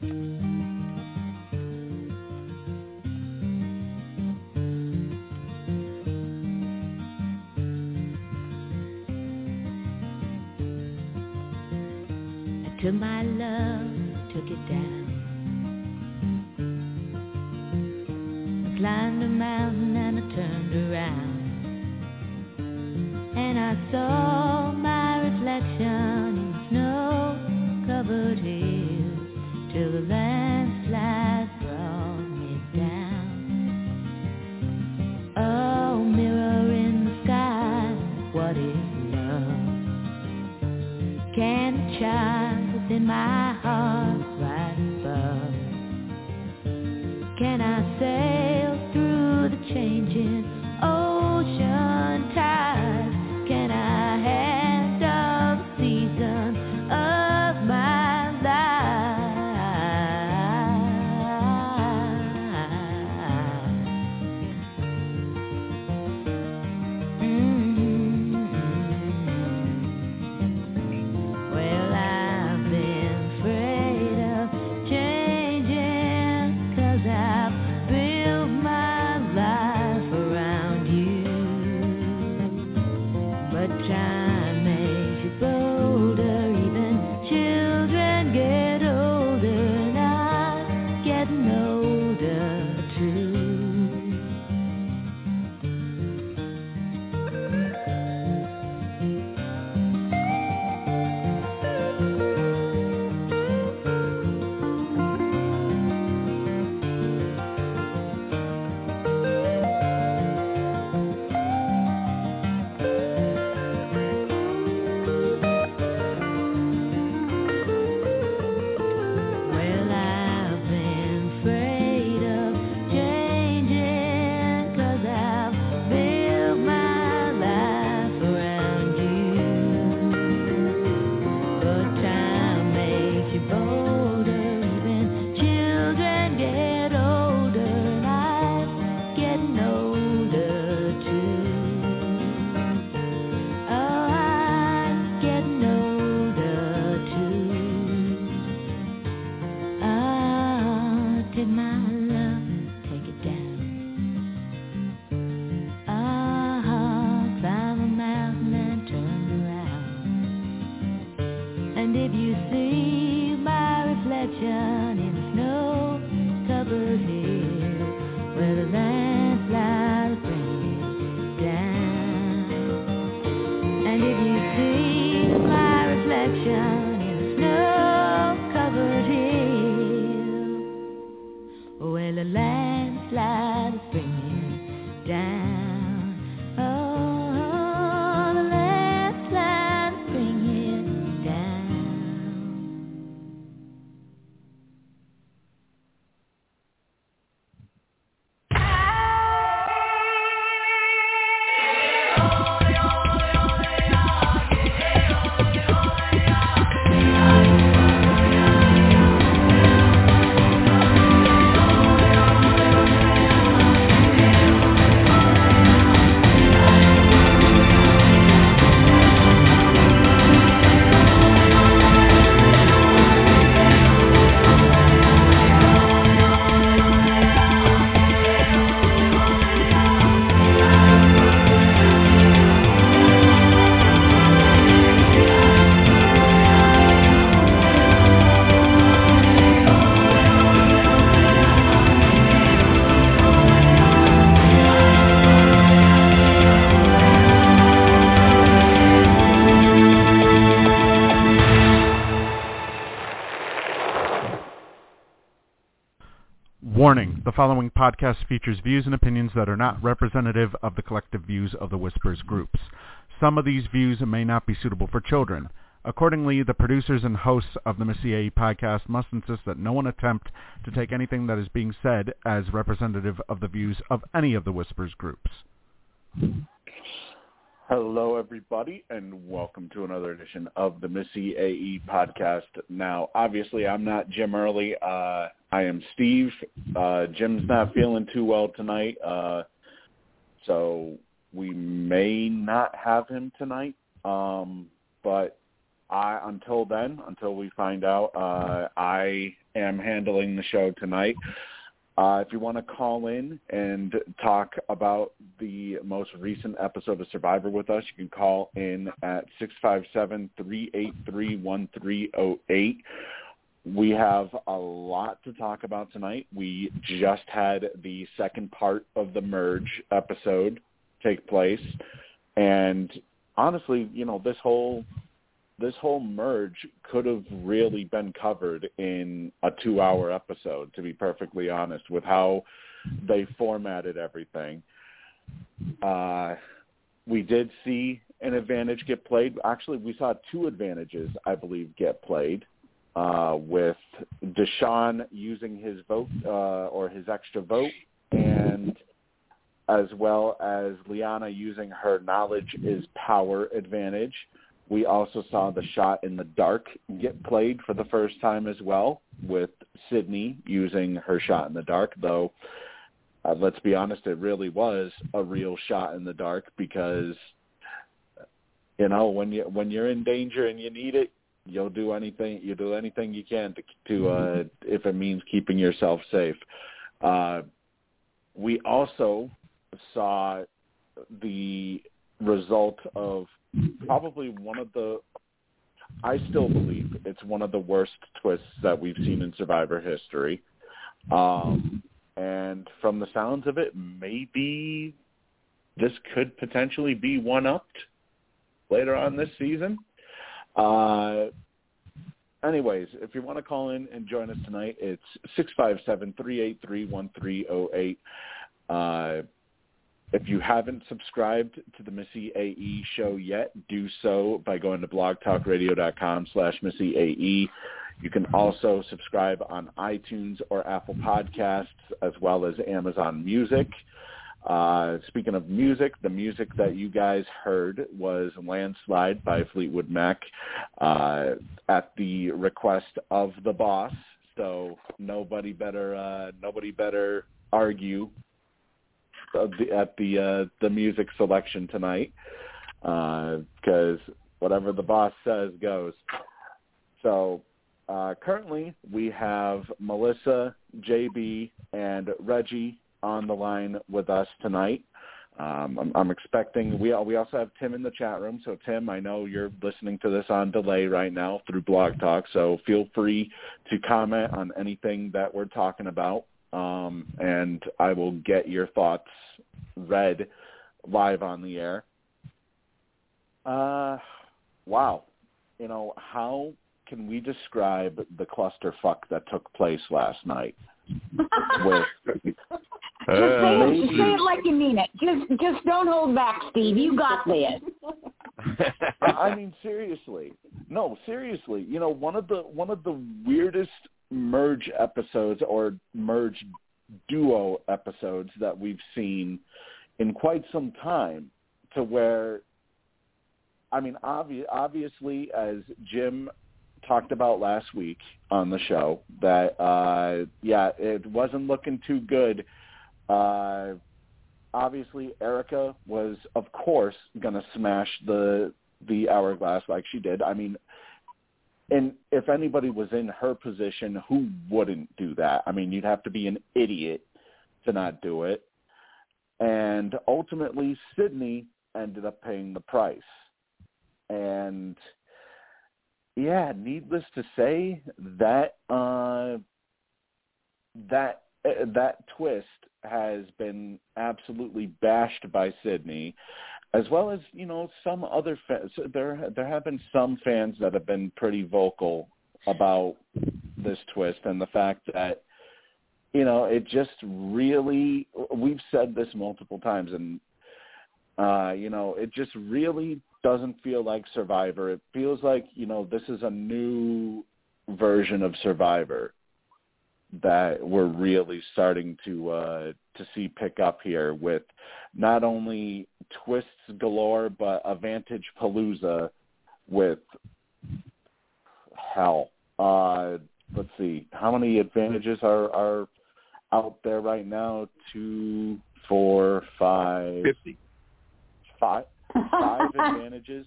I took my love, took it down. I climbed a mountain and I turned around. And I saw my reflection shine the following podcast features views and opinions that are not representative of the collective views of the Whispers groups. Some of these views may not be suitable for children. Accordingly, the producers and hosts of the AE podcast must insist that no one attempt to take anything that is being said as representative of the views of any of the Whispers groups. Hello, everybody, and welcome to another edition of the Missy AE podcast. Now, obviously, I'm not Jim Early. Uh, I am Steve. Uh, Jim's not feeling too well tonight, uh, so we may not have him tonight. Um, but I until then, until we find out, uh, I am handling the show tonight. Uh, if you want to call in and talk about the most recent episode of Survivor with us, you can call in at six five seven three eight three one three zero eight. We have a lot to talk about tonight. We just had the second part of the merge episode take place, and honestly, you know, this whole this whole merge could have really been covered in a two hour episode to be perfectly honest with how they formatted everything. Uh we did see an advantage get played. Actually we saw two advantages i believe get played uh with Deshawn using his vote uh or his extra vote and as well as liana using her knowledge is power advantage. We also saw the shot in the dark get played for the first time as well, with Sydney using her shot in the dark, though uh, let's be honest, it really was a real shot in the dark because you know when you when you're in danger and you need it, you'll do anything you do anything you can to to uh, if it means keeping yourself safe. Uh, we also saw the result of probably one of the I still believe it's one of the worst twists that we've seen in Survivor history. Um, and from the sounds of it, maybe this could potentially be one upped later on this season. Uh, anyways, if you want to call in and join us tonight, it's six five seven three eight three one three zero eight. Uh, if you haven't subscribed to the Missy AE show yet, do so by going to blogtalkradio.com slash Missy AE. You can also subscribe on iTunes or Apple Podcasts as well as Amazon Music. Uh, speaking of music, the music that you guys heard was Landslide by Fleetwood Mac uh, at the request of the boss. So nobody better uh, nobody better argue the, at the uh, the music selection tonight Uh because uh, whatever the boss says goes. So uh, currently we have Melissa, JB, and Reggie on the line with us tonight. Um, I'm, I'm expecting we we also have Tim in the chat room. So Tim, I know you're listening to this on delay right now through Blog Talk. So feel free to comment on anything that we're talking about um, and I will get your thoughts read live on the air. Uh, wow. You know, how can we describe the clusterfuck that took place last night? with just say, it, say it like you mean it. Just just don't hold back, Steve. You got this. I mean, seriously. No, seriously. You know, one of the one of the weirdest merge episodes or merge duo episodes that we've seen in quite some time to where I mean obvi- obviously as Jim talked about last week on the show that uh yeah it wasn't looking too good uh obviously Erika was of course going to smash the the hourglass like she did I mean and if anybody was in her position, who wouldn't do that? I mean, you'd have to be an idiot to not do it. And ultimately, Sydney ended up paying the price. And yeah, needless to say, that uh, that uh, that twist has been absolutely bashed by Sydney, as well as you know some other fans. There there have been some fans that have been pretty vocal about this twist and the fact that you know it just really we've said this multiple times and uh you know it just really doesn't feel like survivor it feels like you know this is a new version of survivor that we're really starting to uh to see pick up here with not only twists galore but a vantage palooza with hell. Uh let's see. How many advantages are are out there right now? Two four five. Fifty. Five? Five advantages?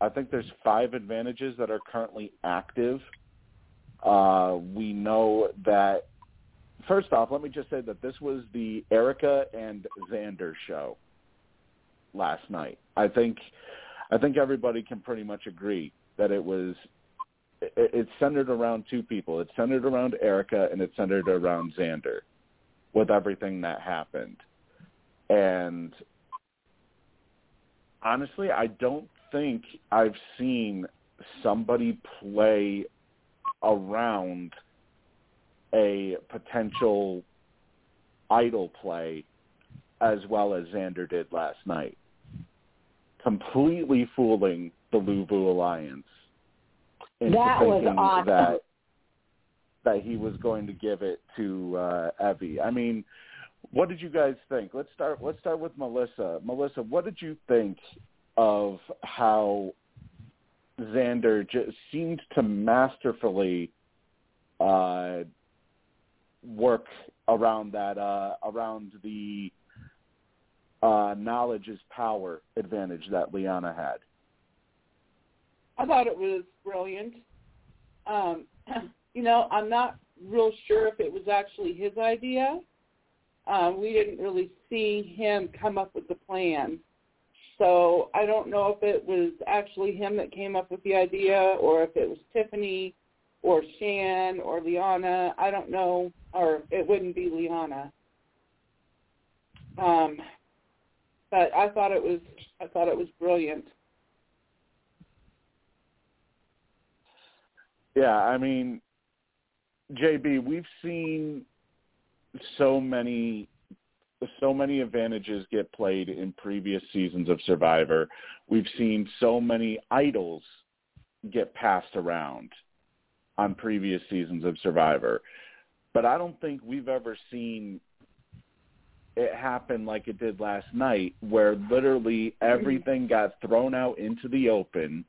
I think there's five advantages that are currently active. Uh, we know that. First off, let me just say that this was the Erika and Xander show last night. I think, I think everybody can pretty much agree that it was. It, it's centered around two people. It's centered around Erika and it's centered around Xander, with everything that happened, and honestly, I don't think I've seen somebody play around a potential idol play as well as Xander did last night. Completely fooling the Luvu Alliance into That was thinking awesome. that that he was going to give it to uh Evvie. I mean, what did you guys think? Let's start let's start with Melissa. Melissa, what did you think of how Xander just seemed to masterfully uh, work around that uh, around the uh, knowledge is power advantage that Liana had. I thought it was brilliant. Um, you know, I'm not real sure if it was actually his idea. Um, we didn't really see him come up with the plan. So I don't know if it was actually him that came up with the idea or if it was Tiffany or Shan or Liana. I don't know, or it wouldn't be Liana. Um, but I thought it was I thought it was brilliant. Yeah, I mean, JB, we've seen so many so many advantages get played in previous seasons of Survivor. We've seen so many idols get passed around on previous seasons of Survivor. But I don't think we've ever seen it happen like it did last night where literally everything got thrown out into the open.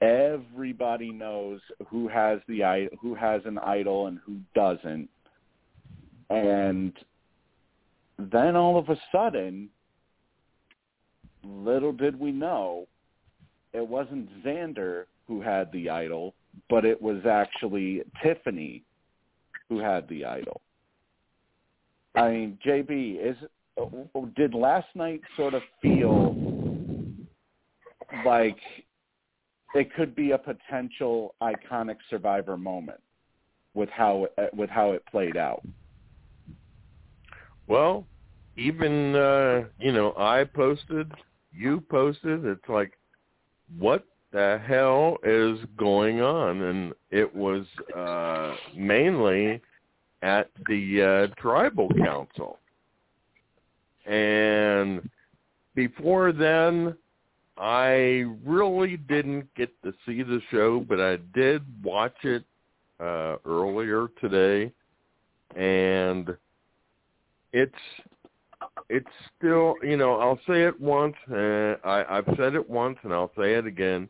Everybody knows who has the who has an idol and who doesn't. And then all of a sudden, little did we know, it wasn't Xander who had the idol, but it was actually Tiffany who had the idol. I mean, JB, is did last night sort of feel like it could be a potential iconic survivor moment with how with how it played out? Well, even uh, you know, I posted, you posted. It's like, what the hell is going on? And it was uh, mainly at the uh, tribal council. And before then, I really didn't get to see the show, but I did watch it uh, earlier today, and it's it's still you know I'll say it once uh, I I've said it once and I'll say it again.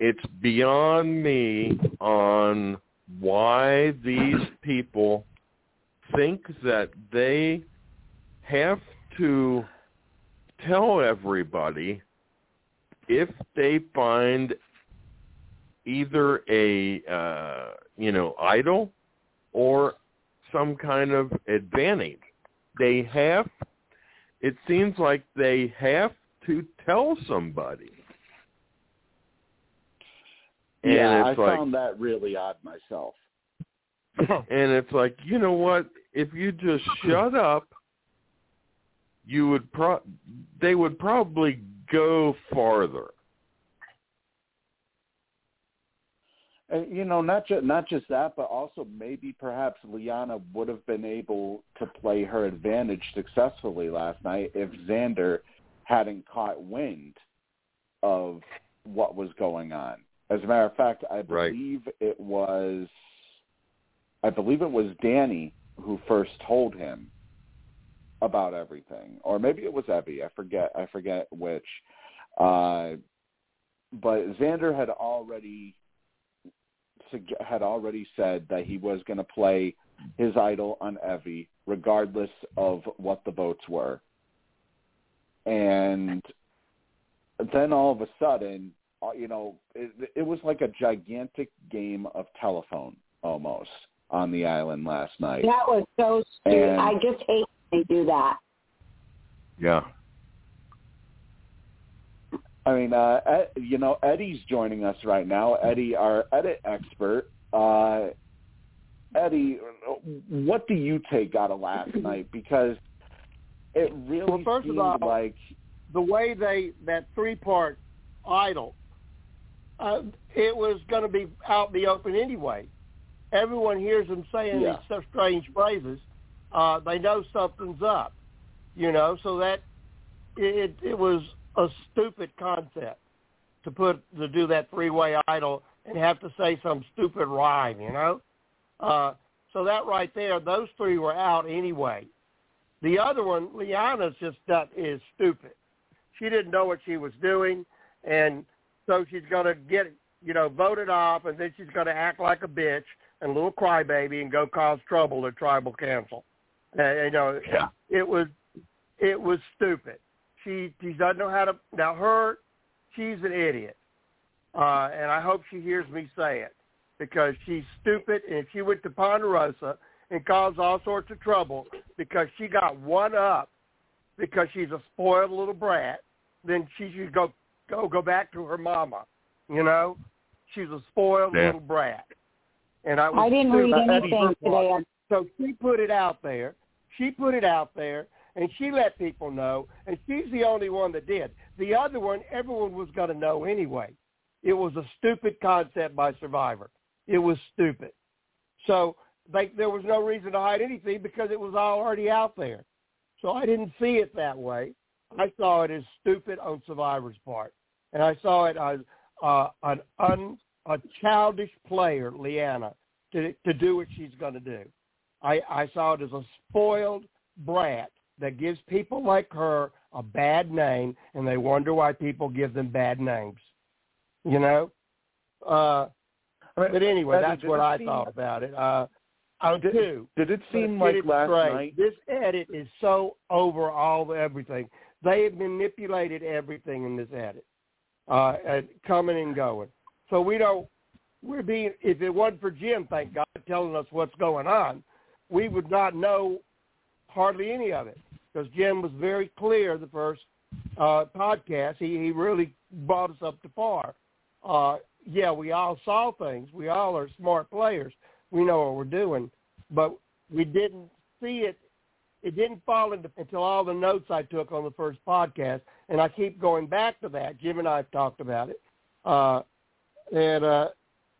It's beyond me on why these people think that they have to tell everybody if they find either a uh you know idol or some kind of advantage they have it seems like they have to tell somebody. And yeah, I like, found that really odd myself. and it's like you know what? If you just shut up you would pro they would probably go farther And you know, not just not just that, but also maybe perhaps Liana would have been able to play her advantage successfully last night if Xander hadn't caught wind of what was going on. As a matter of fact, I Right. believe it was I believe it was Danny who first told him about everything. Or maybe it was Evvie, I forget I forget which. Uh but Xander had already sugge- had already said that he was going to play his idol on Evvie, regardless of what the votes were. And then all of a sudden, uh, you know, it, it was like a gigantic game of telephone almost on the island last night. That was so stupid. And- I just hate when they do that. Yeah. I mean, uh, Ed, you know, Eddie's joining us right now. Eddie, our edit expert. Uh, Eddie, what do you take out of last night? Because it really Well, first of all- like the way they that three part idol, uh, it was going to be out in the open anyway. Everyone hears them saying Yeah. these such strange phrases. Uh, they know something's up, you know. So that it it was a stupid concept to put to do that three way idol and have to say some stupid rhyme, you know. Uh, so that right there, those three were out anyway. The other one, Liana's just that is stupid. She didn't know what she was doing, and so she's going to get you know voted off, and then she's going to act like a bitch and a little crybaby and go cause trouble at tribal council. Uh, you know, Yeah. it was it was stupid. She she doesn't know how to now her she's an idiot, uh, and I hope she hears me say it because she's stupid, and if she went to Ponderosa and caused all sorts of trouble because she got one up because she's a spoiled little brat, then she should go go go back to her mama. You know, she's a spoiled Yeah. little brat, and I was I didn't read anything today. So she put it out there. She put it out there, and she let people know, and she's the only one that did. The other one, everyone was going to know anyway. It was a stupid concept by Survivor. It was stupid. So they, there was no reason to hide anything because it was already out there. So I didn't see it that way. I saw it as stupid on Survivor's part, and I saw it as uh, an un, a childish player, Liana, to to do what she's going to do. I, I saw it as a spoiled brat that gives people like her a bad name, and they wonder why people give them bad names. You know. Uh, but anyway, that's what I thought about it. Uh, Did- two, Did it seem like last straight. night? This edit is so over all the everything. They have manipulated everything in this edit, uh, and coming and going. So we don't. We're being. If it wasn't for Jim, thank God, telling us what's going on, we would not know hardly any of it because Jim was very clear the first uh, podcast. He he really brought us up to par. Uh, yeah, we all saw things. We all are smart players. We know what we're doing, but we didn't see it. It didn't fall into until all the notes I took on the first podcast, and I keep going back to that. Jim and I have talked about it, uh, and uh,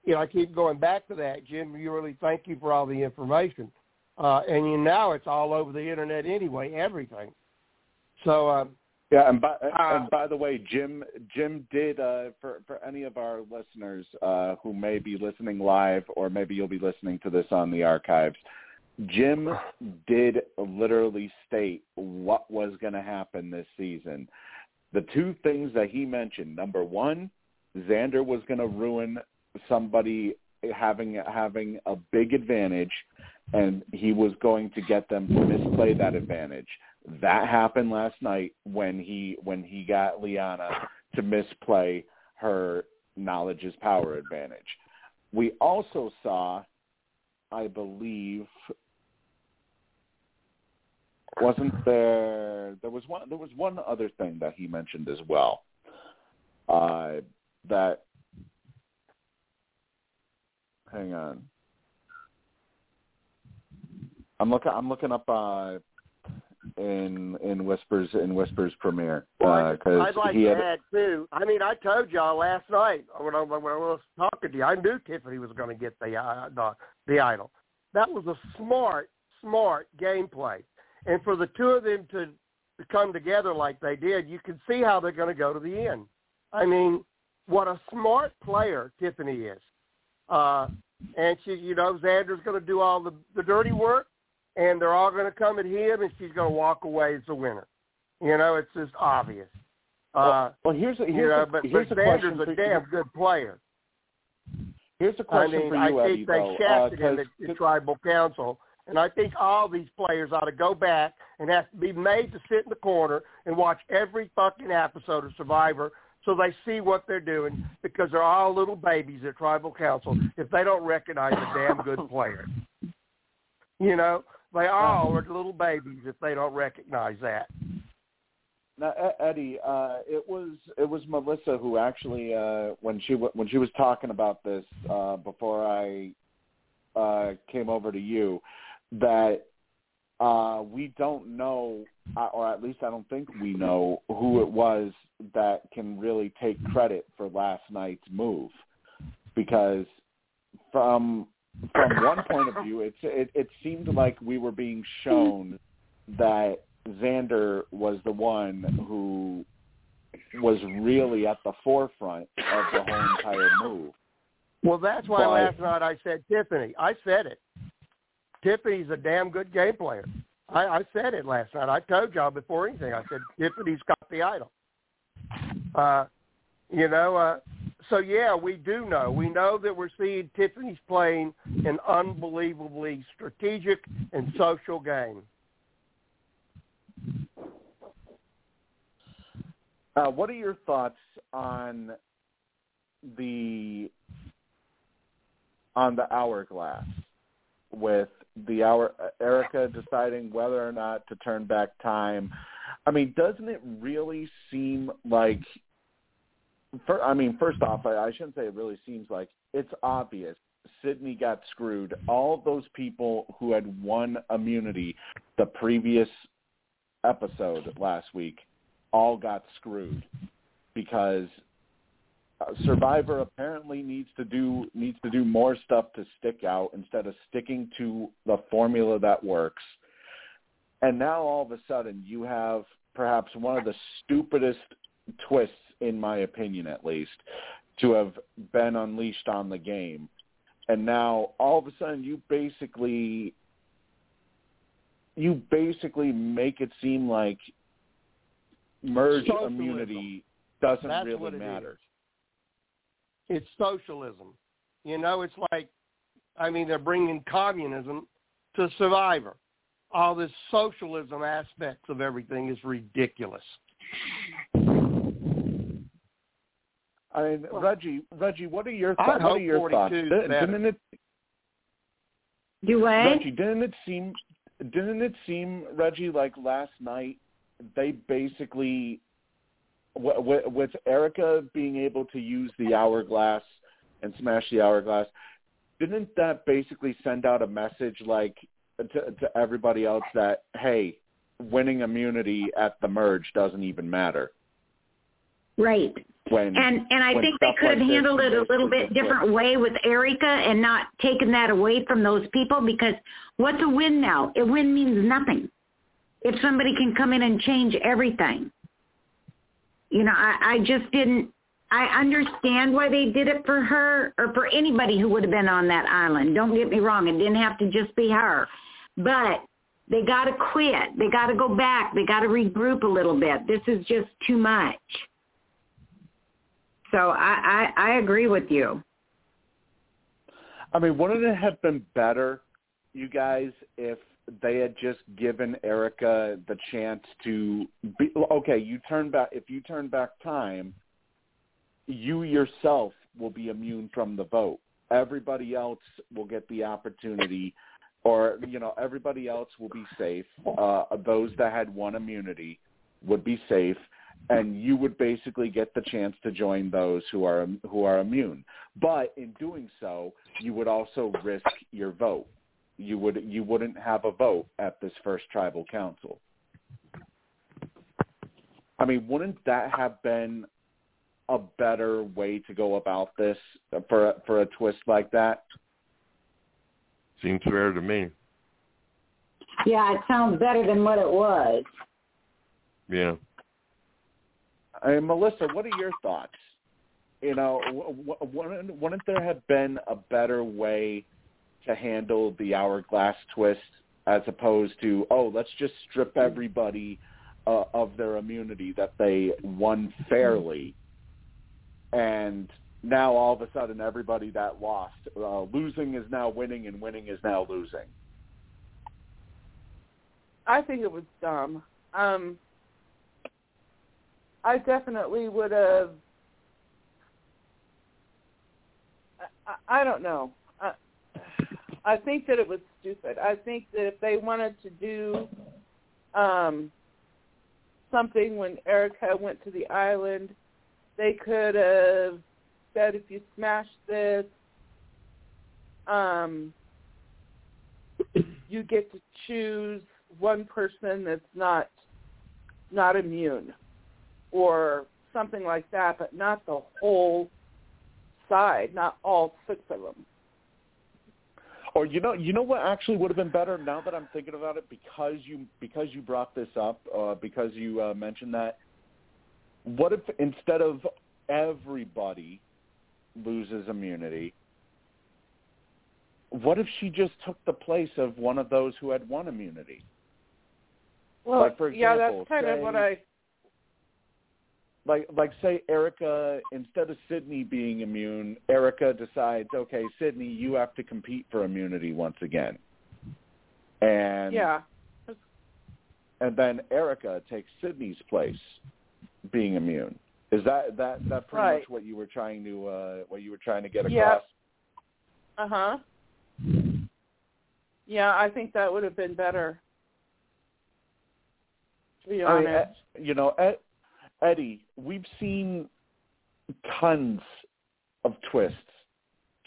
you know I keep going back to that. Jim, you really thank you for all the information, uh, and you now it's all over the internet anyway. Everything. So um, Yeah, and by Uh, and by the way, Jim Jim did uh, for for any of our listeners uh, who may be listening live or maybe you'll be listening to this on the archives. Jim did literally state what was going to happen this season. The two things that he mentioned: number one, Xander was going to ruin somebody having having a big advantage, and he was going to get them to misplay that advantage. That happened last night when he when he got Liana to misplay her knowledge is power advantage. We also saw, I believe, wasn't there? There was one. There was one other thing that he mentioned as well. Uh, that. Hang on. I'm looking. I'm looking up uh, in in whispers in whispers premiere because I'd like he to had add too. I mean, I told y'all last night when I, when I was talking to you, I knew Tiffany was going to get the, uh, the the idol. That was a smart, smart gameplay, and for the two of them to, to come together like they did, you can see how they're going to go to the end. I mean, what a smart player Tiffany is, uh, and she, you know, Xander's going to do all the the dirty work, and they're all going to come at him, and she's going to walk away as the winner. You know, it's just obvious. Uh, well, here's a, here's you know, a, but, here's but a question a damn good player. Here's a question mean, for I you, Eddie. think they though, shafted uh, him at the tribal council, and I think all these players ought to go back and have to be made to sit in the corner and watch every fucking episode of Survivor, so they see what they're doing because they're all little babies at tribal council if they don't recognize a damn good player. You know, they all are little babies if they don't recognize that. Now, Eddie, uh, it was it was Melissa who actually uh, when she when she was talking about this uh, before I uh, came over to you that uh, we don't know, or at least I don't think we know who it was that can really take credit for last night's move, because from from one point of view, it's it, it seemed like we were being shown that Xander was the one who was really at the forefront of the whole entire move. Well, that's why but, last night I said Tiffany. I said it. Tiffany's a damn good game player. I, I said it last night. I told y'all before anything. I said Tiffany's got the idol. Uh, you know, uh, so yeah, we do know. We know that we're seeing Tiffany's playing an unbelievably strategic and social game. Uh, what are your thoughts on the on the hourglass with the hour Erika deciding whether or not to turn back time? I mean, doesn't it really seem like? For, I mean, first off, I, I shouldn't say it really seems like it's obvious. Sydney got screwed. All those people who had won immunity the previous episode last week all got screwed because uh, Survivor apparently needs to do needs to do more stuff to stick out instead of sticking to the formula that works. And now all of a sudden you have perhaps one of the stupidest twists in my opinion at least to have been unleashed on the game. And now all of a sudden you basically you basically make it seem like merge Socialism. immunity doesn't That's really matter. Is. It's socialism. You know, it's like, I mean, they're bringing communism to Survivor. All this socialism aspects of everything is ridiculous. I mean, Reggie, Reggie, what are your th- what are your thoughts? Didn't it? Do what? Reggie, didn't it seem didn't it seem Reggie like last night they basically with, with Erika being able to use the hourglass and smash the hourglass, didn't that basically send out a message like to, to everybody else that hey, winning immunity at the merge doesn't even matter? Right. When, and and I think they could like have handled it a little bit different way with Erika and not taken that away from those people because what's a win now? A win means nothing if somebody can come in and change everything. You know, I, I just didn't I understand why they did it for her or for anybody who would have been on that island. Don't get me wrong, it didn't have to just be her. But they got to quit. They got to go back. They got to regroup a little bit. This is just too much. So I, I, I agree with you. I mean, wouldn't it have been better, you guys, if they had just given Erika the chance to be okay, you turn back if you turn back time, you yourself will be immune from the vote. Everybody else will get the opportunity or you know, everybody else will be safe. Uh those that had one immunity would be safe and you would basically get the chance to join those who are who are immune. But in doing so, you would also risk your vote you would you wouldn't have a vote at this first tribal council. I mean, wouldn't that have been a better way to go about this for for a twist like that? Seems fair to me. Yeah, it sounds better than what it was. Yeah. Mean, Melissa, what are your thoughts? You know, wouldn't, wouldn't there have been a better way to handle the hourglass twist as opposed to oh let's just strip everybody uh, of their immunity that they won fairly? And now all of a sudden everybody that lost uh, losing is now winning and winning is now losing. I think it was dumb. Um I definitely would have. I, I don't know. I, I think that it was stupid. I think that if they wanted to do um, something when Erika went to the island, they could have said, "If you smash this, um, you get to choose one person that's not not immune." Or something like that, but not the whole side, not all six of them. Or you know, you know what actually would have been better now that I'm thinking about it because you because you brought this up uh, because you uh, mentioned that. What if instead of everybody loses immunity, what if she just took the place of one of those who had one immunity? Well, Like, for yeah, that's kind of what I. like like say Erika instead of Sydney being immune, Erika decides, okay, Sydney, you have to compete for immunity once again. And Yeah, and then Erika takes Sydney's place being immune. Is that that that pretty Right. much what you were trying to uh what you were trying to get across? Yeah. uh huh. Yeah, I think that would have been better. To be I mean, honest. Ed- you know, Ed, Eddie, we've seen tons of twists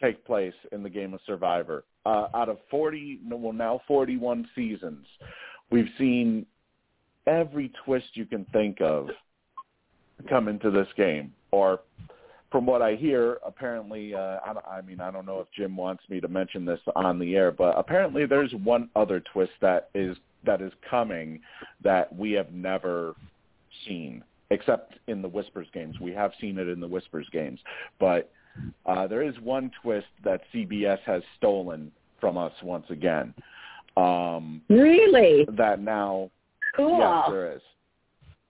take place in the game of Survivor. Uh, out of 40, well now 41 seasons, we've seen every twist you can think of come into this game. Or from what I hear, apparently, uh, I, I mean, I don't know if Jim wants me to mention this on the air, but apparently there's one other twist that is that is coming that we have never seen, except in the Whispers games. We have seen it in the Whispers games, but uh, there is one twist that CBS has stolen from us once again. Um, Really? that now Cool. Yes, there is.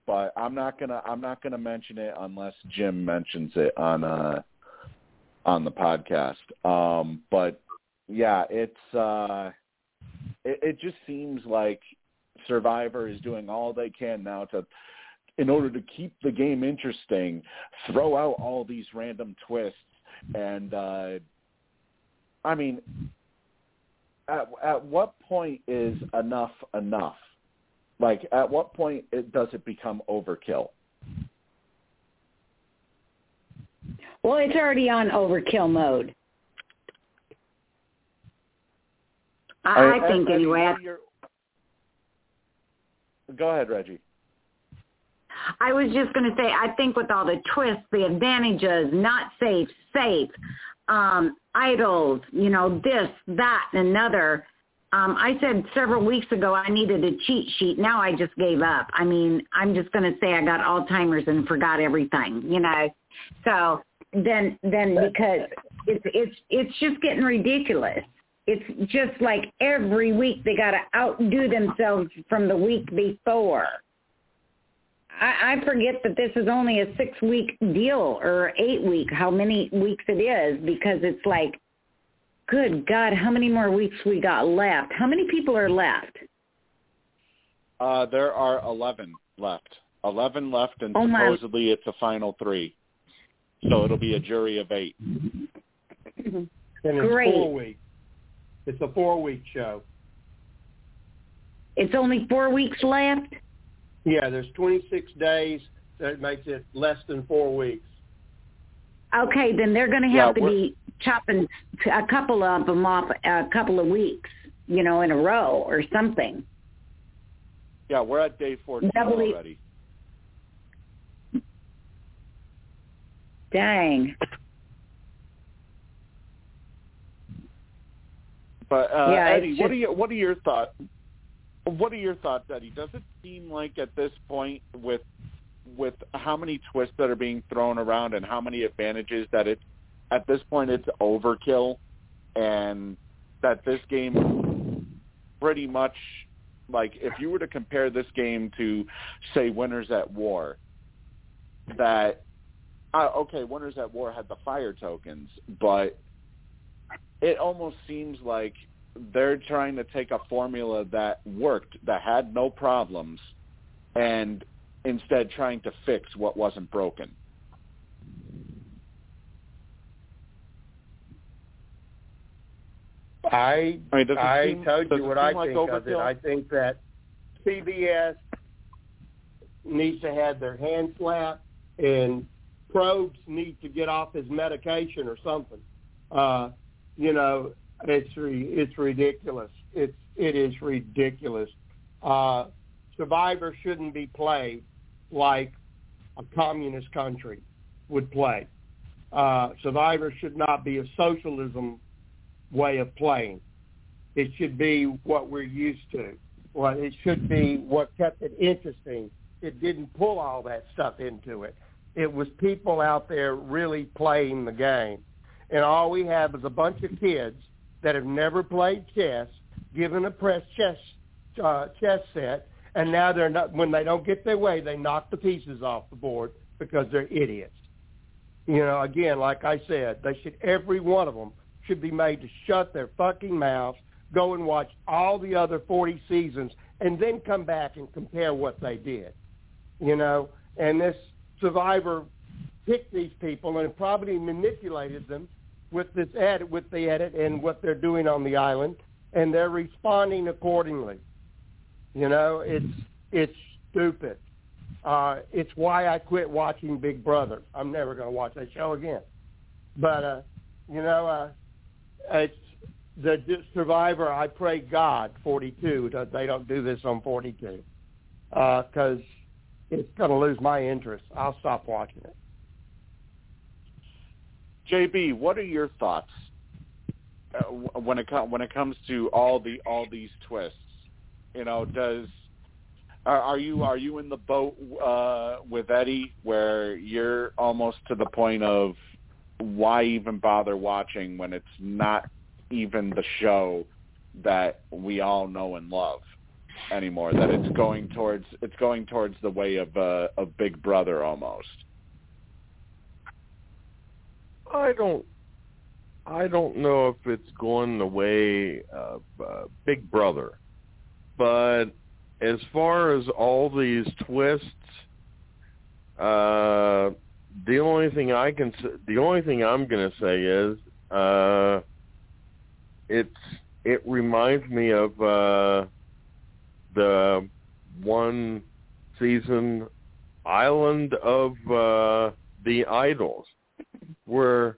But I'm not gonna I'm not gonna mention it unless Jim mentions it on uh on the podcast. Um but yeah, it's uh it, it just seems like Survivor is doing all they can now to in order to keep the game interesting, throw out all these random twists and uh I mean at at what point is enough enough? Like, at what point it, does it become overkill? Well, it's already on overkill mode. I, I mean, think Eddie, anyway. Go ahead, Reggie. I was just going to say, I think with all the twists, the advantages, not safe, safe, um, idols, you know, this, that, and another. Um, I said several weeks ago I needed a cheat sheet. Now I just gave up. I mean, I'm just going to say I got Alzheimer's and forgot everything, you know. So then, then because it's it's it's just getting ridiculous. It's just like every week they got to outdo themselves from the week before. I, I forget that this is only a six week deal or eight week, how many weeks it is, because it's like, good God, how many more weeks we got left? How many people are left? Uh, there are 11 left. 11 left, and Oh, my. supposedly it's a final three. So it'll be a jury of eight. And it's Great. four weeks. It's a four week show. It's only four weeks left? Yeah, there's 26 days. That makes it less than four weeks. Okay, then they're going to Yeah, have to be chopping a couple of them off a couple of weeks, you know, in a row or something. Yeah, we're at day 14 Doubly- already. Dang. But uh, Yeah, Eddie, what are your what are your thoughts? What are your thoughts, Eddie? Does it seem like at this point, with with how many twists that are being thrown around and how many advantages that it at this point it's overkill, and that this game pretty much like if you were to compare this game to say Winners at War, that uh, okay, Winners at War had the fire tokens, but it almost seems like they're trying to take a formula that worked, that had no problems, and instead trying to fix what wasn't broken. I I mean, I seem- told you what I like think of it. I think that CBS needs to have their hand slapped, and Probst needs to get off his medication or something. Uh, you know, it's re- it's ridiculous. It's it is ridiculous. Uh, Survivor shouldn't be played like a communist country would play. Uh, Survivor should not be a socialism way of playing. It should be what we're used to. Well, it should be what kept it interesting. It didn't pull all that stuff into it. It was people out there really playing the game. And all we have is a bunch of kids that have never played chess, given a press chess uh, chess set, and now they're not. When they don't get their way, they knock the pieces off the board because they're idiots. You know, again, like I said, they should every one of them should be made to shut their fucking mouths, go and watch all the other 40 seasons, and then come back and compare what they did. You know, and this Survivor picked these people and probably manipulated them with this edit, with the edit, and what they're doing on the island, and they're responding accordingly. You know, it's it's stupid. Uh, it's why I quit watching Big Brother. I'm never going to watch that show again. But uh, you know, uh, it's the Survivor. I pray God 42 that they don't do this on 42 because it's going to lose my interest. I'll stop watching it. JB, what are your thoughts uh, when it com- when it comes to all the all these twists? You know, does are, are you are you in the boat uh, with Eddie where you're almost to the point of why even bother watching when it's not even the show that we all know and love anymore? That it's going towards it's going towards the way of uh, of Big Brother almost. I don't. I don't know if it's going the way of uh, Big Brother, but as far as all these twists, uh, the only thing I can, the only thing I'm going to say is, uh, it's it reminds me of uh, the one season Island of uh, the Idols where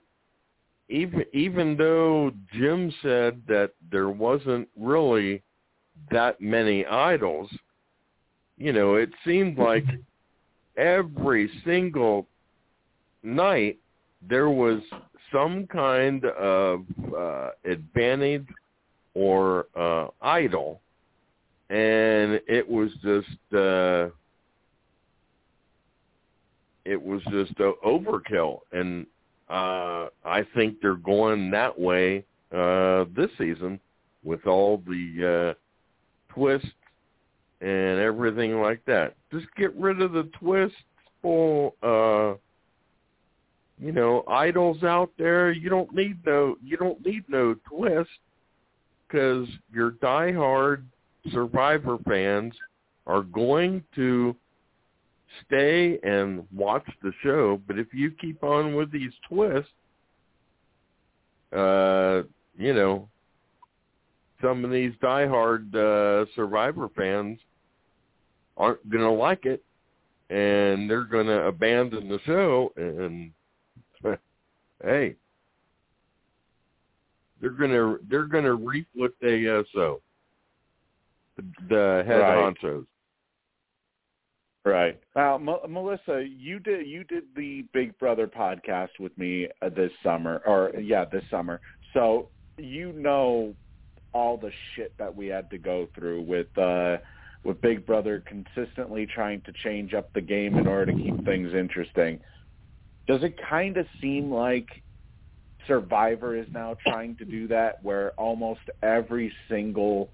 even even though Jim said that there wasn't really that many idols, you know, it seemed like every single night there was some kind of uh, advantage or uh, idol, and it was just uh, it was just overkill. And uh, I think they're going that way uh, this season with all the uh, twists and everything like that. Just get rid of the twists, for uh, you know, idols out there. You don't need no, you don't need no twist because your diehard Survivor fans are going to stay and watch the show. But if you keep on with these twists, uh, you know, some of these diehard uh, Survivor fans aren't going to like it, and they're going to abandon the show. And hey, they're going to they're going to reap what they uh, sow. The, the head Right. honchos. Right. Now, M- Melissa, you did you did the Big Brother podcast with me uh, this summer, or yeah, this summer. So you know all the shit that we had to go through with uh, with Big Brother consistently trying to change up the game in order to keep things interesting. Does it kind of seem like Survivor is now trying to do that, where almost every single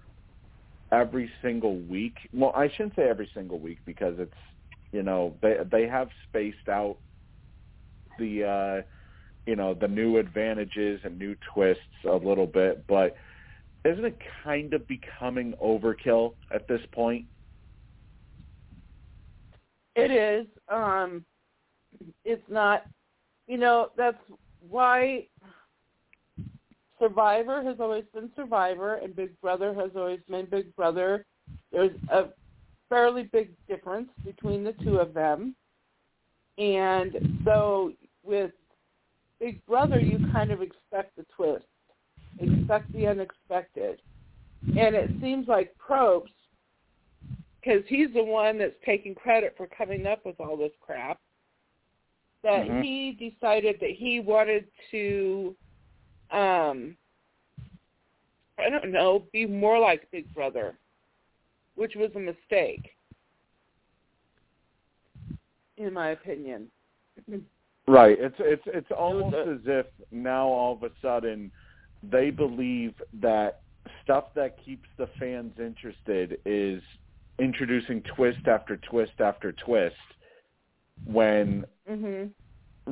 every single week. Well, I shouldn't say every single week because it's you know they they have spaced out the uh you know the new advantages and new twists a little bit, but isn't it kind of becoming overkill at this point? It is. Um, it's not. You know, that's why Survivor has always been Survivor, and Big Brother has always been Big Brother. There's a fairly big difference between the two of them. And so with Big Brother, you kind of expect the twist, expect the unexpected. And it seems like Probst, because he's the one that's taking credit for coming up with all this crap, that Mhm. he decided that he wanted to, um, I don't know, be more like Big Brother, which was a mistake, in my opinion. Right. It's it's it's almost as if now all of a sudden they believe that stuff that keeps the fans interested is introducing twist after twist after twist when Mhm.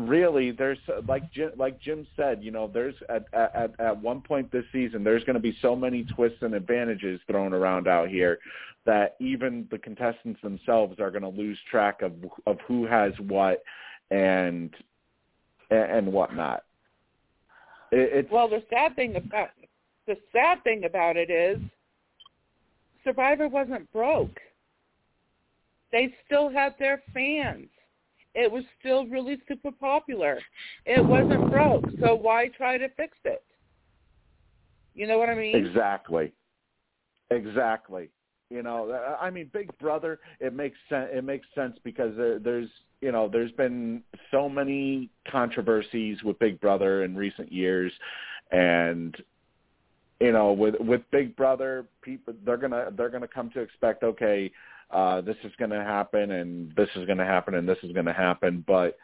Really there's like Jim, like Jim said, you know, there's at at at one point this season there's going to be so many twists and advantages thrown around out here that even the contestants themselves are going to lose track of of who has what and and whatnot. It, it's Well, the sad thing about the sad thing about it is Survivor wasn't broke. They still had their fans. It was still really super popular. It wasn't broke, so why try to fix it? You know what I mean? Exactly. Exactly. You know, I mean, Big Brother. It makes sense. It makes sense because there, there's, you know, there's been so many controversies with Big Brother in recent years, and you know, with with Big Brother, people they're gonna they're gonna come to expect, okay, uh, this is gonna happen, and this is gonna happen, and this is gonna happen, but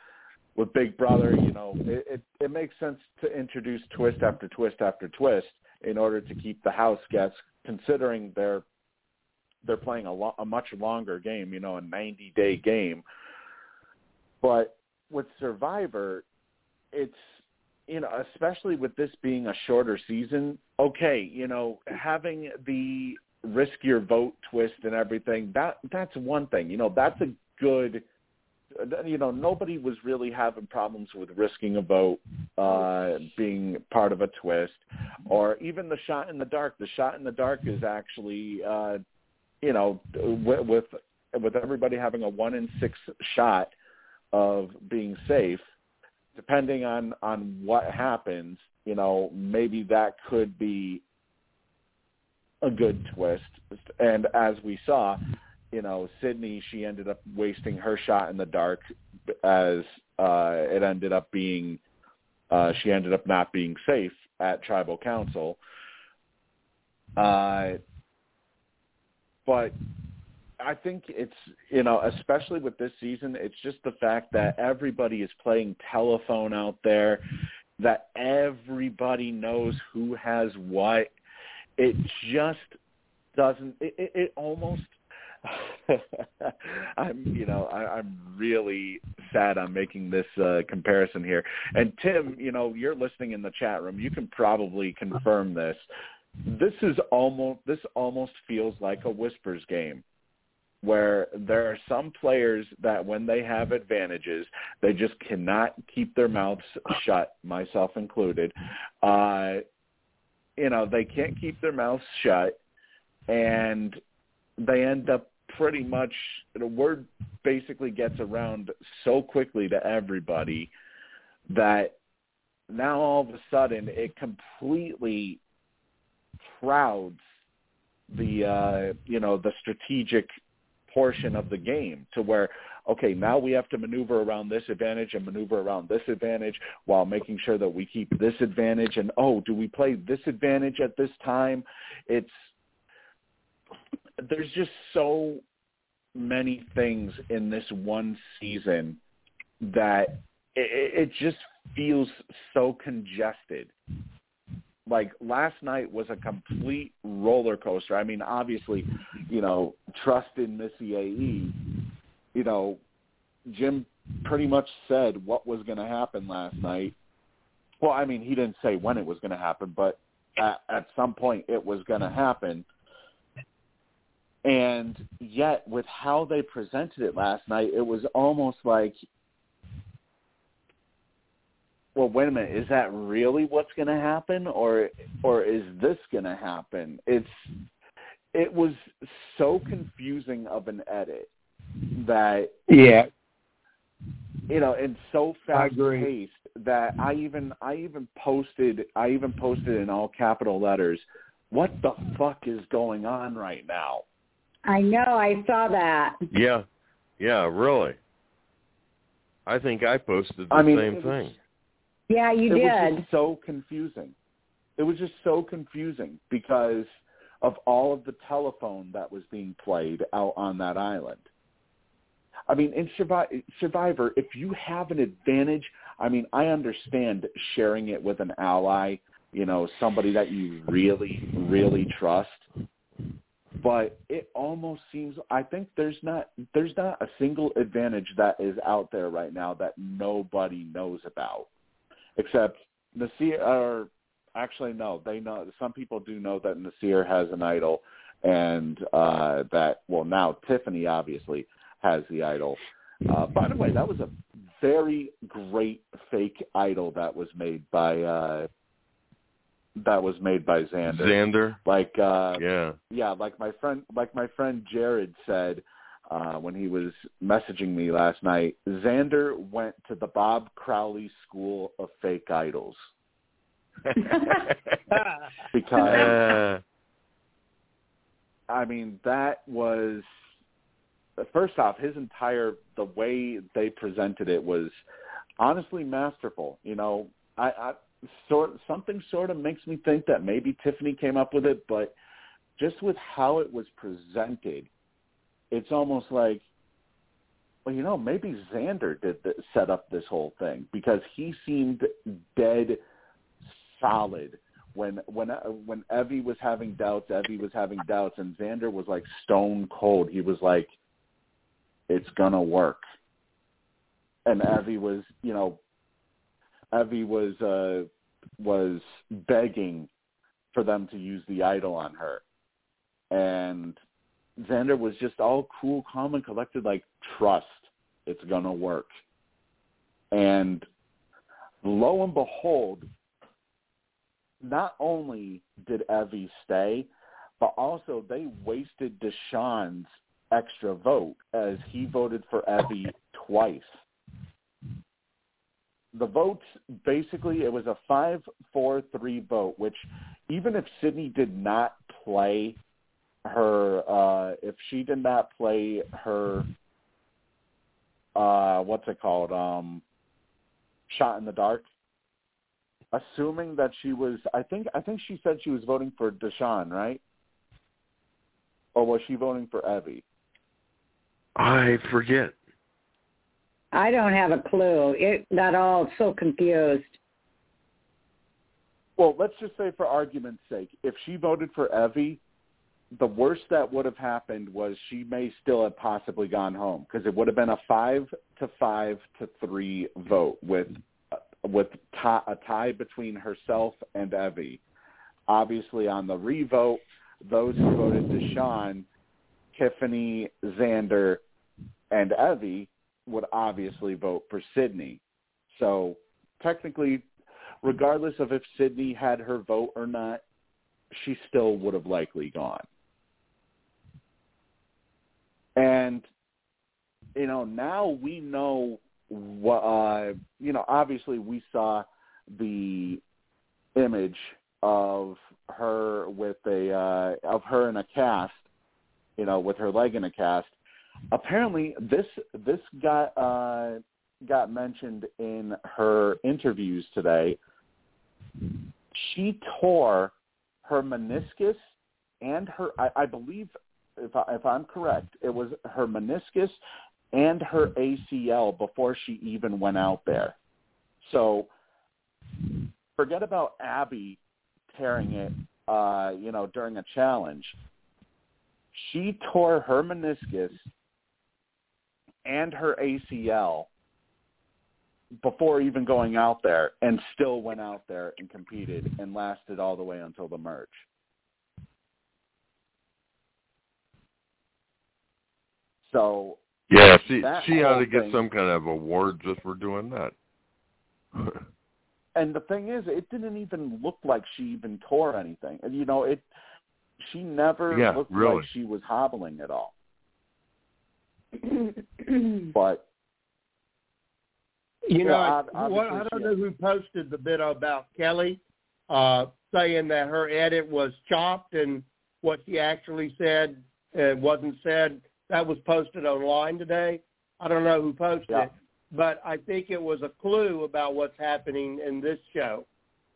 with Big Brother, you know, it, it, it makes sense to introduce twist after twist after twist in order to keep the house guests, considering they're they're playing a, lo- a much longer game, you know, a 90 day game. But with Survivor, it's you know, especially with this being a shorter season, okay, you know, having the risk your vote twist and everything, that that's one thing. You know, that's a good you know, nobody was really having problems with risking a vote uh being part of a twist or even the shot in the dark. The shot in the dark is actually uh you know, with with, everybody having a 1 in 6 shot of being safe, depending on on what happens, you know, maybe that could be a good twist. And as we saw, you know, Sydney, she ended up wasting her shot in the dark as uh it ended up being uh she ended up not being safe at tribal council. Uh but I think it's you know, especially with this season, it's just the fact that everybody is playing telephone out there, that everybody knows who has what. It just doesn't. It, it, it almost. I'm you know I, I'm really sad I'm making this uh, comparison here. And Tim, you know you're listening in the chat room. You can probably confirm this. This is almost this almost feels like a whispers game where there are some players that when they have advantages, they just cannot keep their mouths shut, myself included. Uh, you know, they can't keep their mouths shut, and they end up pretty much, the word basically gets around so quickly to everybody that now all of a sudden it completely crowds the uh you know the strategic portion of the game to where okay now we have to maneuver around this advantage and maneuver around this advantage while making sure that we keep this advantage and oh do we play this advantage at this time it's there's just so many things in this one season that it, it just feels so congested like last night was a complete roller coaster. I mean, obviously, you know, trust in Missyae. You know, Jim pretty much said what was going to happen last night. Well, I mean, he didn't say when it was going to happen, but at, at some point it was going to happen. And yet, with how they presented it last night, it was almost like well, wait a minute, is that really what's going to happen, or or is this going to happen? It's it was so confusing of an edit that Yeah. you know, and so fast agree. paced that I even I even posted I even posted in all capital letters, what the fuck is going on right now? I know. I saw that. Yeah, yeah, really. I think I posted the I mean, same it was- thing. Yeah, you it was did. just so confusing. It was just so confusing because of all of the telephone that was being played out on that island. I mean, in Survi- Survivor, if you have an advantage, I mean, I understand sharing it with an ally, you know, somebody that you really, really trust. But it almost seems I think there's not there's not a single advantage that is out there right now that nobody knows about except Naseer, or actually no, they know. Some people do know that Naseer has an idol, and uh, that well now Tiffany obviously has the idol. Uh, by the way, that was a very great fake idol that was made by uh, that was made by Xander. Xander. Like uh, Yeah. yeah, like my friend, like my friend Jared said uh, when he was messaging me last night. Xander went to the Bob Crowley School of Fake Idols because Uh, I mean that was first off his entire the way they presented it was honestly masterful. You know, I, I sort something sort of makes me think that maybe Tiffany came up with it, but just with how it was presented, it's almost like, well, you know, maybe Xander did the, set up this whole thing because he seemed dead solid when when uh, when Evvie was having doubts. Evvie was having doubts, and Xander was like stone cold. He was like, "It's gonna work," and Evvie was, you know, Evvie was uh was begging for them to use the idol on her. And Xander was just all cool, calm, and collected, like, trust. It's to work. And lo and behold, not only did Evvie stay, but also they wasted Deshawn's extra vote as he voted for Evvie twice. The votes basically it was a five four three vote which even if sydney did not play her uh if she did not play her uh what's it called um shot in the dark assuming that she was i think i think she said she was voting for deshawn right? Or was she voting for evvie I forget. I don't have a clue. It got all so confused. Well, let's just say for argument's sake, if she voted for Evvie, the worst that would have happened was she may still have possibly gone home because it would have been a five to five to three vote with with tie, a tie between herself and Evvie. Obviously, on the revote, those who voted to Deshawn, Tiffany, Xander, and Evvie would obviously vote for Sydney. So technically, regardless of if Sydney had her vote or not, she still would have likely gone. And you know, now we know what uh you know, obviously we saw the image of her with a uh of her in a cast, you know, with her leg in a cast. Apparently this this got uh got mentioned in her interviews today. She tore her meniscus and her I, I believe if I, if I'm correct, it was her meniscus and her ACL before she even went out there. So forget about Abby tearing it uh, you know, during a challenge. She tore her meniscus and her ACL before even going out there and still went out there and competed and lasted all the way until the merge. So Yeah, she she ought whole to get thing- some kind of award just for doing that. and the thing is, it didn't even look like she even tore anything. And you know, it she never Yeah, looked really. like she was hobbling at all. but You know, ob- what, I don't know who posted the bit about Kelly uh, saying that her edit was chopped and what she actually said uh, wasn't said. That was posted online today. I don't know who posted Yeah. it, but I think it was a clue about what's happening in this show.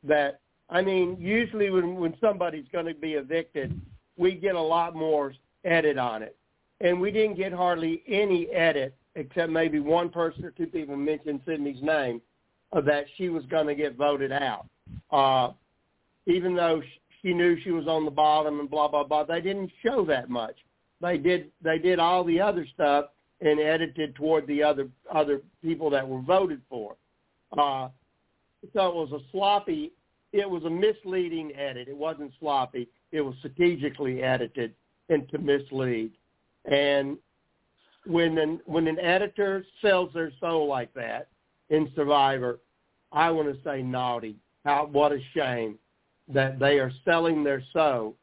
That I mean, usually when when somebody's going to be evicted, we get a lot more edit on it, and we didn't get hardly any edit except maybe one person or two people mentioned Sydney's name uh, that she was going to get voted out. Uh, even though she knew she was on the bottom and blah blah blah, they didn't show that much. They did they did all the other stuff and edited toward the other other people that were voted for. Uh, so it was a sloppy. It was a misleading edit. It wasn't sloppy. It was strategically edited and to mislead. And when an when an editor sells their soul like that in Survivor, I want to say naughty. How what a shame that they are selling their soul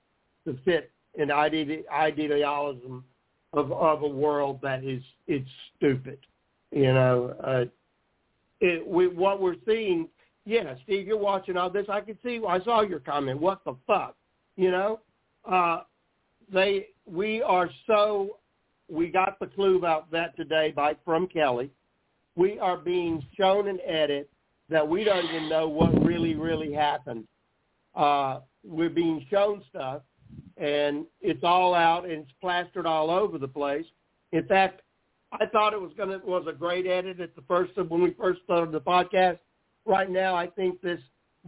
to fit an ide- idealism of of a world that is it's stupid. You know, uh, it, we, what we're seeing. Yeah, Steve, you're watching all this. I can see. I saw your comment. What the fuck? You know, uh, they we are so we got the clue about that today by from Kelly. We are being shown an edit that we don't even know what really really happened. Uh, we're being shown stuff, and it's all out and it's plastered all over the place. In fact, I thought it was gonna was a great edit at the first when we first started the podcast. Right now, I think this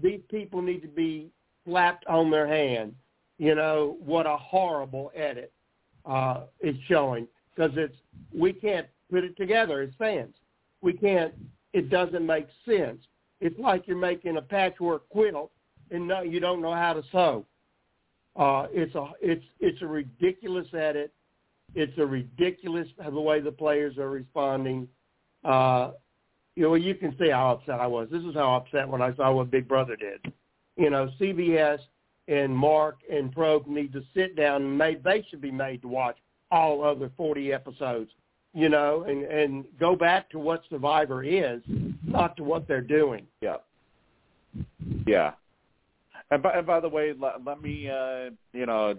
these people need to be slapped on their hand. You know what a horrible edit uh, is showing because it's we can't put it together as fans. We can't. It doesn't make sense. It's like you're making a patchwork quilt and no, you don't know how to sew. Uh, it's a it's it's a ridiculous edit. It's a ridiculous the way the players are responding. Uh, you know, you can see how upset I was. This is how upset when I saw what Big Brother did. You know, CBS and Mark and Probst need to sit down and made they should be made to watch all other 40 episodes, you know, and and go back to what Survivor is, not to what they're doing. Yeah. Yeah. And by, and by the way, let, let me, uh, you know,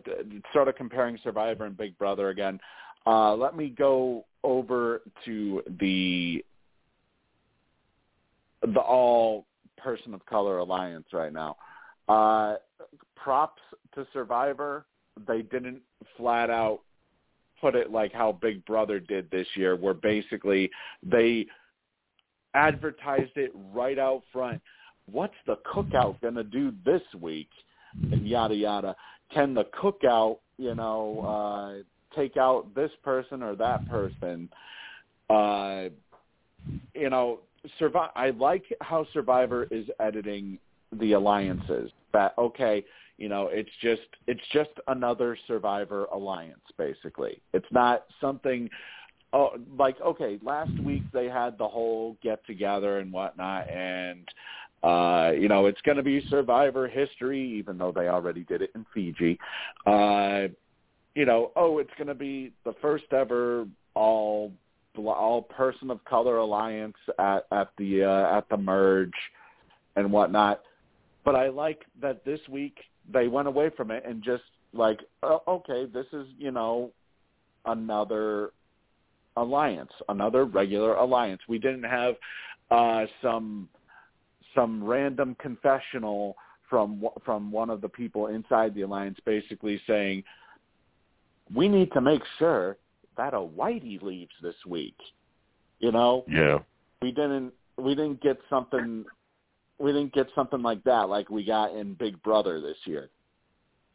sort of comparing Survivor and Big Brother again. Uh, let me go over to the the all person of color alliance right now. Uh, props to Survivor. They didn't flat out put it like how Big Brother did this year, where basically they advertised it right out front. What's the cookout going to do this week? And yada yada. Can the cookout, you know, uh, take out this person or that person? Uh, you know, survive. I like how Survivor is editing the alliances. That okay, you know, it's just it's just another Survivor alliance. Basically, it's not something. Oh, like okay, last week they had the whole get together and whatnot, and uh, you know it's going to be Survivor history, even though they already did it in Fiji. Uh, you know, oh, it's going to be the first ever all all person of color alliance at at the uh, at the merge and whatnot. But I like that this week they went away from it and just like, oh, okay, this is you know another alliance, another regular alliance. We didn't have uh, some some random confessional from from one of the people inside the alliance, basically saying, "We need to make sure that a whitey leaves this week." You know, Yeah. we didn't we didn't get something we didn't get something like that like we got in Big Brother this year.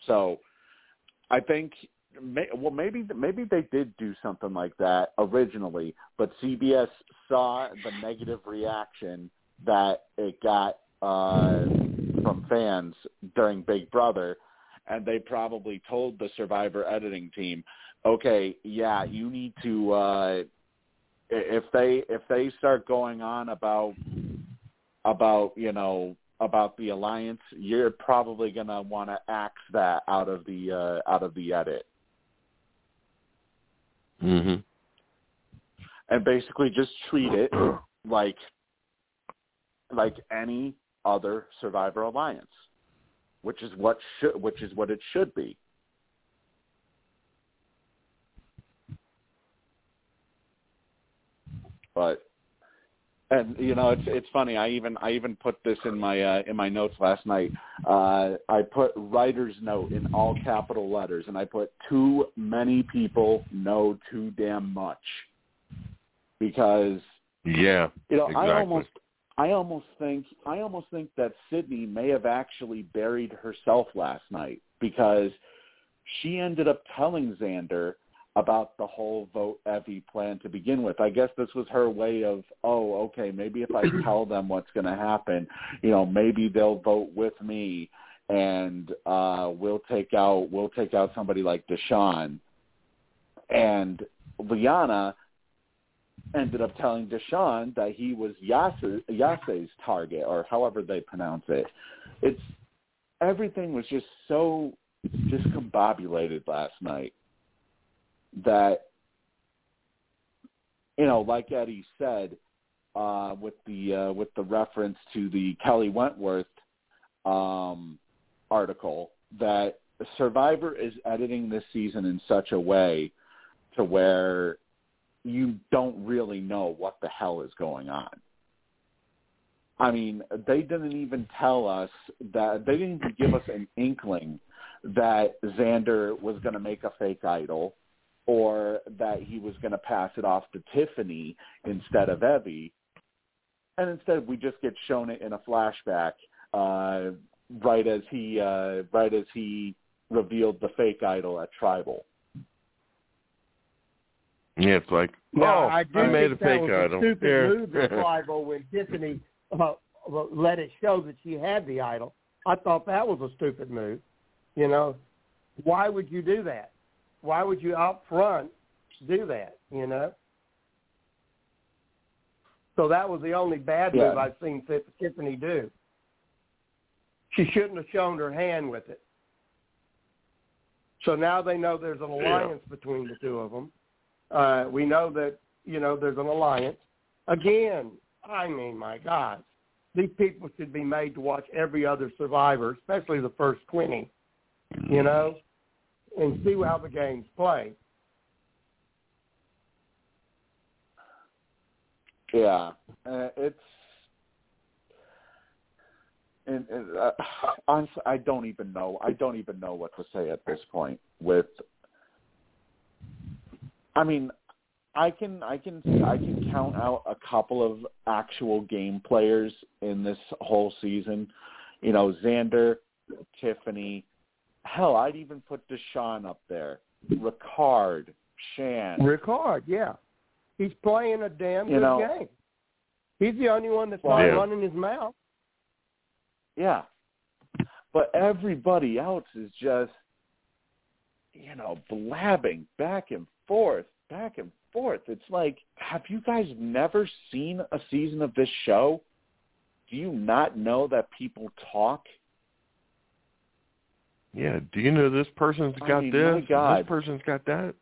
So I think may, well maybe maybe they did do something like that originally, but CBS saw the negative reaction that it got uh from fans during Big Brother and they probably told the Survivor editing team, "Okay, yeah, you need to uh if they if they start going on about about you know about the alliance, you're probably going to want to axe that out of the uh, out of the edit. hmm and basically just treat it like like any other survivor alliance which is what should which is what it should be but and you know it's it's funny i even i even put this in my uh in my notes last night uh i put writer's note in all capital letters and i put too many people know too damn much because Yeah. you know exactly. i almost i almost think i almost think that sydney may have actually buried herself last night because she ended up telling xander about the whole vote Evvie plan to begin with. I guess this was her way of, oh, okay, maybe if I tell them what's going to happen, you know, maybe they'll vote with me and uh we'll take out we'll take out somebody like Deshawn. And Liana ended up telling Deshawn that he was Yase, Yase's target or however they pronounce it. It's everything was just so discombobulated last night that you know, like Eddie said, uh, with the uh, with the reference to the Kelly Wentworth um, article, that Survivor is editing this season in such a way to where you don't really know what the hell is going on. I mean, they didn't even tell us that they didn't even give us an inkling that Xander was going to make a fake idol or that he was going to pass it off to Tiffany instead of Evvie. And instead, we just get shown it in a flashback uh, right as he uh, right as he revealed the fake idol at Tribal. Yeah, it's like, Now, oh, I do I made think a that fake was idol. a stupid Here. move at Tribal when Tiffany uh, let it show that she had the idol. I thought that was a stupid move. You know, why would you do that? Why would you out front do that? You know. So that was the only bad Yeah. move I've seen Tiffany do. She shouldn't have shown her hand with it. So now they know there's an alliance between the two of them. Uh, we know that you know there's an alliance. Again, I mean, my God, these people should be made to watch every other Survivor, especially the first twenty. You know, and see how the games play. Yeah, uh, it's and, and uh, honestly, I don't even know. I don't even know what to say at this point. With, I mean, I can I can I can count out a couple of actual game players in this whole season. You know, Xander, Tiffany. Hell, I'd even put Deshawn up there. Ricard, Shan. Ricard, yeah, he's playing a damn You good know- game. He's the only one that's Well, not Yeah. running his mouth. Yeah. But everybody else is just, you know, blabbing back and forth, back and forth. It's like, have you guys never seen a season of this show? Do you not know that people talk? Yeah, do you know this person's got mean, this? This person's got that.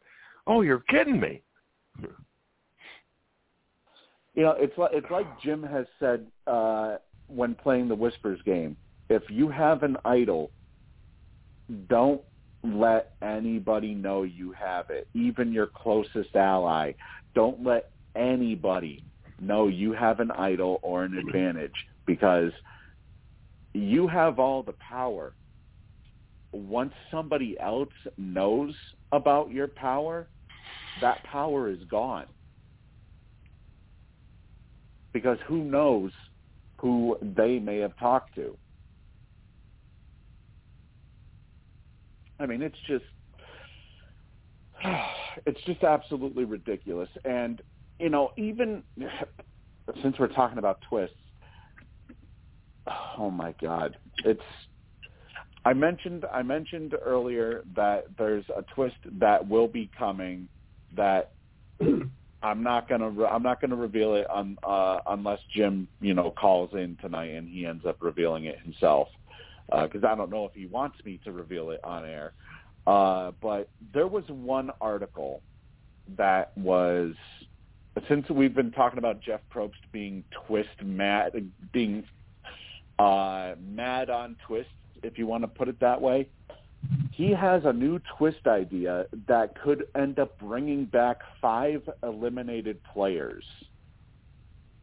Oh, you're kidding me. You know, it's like it's like Jim has said uh, when playing the Whispers game. If you have an idol, don't let anybody know you have it. Even your closest ally, don't let anybody know you have an idol or an advantage because you have all the power. Once somebody else knows about your power, that power is gone because who knows who they may have talked to. I mean, it's just it's just absolutely ridiculous. And you know, even since we're talking about twists, oh my god, it's I mentioned I mentioned earlier that there's a twist that will be coming that I'm not gonna re- I'm not gonna reveal it on, uh, unless Jim you know calls in tonight and he ends up revealing it himself because I don't know if he wants me to reveal it on air. Uh, but there was one article that was since we've been talking about Jeff Probst being twist mad, being uh, mad on twists, if you want to put it that way. He has a new twist idea that could end up bringing back five eliminated players.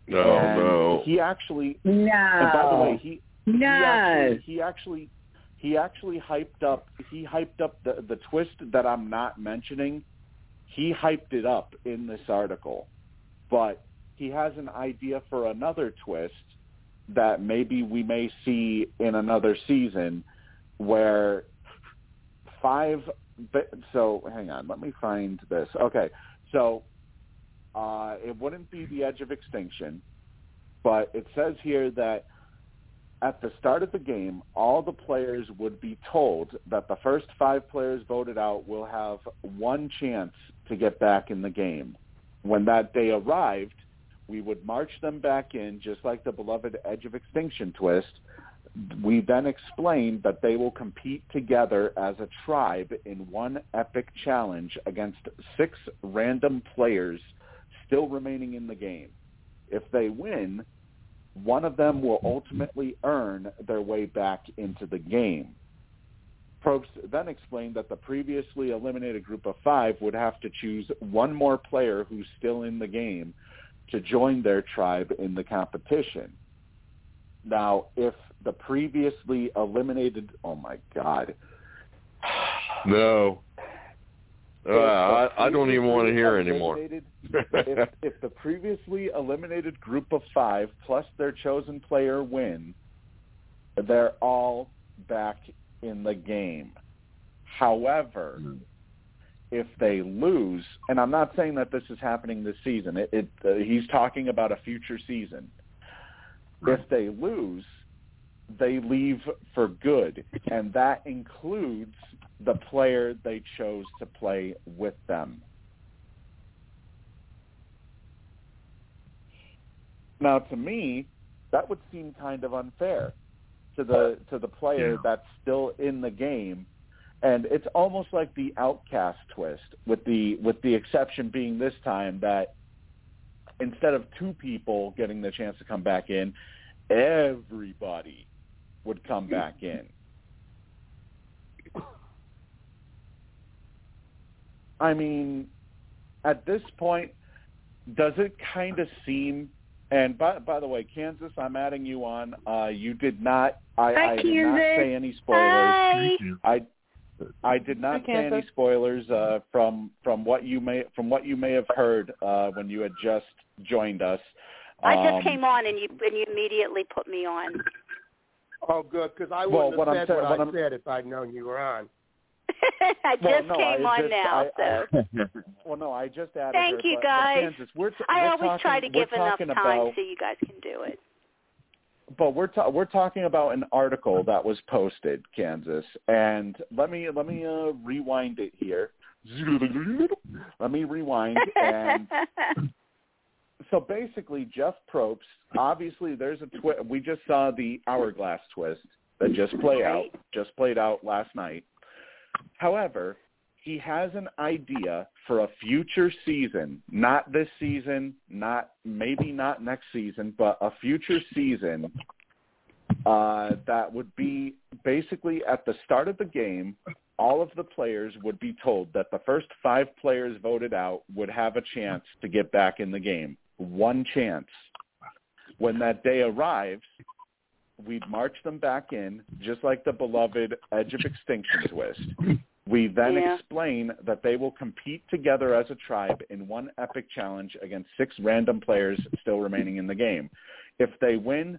No, and no. He actually, No. and by the way, he he no. actually, he actually he actually hyped up he hyped up the the twist that I'm not mentioning. He hyped it up in this article, but he has an idea for another twist that maybe we may see in another season where five so hang on let me find this okay so uh it wouldn't be the edge of extinction but it says here that at the start of the game, all the players would be told that the first five players voted out will have one chance to get back in the game. When that day arrived, we would march them back in, just like the beloved Edge of Extinction twist. We then explained that they will compete together as a tribe in one epic challenge against six random players still remaining in the game. If they win, one of them will ultimately earn their way back into the game. Probst then explained that the previously eliminated group of five would have to choose one more player who's still in the game to join their tribe in the competition. Now, if the previously eliminated, oh my God. No. Uh, I, I don't even want to hear anymore. if, if the previously eliminated group of five plus their chosen player win, they're all back in the game. However, if they lose, and I'm not saying that this is happening this season. It, it uh, he's talking about a future season. If they lose, they leave for good, and that includes the player they chose to play with them. Now, to me, that would seem kind of unfair to the to the player that's still in the game, and it's almost like the outcast twist, with the with the exception being this time that instead of two people getting the chance to come back in, everybody would come back in. I mean, at this point, does it kind of seem? And by by the way, Kansas, I'm adding you on. Uh, you did not. I, Hi, I did not Kansas. say any spoilers. Hi. I I did not Hi, say any spoilers uh, from from what you may from what you may have heard uh, when you had just joined us. I Um, just came on and you and you immediately put me on. Oh, good, because I Well, wouldn't what I'm have said what, what I I'm- said if I'd known you were on. I just Well, no, came I on just- now, I- so I- Well, no, I just added Thank her, you, but- but guys. Kansas, we're t- I we're always talking, try to give enough time about, so you guys can do it. But we're ta- we're talking about an article that was posted, Kansas, and let me let me uh, rewind it here. Let me rewind and so basically Jeff Probst, obviously there's a twist. We just saw the hourglass twist that just played out, just played out last night. However, he has an idea for a future season, not this season, not maybe not next season, but a future season uh, that would be basically at the start of the game, all of the players would be told that the first five players voted out would have a chance to get back in the game. One chance. When that day arrives, we'd march them back in, just like the beloved Edge of Extinction twist. We then Yeah. explain that they will compete together as a tribe in one epic challenge against six random players still remaining in the game. If they win,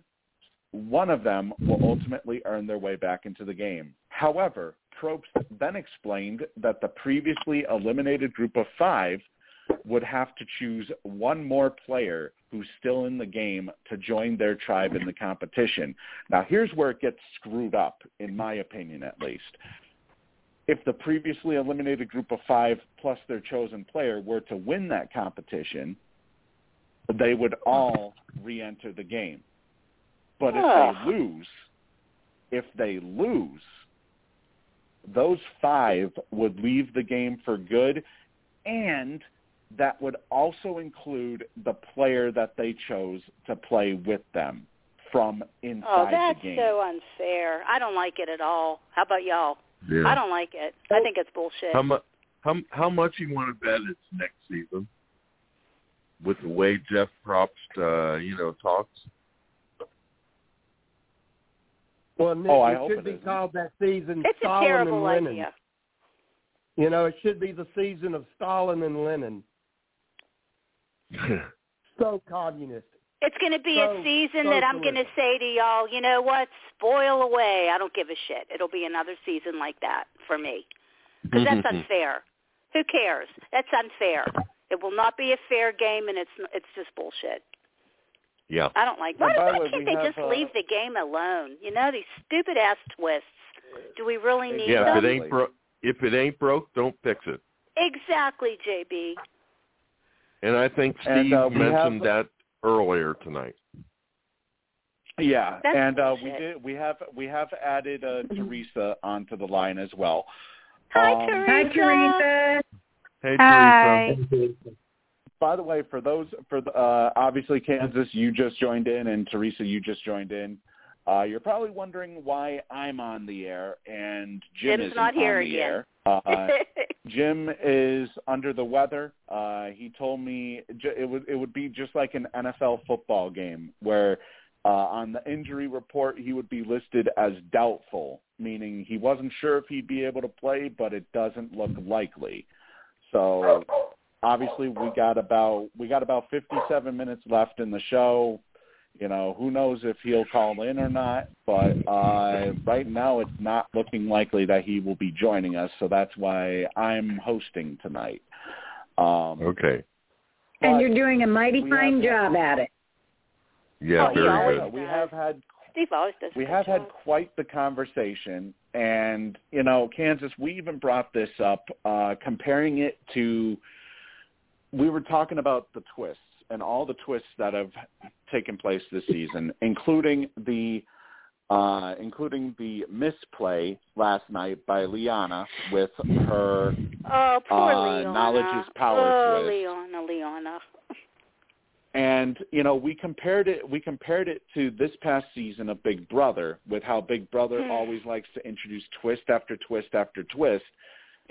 one of them will ultimately earn their way back into the game. However, Probst then explained that the previously eliminated group of five would have to choose one more player who's still in the game to join their tribe in the competition. Now, here's where it gets screwed up, in my opinion at least. If the previously eliminated group of five plus their chosen player were to win that competition, they would all re-enter the game. But if they lose, if they lose, those five would leave the game for good, and that would also include the player that they chose to play with them from oh, inside Oh, the game. Oh, that's so unfair. I don't like it at all. How about y'all? Yeah. I don't like it. I think it's bullshit. How much? How how much you want to bet it's next season? With the way Jeff Probst, uh, you know, talks. Well, Nick, Oh, I it hope should it be isn't. called that season It's a Stalin terrible and Lenin. idea. You know, it should be the season of Stalin and Lenin. So communist. It's going to be So a season that I'm going to say to y'all, you know what? Spoil away. I don't give a shit. It'll be another season like that for me. Because that's unfair. Who cares? That's unfair. It will not be a fair game, and it's it's just bullshit. yeah. I don't like. And Why, why way, can't they have, just uh, leave the game alone? You know these stupid ass twists. Do we really need Yeah. If it ain't broke, if it ain't broke, don't fix it. Exactly, JB. And I think Steve And, uh, mentioned have- that earlier tonight. Yeah, That's and uh, we did. We have we have added uh, Teresa onto the line as well. Hi, Um, Teresa. Hi, Teresa. Hey, Hi. Teresa. By the way, for those for the, uh, obviously Kansas, you just joined in, and Teresa, you just joined in. Uh, you're probably wondering why I'm on the air and Jim Jim's isn't not here on the again. air. Uh, Jim is under the weather. Uh, he told me it would it would be just like an NFL football game where uh, on the injury report he would be listed as doubtful, meaning he wasn't sure if he'd be able to play, but it doesn't look likely. So obviously we got about we got about 57 minutes left in the show. You know, who knows if he'll call in or not, but uh right now it's not looking likely that he will be joining us, so that's why I'm hosting tonight. Um Okay. And you're doing a mighty fine have- job at it. Yeah. Oh, very good. we have had Steve always does. we good have had quite the conversation and you know kansas we even brought this up uh comparing it to we were talking about the twists and all the twists that have taken place this season including the uh including the misplay last night by liana with her Oh, poor uh, Leona. knowledge is power Oh, twist. Leona, Leona. And you know, we compared it. We compared it to this past season of Big Brother, with how Big Brother Hmm. always likes to introduce twist after twist after twist.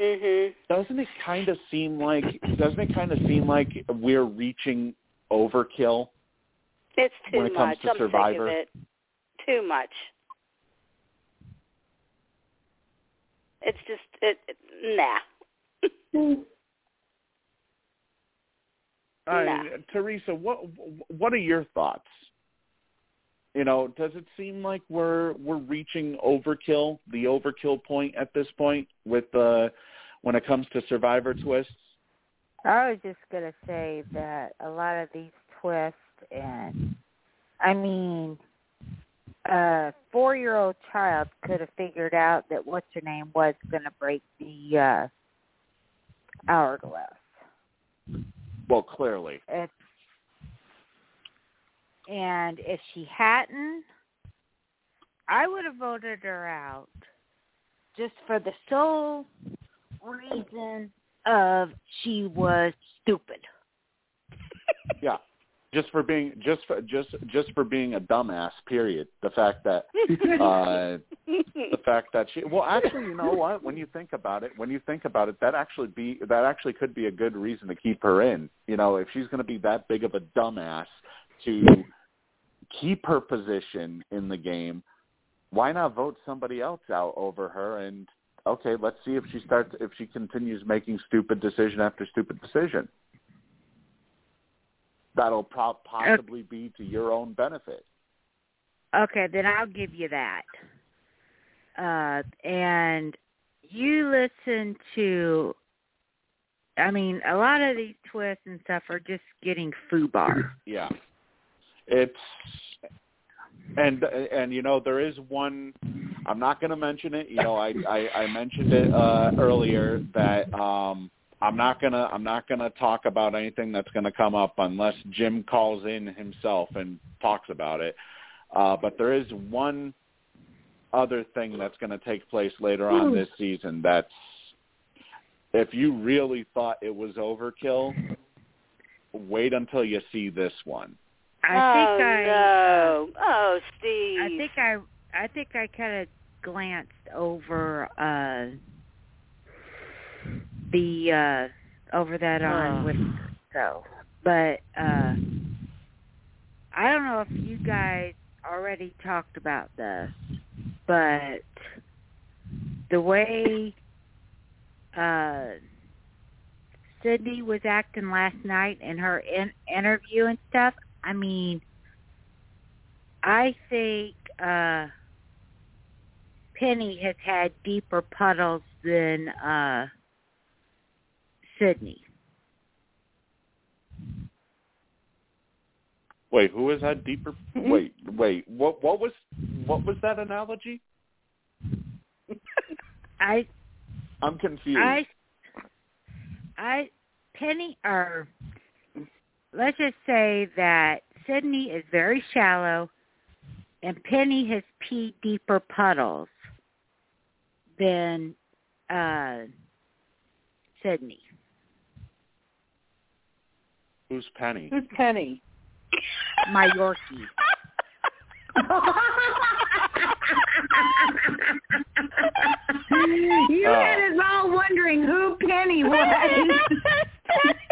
Mm-hmm. Doesn't it kind of seem like? Doesn't it kind of seem like we're reaching overkill? It's too When it comes much. to I'm Survivor. sick of it. Too much. It's just it, it nah. Nah. Teresa, what what are your thoughts? You know, does it seem like we're we're reaching overkill, the overkill point at this point with uh when it comes to Survivor twists? I was just gonna say that a lot of these twists and I mean a four year old child could have figured out that what's her name was gonna break the uh hourglass. Well, clearly. If and if she hadn't I would have voted her out just for the sole reason of she was stupid. Yeah. Just for being just for just just for being a dumbass, period. The fact that uh the fact that she well actually you know what when you think about it when you think about it that actually be that actually could be a good reason to keep her in you know if she's going to be that big of a dumbass to keep her position in the game why not vote somebody else out over her and okay let's see if she starts if she continues making stupid decision after stupid decision that'll pro- possibly be to your own benefit Okay, then I'll give you that. Uh, and you listen to, I mean, a lot of these twists and stuff are just getting foobar. Yeah. It's and and you know there is one i'm not going to mention it you know i i, I mentioned it uh earlier that um i'm not going to i'm not going to talk about anything that's going to come up unless jim calls in himself and talks about it. Uh but there is one other thing that's going to take place later on this season that's if you really thought it was overkill wait until you see this one I oh, think I no. Oh, Steve. I think I I think I kind of glanced over uh the uh over that on Oh. with so but uh I don't know if you guys already talked about this but the way uh Sydney was acting last night in her in- interview and stuff I mean, I think uh Penny has had deeper puddles than uh Sydney. Wait, who has had deeper? Wait, wait. What what was what was that analogy? I I'm confused. I I Penny or let's just say that Sydney is very shallow and Penny has peed deeper puddles than uh Sydney. Who's Penny? Who's Penny? My Yorkie. you Oh. had us all wondering who Penny was.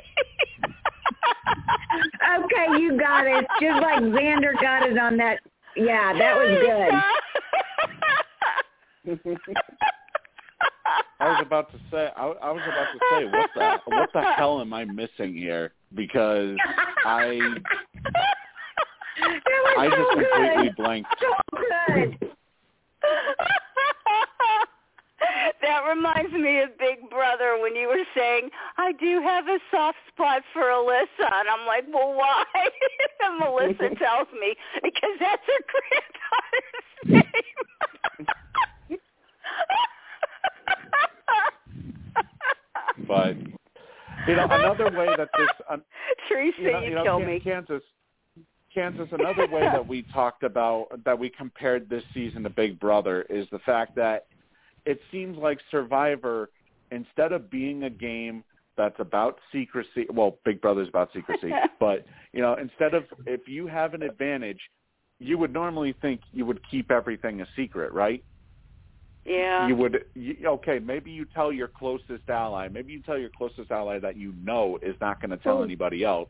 okay, you got it. Just like Xander got it on that. Yeah, that was good. I was about to say. I, I was about to say. What the what the hell am I missing here? Because I That was I so just completely blanked. So good. that reminds me of Big Brother when you were saying, I do have a soft spot for Alyssa. And I'm like, well, why? and Melissa tells me, because that's her granddaughter's name. But you know, another way that this uh, Teresa, you know, you, you know, kill Kan- me. Kansas, Kansas. Another way that we talked about that we compared this season to Big Brother is the fact that it seems like Survivor, instead of being a game that's about secrecy, well, Big Brother's about secrecy, but you know, instead of if you have an advantage, you would normally think you would keep everything a secret, right? Yeah. you would you, okay maybe you tell your closest ally maybe you tell your closest ally that you know is not going to tell hmm. anybody else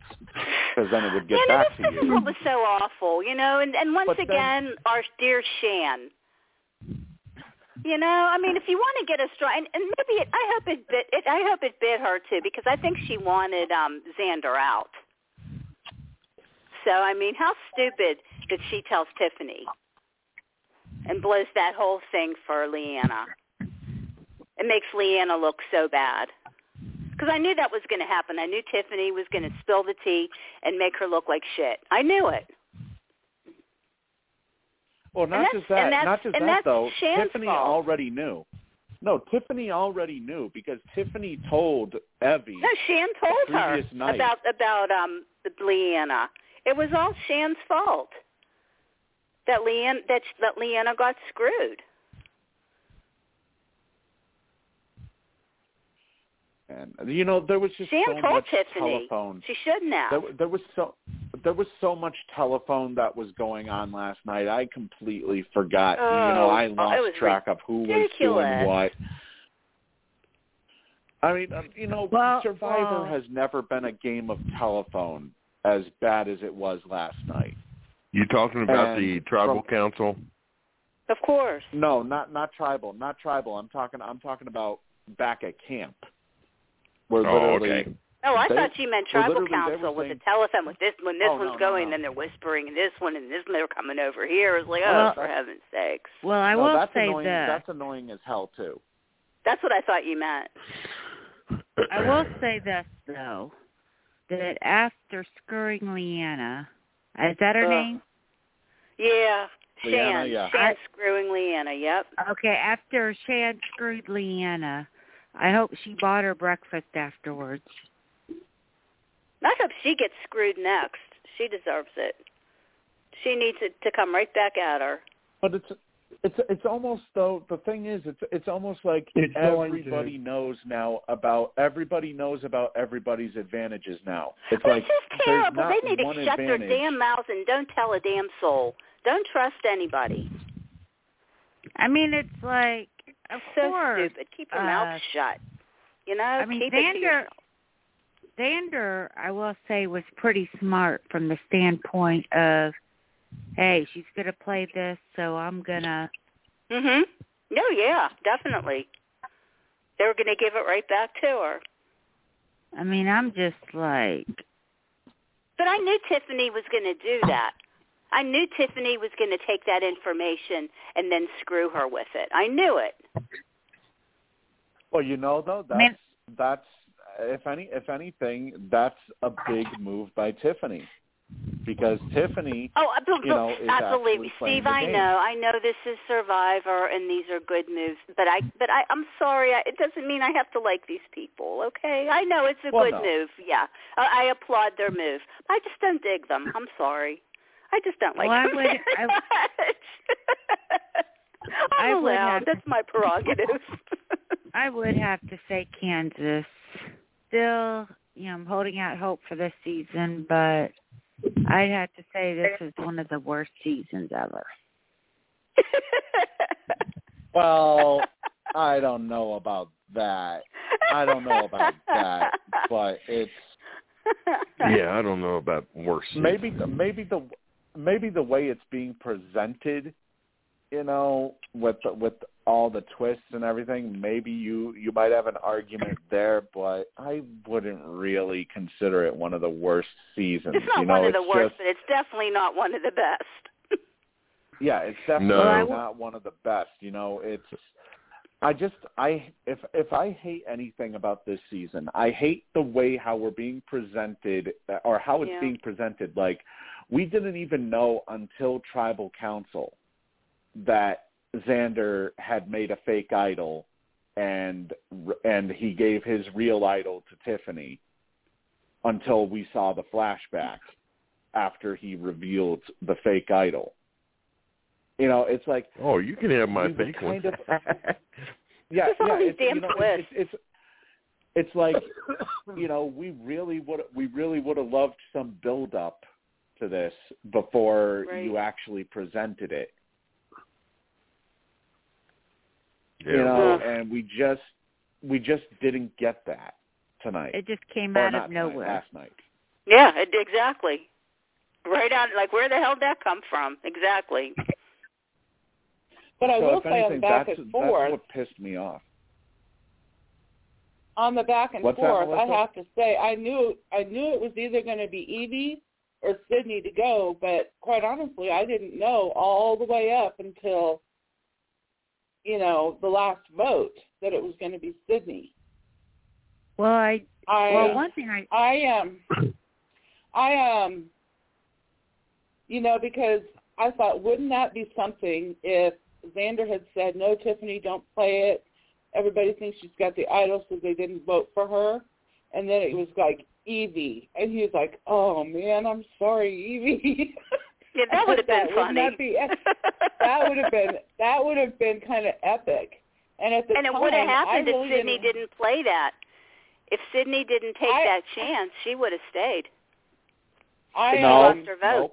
because then it would get yeah, back no, to this is you what was so awful, you know. And and once But then- again, our dear Shan. You know, I mean, if you want to get a strong, and, and maybe it, I hope it bit, it, I hope it bit her too, because I think she wanted um Xander out. So I mean, how stupid did she tell Tiffany and blows that whole thing for Liana? It makes Liana look so bad. Because I knew that was going to happen. I knew Tiffany was going to spill the tea and make her look like shit. I knew it. Well not just that not just that though Shan's tiffany fault. already knew no tiffany already knew because tiffany told evvie No, Shan told her night. about about um the Liana. It was all Shan's fault that Leanne that that Liana got screwed. and you know there was just Shan so told much Tiffany telephone she shouldn't have. there, there was so there was so much telephone that was going on last night. I completely forgot. you know, Oh, I oh, lost was track of who was doing what. I mean, um, you know, Well, Survivor well- has never been a game of telephone as bad as it was last night. You talking about And the tribal from- council? of course. No, not not tribal, not tribal. I'm talking I'm talking about back at camp. Where Oh, literally okay. Oh, I They- thought you meant tribal council with the telephone with this when this Oh, one's no, no, going, no. then they're whispering, and this one and this one they're coming over here. It's like, oh, Well, for heaven's sakes. Well, I no, will that's say annoying. this. That's annoying as hell too. That's what I thought you meant. I will say this though, that after screwing Liana, is that her Ugh. name? Yeah. Liana, Shan. yeah. Shan I- screwing Liana. Yep. Okay, after Shan screwed Liana, I hope she bought her breakfast afterwards. I hope she gets screwed next. She deserves it. She needs it to come right back at her. But it's it's it's almost though the thing is it's it's almost like It's everybody knows now about everybody knows about everybody's advantages now. It's Which like is there's terrible. not They need to shut advantage. their damn mouths and don't tell a damn soul. Don't trust anybody. I mean, it's like, of so course, stupid. Keep your uh, mouth shut. You know, I mean, keep it to Xander- yourself. Xander, I will say, was pretty smart from the standpoint of, hey, she's going to play this, so I'm going to. Mhm. No, yeah, definitely. They were going to give it right back to her. I mean, I'm just like, But I knew Tiffany was going to do that. I knew Tiffany was going to take that information and then screw her with it. I knew it. Well, you know though that's Man- that's if any if anything that's a big move by Tiffany because Tiffany Oh, I, be- You know, is I believe actually me, playing Steve. I game. know, I know this is Survivor, and these are good moves. But I, but I, I'm sorry. I, it doesn't mean I have to like these people. Okay, I know it's a Well, good no. move. Yeah, I, I applaud their move. I just don't dig them. I'm sorry. I just don't like Well, I them would- I- much. I I'm would allowed. have- That's my prerogative. I would have to say Kansas. Still, you know, I'm holding out hope for this season, but I'd have to say this is one of the worst seasons ever. well I don't know about that I don't know about that but it's Yeah, I don't know about worse. maybe the, maybe the maybe the way it's being presented you know with the, with all the twists and everything maybe you you might have an argument there but i wouldn't really consider it one of the worst seasons It's not you know one of the worst, just but it's definitely not one of the best. yeah it's definitely No. Well, I w- not one of the best you know it's i just i if if i hate anything about this season i hate the way how we're being presented or how it's Yeah. being presented like we didn't even know until tribal council that xander had made a fake idol and and he gave his real idol to tiffany until we saw the flashback after he revealed the fake idol you know it's like Oh, you can have my we were fake one. of- yeah, There's yeah, it's, damn you know. It's, it's it's like you know we really would we really would have loved some build up to this before Right. you actually presented it. Yeah. You know, Ugh. and we just we just didn't get that tonight. It just came or out not of tonight, nowhere. last night. Yeah, it, exactly. Right out, like where the hell did that come from? Exactly. But I so will say anything, on the back that's and that's forth, what pissed me off. on the back and What's that, forth, I have to say I knew I knew it was either going to be Evvie or Sydney to go, but quite honestly, I didn't know all the way up until you know the last vote that it was going to be Sydney. Well, I I well one thing I I am I um you know because I thought wouldn't that be something if Xander had said no Tiffany don't play it. Everybody thinks she's got the idol so they didn't vote for her. And then it was like Evvie. And he was like oh man I'm sorry Evvie Yeah, that would have been Wouldn't funny. that be that would have been that would have been kind of epic and at the and it time would have I happened really if Sydney didn't, didn't play that. If Sydney didn't take I- that chance, she would have stayed. I She no, lost um, her vote.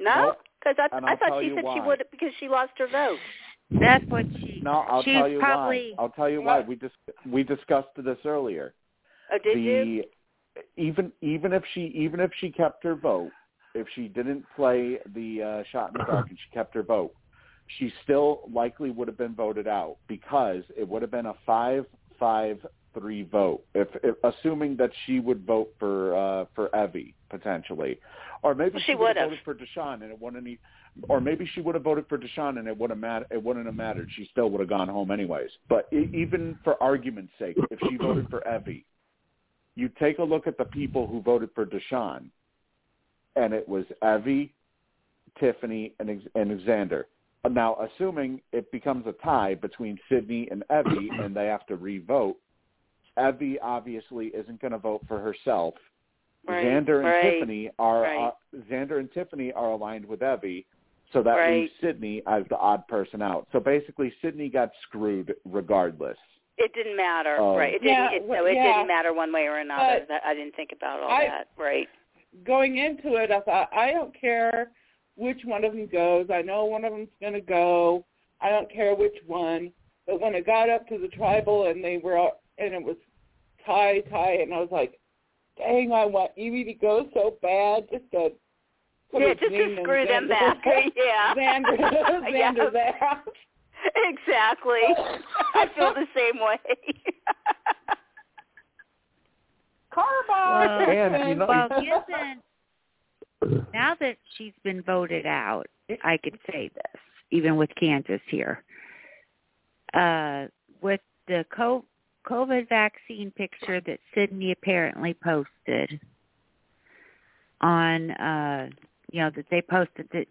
nope. No, because I, I I'll thought she you said she would because she lost her vote. that's what she No, I'll she's tell you probably why. I'll tell you why. We just we discussed this earlier. Oh, did the you? even even if she even if she kept her vote, if she didn't play the uh, shot in the dark and she kept her vote, she still likely would have been voted out because it would have been a five five three vote. If, if assuming that she would vote for uh, for Evvie potentially, or maybe she, she would have voted for Deshawn and it wouldn't. e- Or maybe she would have voted for Deshawn and it wouldn't matter. It wouldn't have mattered. She still would have gone home anyways. But e even for argument's sake, if she voted for Evvie, you take a look at the people who voted for Deshawn, and it was Evvie, Tiffany, and, and Xander. Now, assuming it becomes a tie between Sydney and Evvie, and they have to re-vote, Evvie obviously isn't going to vote for herself. Right, Xander and right, Tiffany are right. uh, Xander and Tiffany are aligned with Evvie, so that Right. leaves Sydney as the odd person out. So basically, Sydney got screwed regardless. It didn't matter, Oh. right? It didn't. Yeah, it, well, so it yeah. didn't matter one way or another. But I didn't think about all I- that, right? Going into it, I thought I don't care which one of them goes. I know one of them's going to go. I don't care which one. But when it got up to the tribal and they were all, and it was tie tie, and I was like, dang, I want Evvie to go so bad just to Yeah, just to screw them back. yeah. Xander, Yeah. Xander. Exactly. I feel the same way. Karma. Well, And, you know- well, given now that she's been voted out, I could say this, even with Kansas here. Uh, with the COVID vaccine picture that Sydney apparently posted on, uh, you know, that they posted that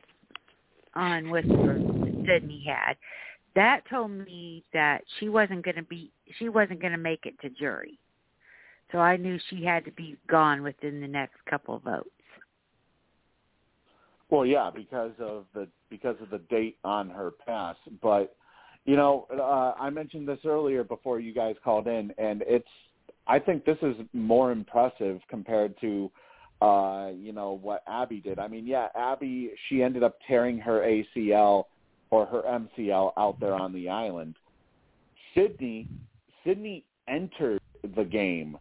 on Whisper that Sydney had, that told me that she wasn't going to be, she wasn't going to make it to jury. So I knew she had to be gone within the next couple of votes. Well, yeah, because of the because of the date on her pass. But you know, uh, I mentioned this earlier before you guys called in, and it's I think this is more impressive compared to uh, you know what Abby did. I mean, yeah, Abby she ended up tearing her ACL or her MCL out there on the island. Sydney Sydney entered the game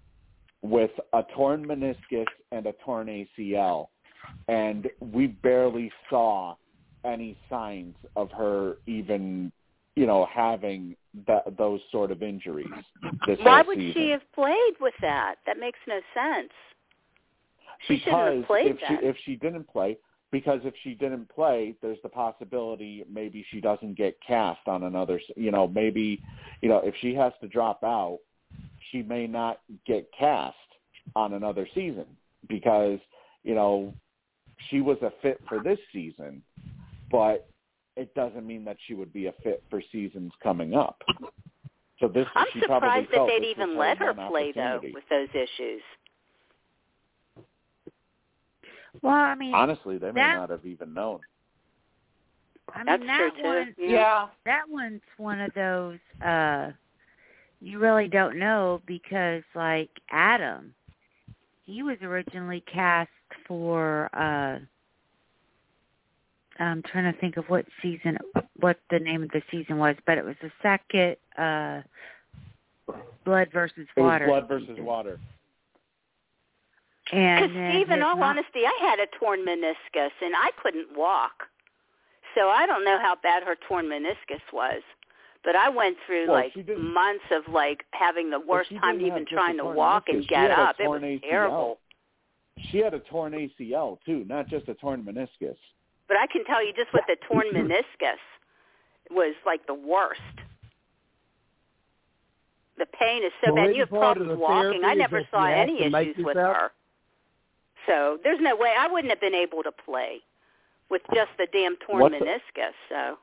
with a torn meniscus and a torn ACL and we barely saw any signs of her even, you know, having that those sort of injuries Why would season. she have played with that? That makes no sense. She because have played if then. she if she didn't play, because if she didn't play, there's the possibility maybe she doesn't get cast on another. You know, maybe you know if she has to drop out, she may not get cast on another season because you know she was a fit for this season, but it doesn't mean that she would be a fit for seasons coming up. So this I'm she surprised that they'd even let her play though with those issues. Well, I mean, Honestly, they may that- not have even known. I mean That's that true too. one, yeah. Yeah. that one's one of those uh you really don't know because like Adam, he was originally cast for uh I'm trying to think of what season what the name of the season was, but it was the second uh Blood versus It was Water. blood versus season. water. Because Steve, in all mom- honesty, I had a torn meniscus and I couldn't walk. So I don't know how bad her torn meniscus was. But I went through Well, like months of like having the worst she time even trying to walk and She get up. It was ACL. terrible. She had a torn ACL too, not just a torn meniscus. But I can tell you just with the torn meniscus was like the worst. The pain is so Well, bad. You have isn't part of problems walking. I never saw any issues with out? her. So there's no way I wouldn't have been able to play with just the damn torn What's meniscus. So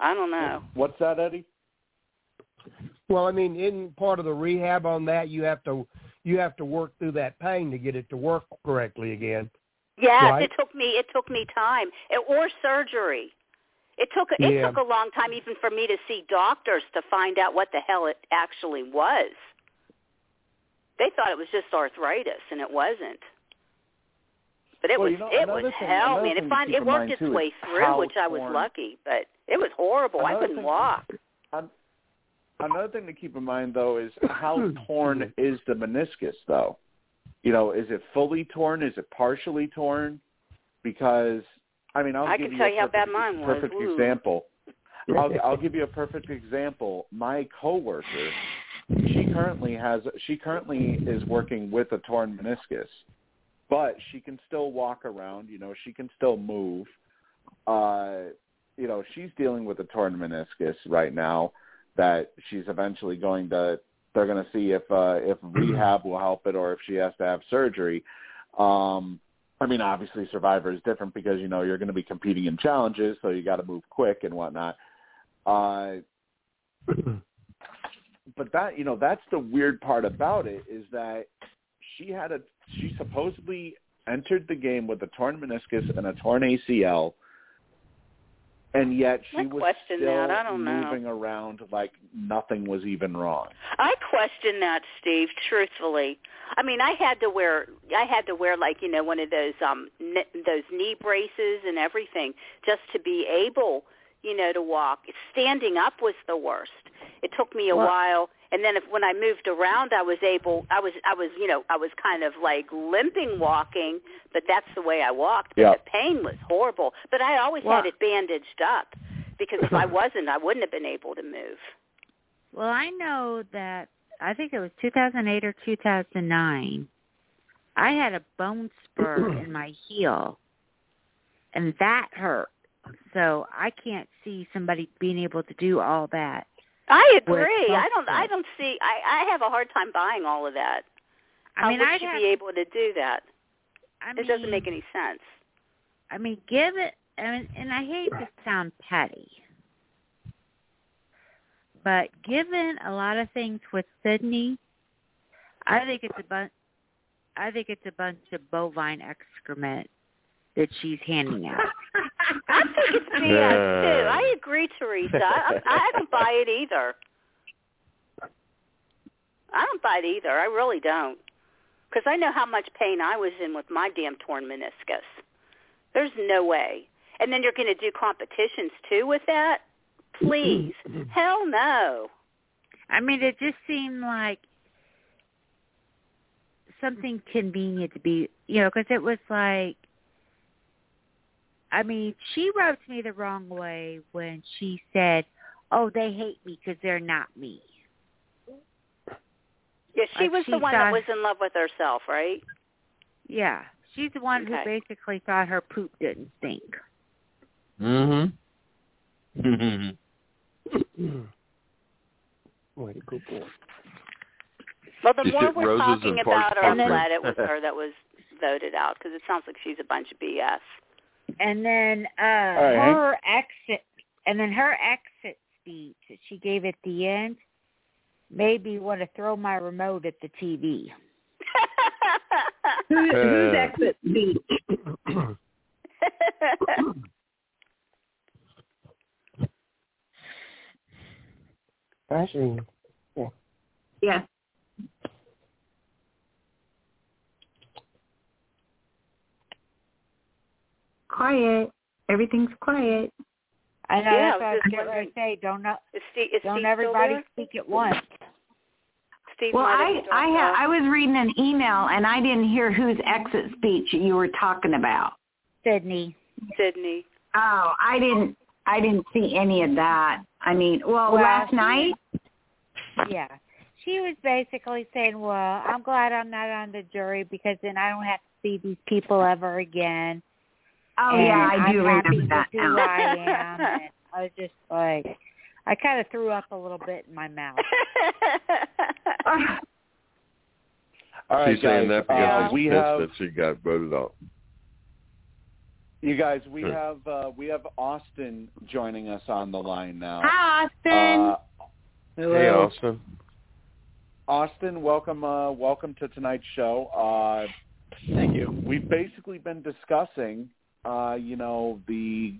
I don't know. What's that, Eddie? Well, I mean, in part of the rehab on that, you have to you have to work through that pain to get it to work correctly again. Yes, Right. it took me it took me time. It, or surgery. It took it Yeah. took a long time even for me to see doctors to find out what the hell it actually was. They thought it was just arthritis and it wasn't. But it Well, was you know, it was thing- hell, another man. It to fin- keep it worked its way through, which I was torn- lucky, but it was horrible. I couldn't thing- walk. Um, another thing to keep in mind though is how torn is the meniscus though? You know, is it fully torn? Is it partially torn? Because I mean, I'll I give can you tell a you how bad mine was. perfect Ooh. example. I'll, I'll give you a perfect example. My coworker, she currently has she currently is working with a torn meniscus, but she can still walk around. You know, she can still move. Uh, you know, she's dealing with a torn meniscus right now that she's eventually going to. They're going to see if uh, if rehab will help it or if she has to have surgery. Um, I mean, obviously Survivor is different because you know you're going to be competing in challenges, so you got to move quick and whatnot. Uh, but that you know that's the weird part about it is that she had a she supposedly entered the game with a torn meniscus and a torn ACL, and yet she I was question still that. I don't know. moving around like nothing was even wrong. I question that, Steve. Truthfully, I mean, I had to wear, I had to wear like you know one of those um ne- those knee braces and everything just to be able, you know, to walk. Standing up was the worst. It took me a Well- while, and then if, when I moved around, I was able, I was, I was, you know, I was kind of like limping walking, but that's the way I walked. But Yeah. the pain was horrible. But I always Well- had it bandaged up because if I wasn't, I wouldn't have been able to move. Well, I know that I think it was 2008 or 2009. I had a bone spur in my heel, and that hurt. So I can't see somebody being able to do all that. I agree. I don't. I don't see. I I have a hard time buying all of that. I How mean, she have, be able to do that? I it doesn't make any sense. I mean, give it, and, and I hate to sound petty, but given a lot of things with Sydney, I think it's a bunch. I think it's a bunch of bovine excrement that she's handing out. I think it's BS too. I agree, Teresa. I, I don't buy it either. I don't buy it either. I really don't. Because I know how much pain I was in with my damn torn meniscus. There's no way. And then you're going to do competitions too with that? Please. Mm-hmm. Hell no. I mean, it just seemed like something convenient to be, you know, because it was like, I mean, she rubbed me the wrong way when she said, "Oh, they hate me because they're not me." Yeah, she Like was she the one that was in love with herself, right? Yeah, she's the one Okay. who basically thought her poop didn't stink. Mhm. Way to go, boy. Well, the Just more we're talking about her, I'm glad it was her that was voted out because it sounds like she's a bunch of BS. And then uh right, Hank. her exit, and then her exit speech that she gave at the end made me want to throw my remote at the TV. Who, whose Uh. exit speech? Actually, yeah. Yeah. Quiet. Everything's quiet. I know Yeah, that's what I I was was just getting to say. Don't not, is Steve, is don't Steve everybody speak at once. Steve Well, might I have I dropped ha- I was reading an email and I didn't hear whose exit speech you were talking about. Sydney. Sydney. Oh, I didn't I didn't see any of that. I mean, well, Well, last night. Yeah. She was basically saying, Well, I'm glad I'm not on the jury because then I don't have to see these people ever again. Oh and yeah, I do I'm happy remember that with who now. I am. And I was just like I kind of threw up a little bit in my mouth. All right, She's saying guys, that because uh, we have that she got voted out. you guys. We Sure. have uh, we have Austin joining us on the line now. Hi, Austin. Uh, Hey, Austin. Austin, welcome uh, welcome to tonight's show. Uh, Thank you. we've basically been discussing, uh, you know, the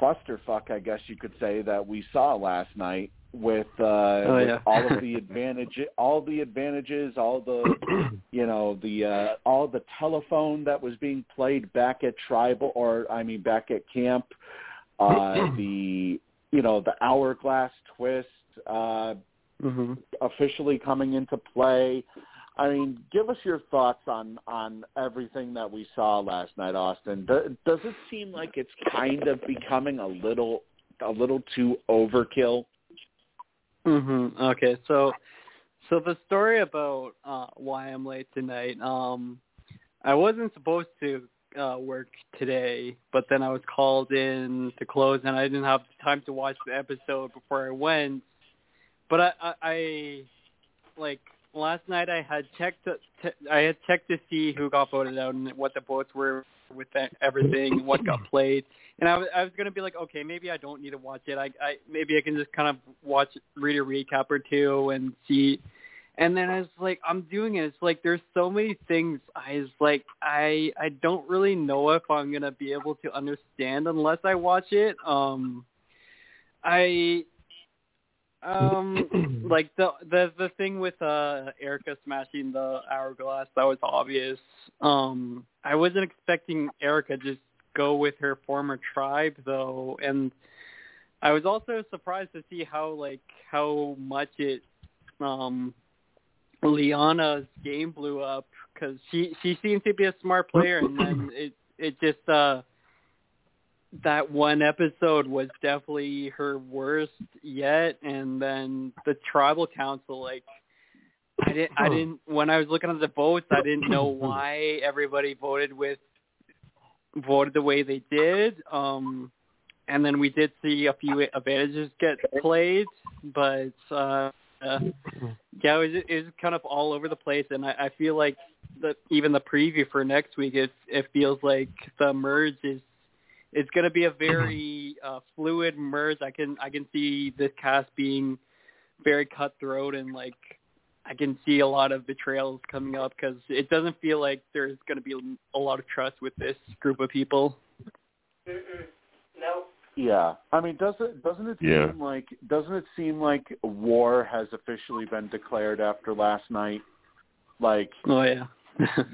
clusterfuck, I guess you could say, that we saw last night with, uh, Oh, with yeah. all of the advantage, all the advantages, all the, you know, the uh, all the telephone that was being played back at tribal, or I mean, back at camp, uh, the, you know, the hourglass twist. Uh, hmm officially coming into play. I mean, give us your thoughts on on everything that we saw last night, Austin. Do, does it seem like it's kind of becoming a little a little too overkill? hmm Okay, so so the story about uh why I'm late tonight. Um, I wasn't supposed to uh work today, but then I was called in to close, and I didn't have time to watch the episode before I went. But I I, I like last night I had checked to, to, I had checked to see who got voted out and what the votes were with that, everything, what got played, and I was I was gonna be like, okay, maybe I don't need to watch it. I I maybe I can just kind of watch read a recap or two and see. And then I was like, I'm doing it. It's like there's so many things. I was like, I I don't really know if I'm gonna be able to understand unless I watch it. Um, I um like the the the thing with uh Erika smashing the hourglass that was obvious. Um I wasn't expecting Erika just go with her former tribe though and I was also surprised to see how like how much it um Liana's game blew up cuz she she seems to be a smart player and then it it just uh that one episode was definitely her worst yet and then the tribal council like I didn't I didn't when I was looking at the votes I didn't know why everybody voted with voted the way they did um and then we did see a few advantages get played but uh, uh yeah it was it was kind of all over the place and I, I feel like that even the preview for next week it it feels like the merge is it's going to be a very uh, fluid merge. I can I can see this cast being very cutthroat and like I can see a lot of betrayals coming up because it doesn't feel like there's going to be a lot of trust with this group of people. No. Yeah, I mean, does it doesn't it Yeah. seem like doesn't it seem like war has officially been declared after last night? Like Oh yeah.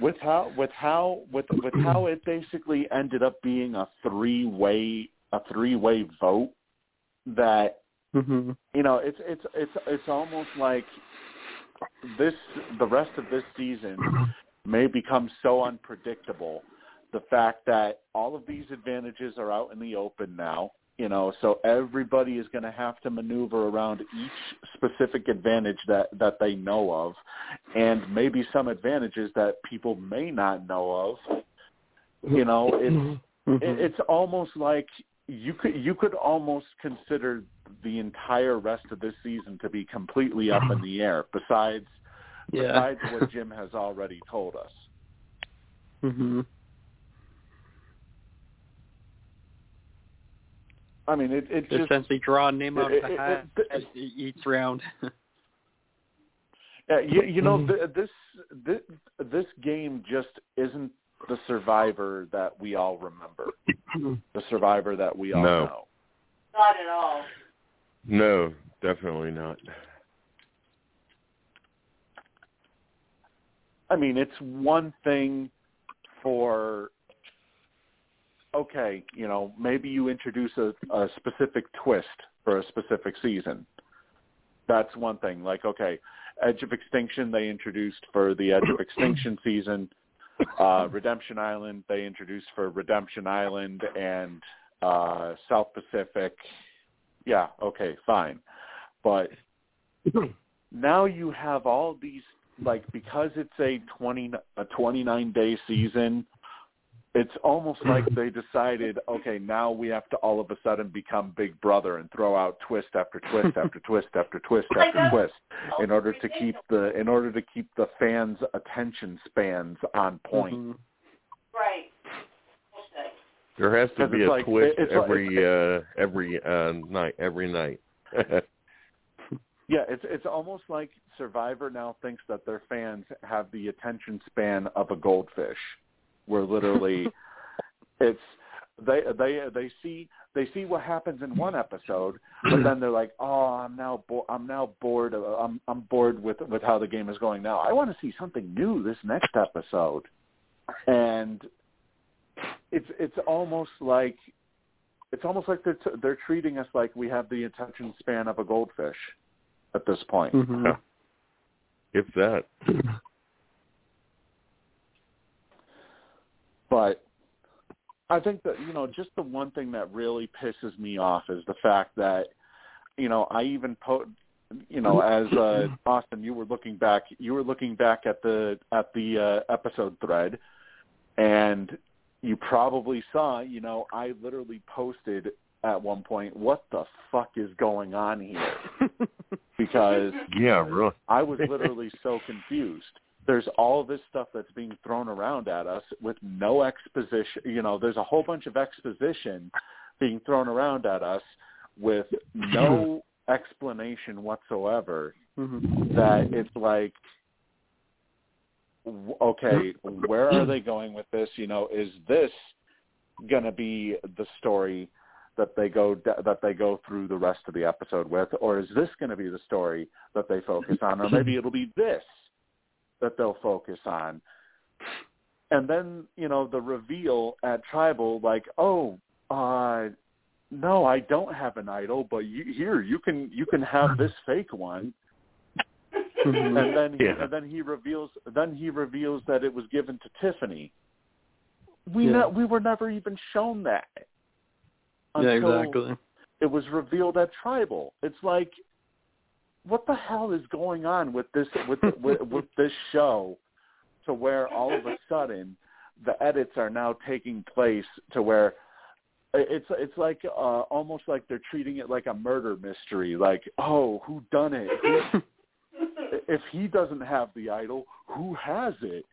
With how with how with with how it basically ended up being a three way a three way vote that hmm you know it's it's it's it's almost like this the rest of this season may become so unpredictable the fact that all of these advantages are out in the open now you know so everybody is going to have to maneuver around each specific advantage that that they know of and maybe some advantages that people may not know of you know it's it, it's almost like you could you could almost consider the entire rest of this season to be completely up in the air besides yeah. besides what Jim has already told us. hmm I mean, it it just Essentially, draw a name out of the it- it- hat it- at each round. uh, you, you know th- this this this game just isn't the survivor that we all remember. The survivor that we all No. know. Not at all. No, definitely not. I mean, it's one thing for okay, you know, maybe you introduce a, a specific twist for a specific season. That's one thing. Like, okay, Edge of Extinction they introduced for the Edge of Extinction season. Uh, Redemption Island they introduced for Redemption Island and uh, South Pacific. Yeah, okay, fine. But now you have all these like because it's a 20 a 29 day season it's almost like they decided okay now we have to all of a sudden become big brother and throw out twist after twist after twist after twist after twist in order to keep the in order to keep the fans attention spans on point Mhm. Right. Okay. There has to be a like- twist it's like- every uh every uh night every night. Yeah, it's it's almost like Survivor now thinks that their fans have the attention span of a goldfish, where literally it's they they they see they see what happens in one episode, but then they're like, oh, I'm now bo- I'm now bored. Of, I'm I'm bored with with how the game is going now. I want to see something new this next episode, and it's it's almost like it's almost like they're t- they're treating us like we have the attention span of a goldfish at this point. Mhm. if that. But I think that you know just the one thing that really pisses me off is the fact that you know I even po- you know as uh, Austin you were looking back you were looking back at the at the uh, episode thread and you probably saw you know I literally posted at one point what the fuck is going on here because Yeah, really. I was literally so confused. There's all this stuff that's being thrown around at us with no exposition. You know, there's a whole bunch of exposition being thrown around at us with no explanation whatsoever. Mhm. That it's like, okay, where are they going with this? You know, is this going to be the story that they go that they go through the rest of the episode with, or is this going to be the story that they focus on, or maybe it'll be this that they'll focus on. And then you know the reveal at tribal, like, oh, uh, no, I don't have an idol, but you, here you can you can have this fake one. Mhm. And then Yeah. and then he reveals then he reveals that it was given to Tiffany. We Yeah. ne- we were never even shown that. Yeah, exactly. It was revealed at tribal. It's like, what the hell is going on with this with with, with this show, to where all of a sudden the edits are now taking place to where it's it's like uh, almost like they're treating it like a murder mystery. Like, oh, who done it? If he doesn't have the idol, who has it?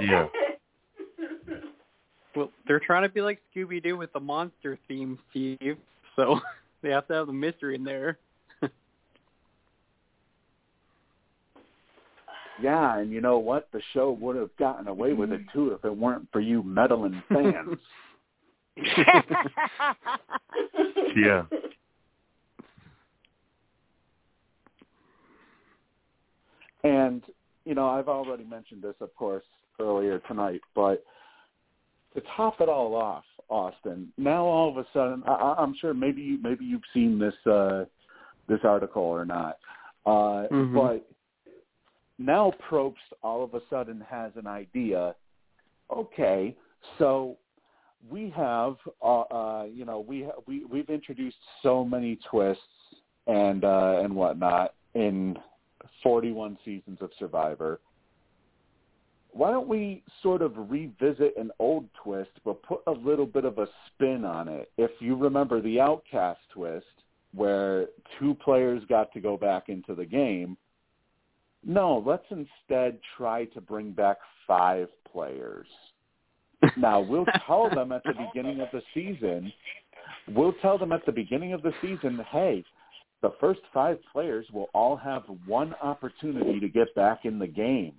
Yeah. Well, they're trying to be like Scooby Doo with the monster theme, Steve. So they have to have the mystery in there. Yeah, and you know what? The show would have gotten away with it too if it weren't for you meddling fans. Yeah. And you know, I've already mentioned this, of course, earlier tonight, but to top it all off, Austin, now all of a sudden, I, I- I'm sure maybe you, maybe you've seen this uh, this article or not, uh, Mhm. but now Probst all of a sudden has an idea. Okay, so we have, uh, uh, you know, we we we've introduced so many twists and uh, and whatnot in 41 seasons of Survivor. Why don't we sort of revisit an old twist, but put a little bit of a spin on it? If you remember the Outcast twist, where two players got to go back into the game, no, let's instead try to bring back five players. Now, we'll tell them at the beginning of the season, we'll tell them at the beginning of the season, hey, the first five players will all have one opportunity to get back in the game.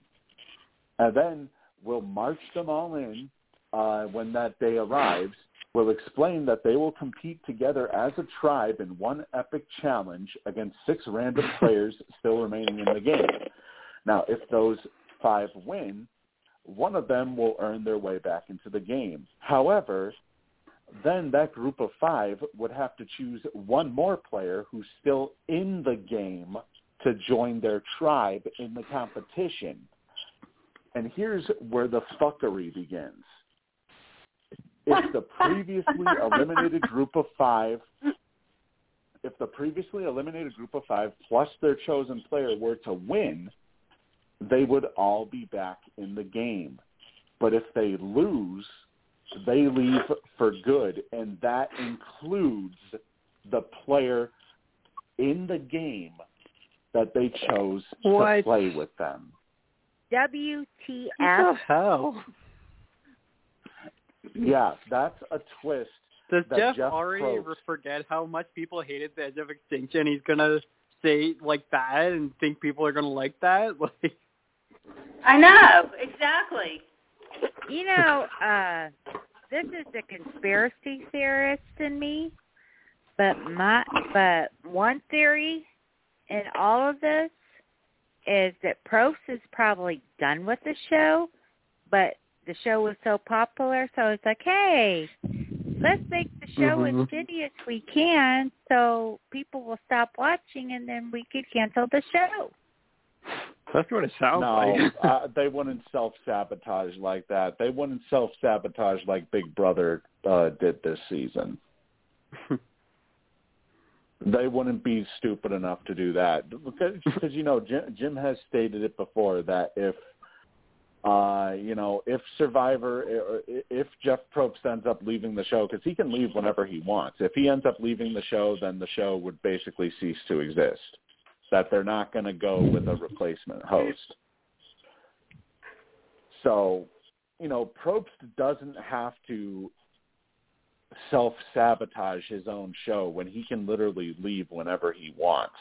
And then we'll march them all in uh, when that day arrives. We'll explain that they will compete together as a tribe in one epic challenge against six random players still remaining in the game. Now, if those five win, one of them will earn their way back into the game. However, then that group of five would have to choose one more player who's still in the game to join their tribe in the competition. And here's where the fuckery begins. If the previously eliminated group of five, if the previously eliminated group of five plus their chosen player were to win, they would all be back in the game. But if they lose, they leave for good, and that includes the player in the game that they chose to play with them. What the WTF? hell? Yeah, that's a twist. Does that Jeff, Jeff already Probst- forget how much people hated the Edge of Extinction? He's gonna say like that and think people are gonna like that. Like, I know exactly. You know, uh, this is the conspiracy theorist in me, but my but one theory in all of this is that Probst is probably done with the show, but the show was so popular, so it's like, hey, let's make the show Mhm. as shitty as we can, so people will stop watching, and then we could cancel the show. that's what it sounds no, like. uh, they wouldn't self-sabotage like that. They wouldn't self-sabotage like Big Brother uh, did this season. they wouldn't be stupid enough to do that because, because you know Jim, Jim has stated it before that if Uh, you know, if Survivor, if Jeff Probst ends up leaving the show, because he can leave whenever he wants. If he ends up leaving the show, then the show would basically cease to exist. That they're not going to go with a replacement host. So, you know, Probst doesn't have to self-sabotage his own show when he can literally leave whenever he wants.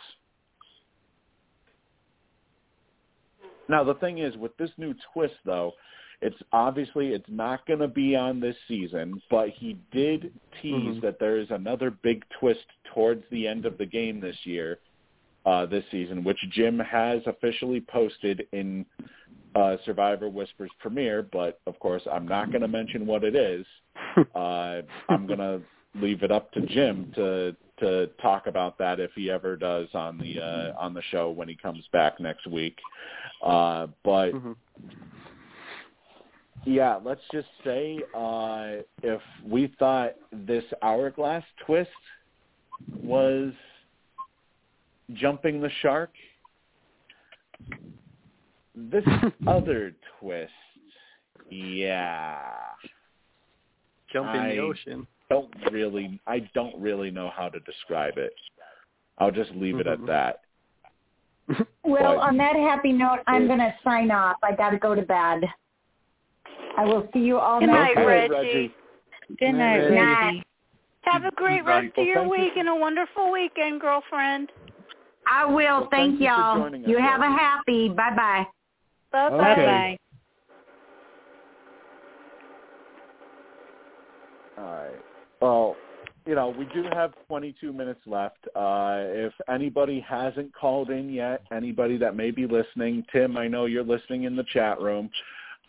Now the thing is with this new twist though, it's obviously it's not going to be on this season, but he did tease Mm-hmm. that there is another big twist towards the end of the game this year, uh, this season, which Jim has officially posted in uh, Survivor Whispers premiere. But of course, I'm not going to mention what it is. Uh, I'm going to leave it up to Jim to to talk about that if he ever does on the uh, on the show when he comes back next week. Uh, but Mhm. yeah, let's just say uh, if we thought this hourglass twist was jumping the shark, this other twist, yeah, Jump in I- the ocean. Don't really, I don't really know how to describe it. I'll just leave it at Mhm. that. Well, But- on that happy note, I'm going to sign off. I got to go to bed. I will see you all Good next night, Reggie. Reggie. Good night, Good night. Have a great rest Well, of your thank you. week and a wonderful weekend, girlfriend. I will. Well, thank, thank you y'all. joining us, You have a happy. Bye-bye. Bye bye. Okay. Bye. All right. Well, you know, we do have 22 minutes left. Uh, if anybody hasn't called in yet, anybody that may be listening, Tim, I know you're listening in the chat room.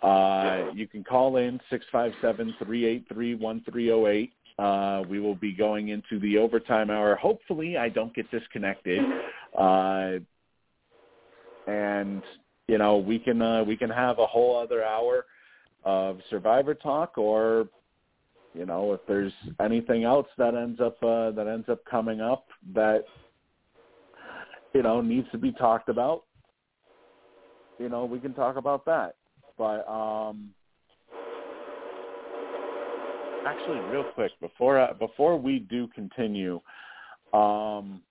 Uh, you can call in 657-383-1308. Uh, we will be going into the overtime hour. Hopefully I don't get disconnected. Uh, and, you know, we can, uh, we can have a whole other hour of Survivor talk or you know if there's anything else that ends up uh, that ends up coming up that you know needs to be talked about you know we can talk about that. But um actually real quick before uh, before we do continue um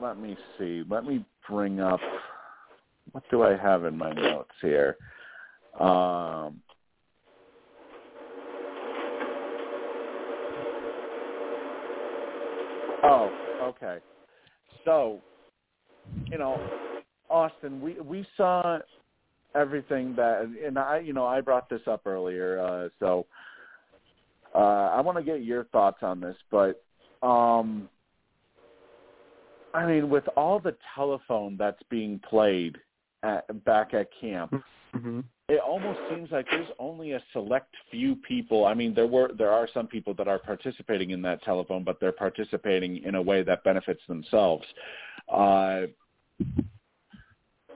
let me see. Let me bring up what do i have in my notes here? Um Oh, okay. So, you know, Austin, we we saw everything that, and I, you know, I brought this up earlier, uh, so uh, I want to get your thoughts on this. But, um, I mean, with all the telephone that's being played at, back at camp, hmm it almost seems like there's only a select few people. I mean, there were there are some people that are participating in that telephone, but they're participating in a way that benefits themselves. Uh,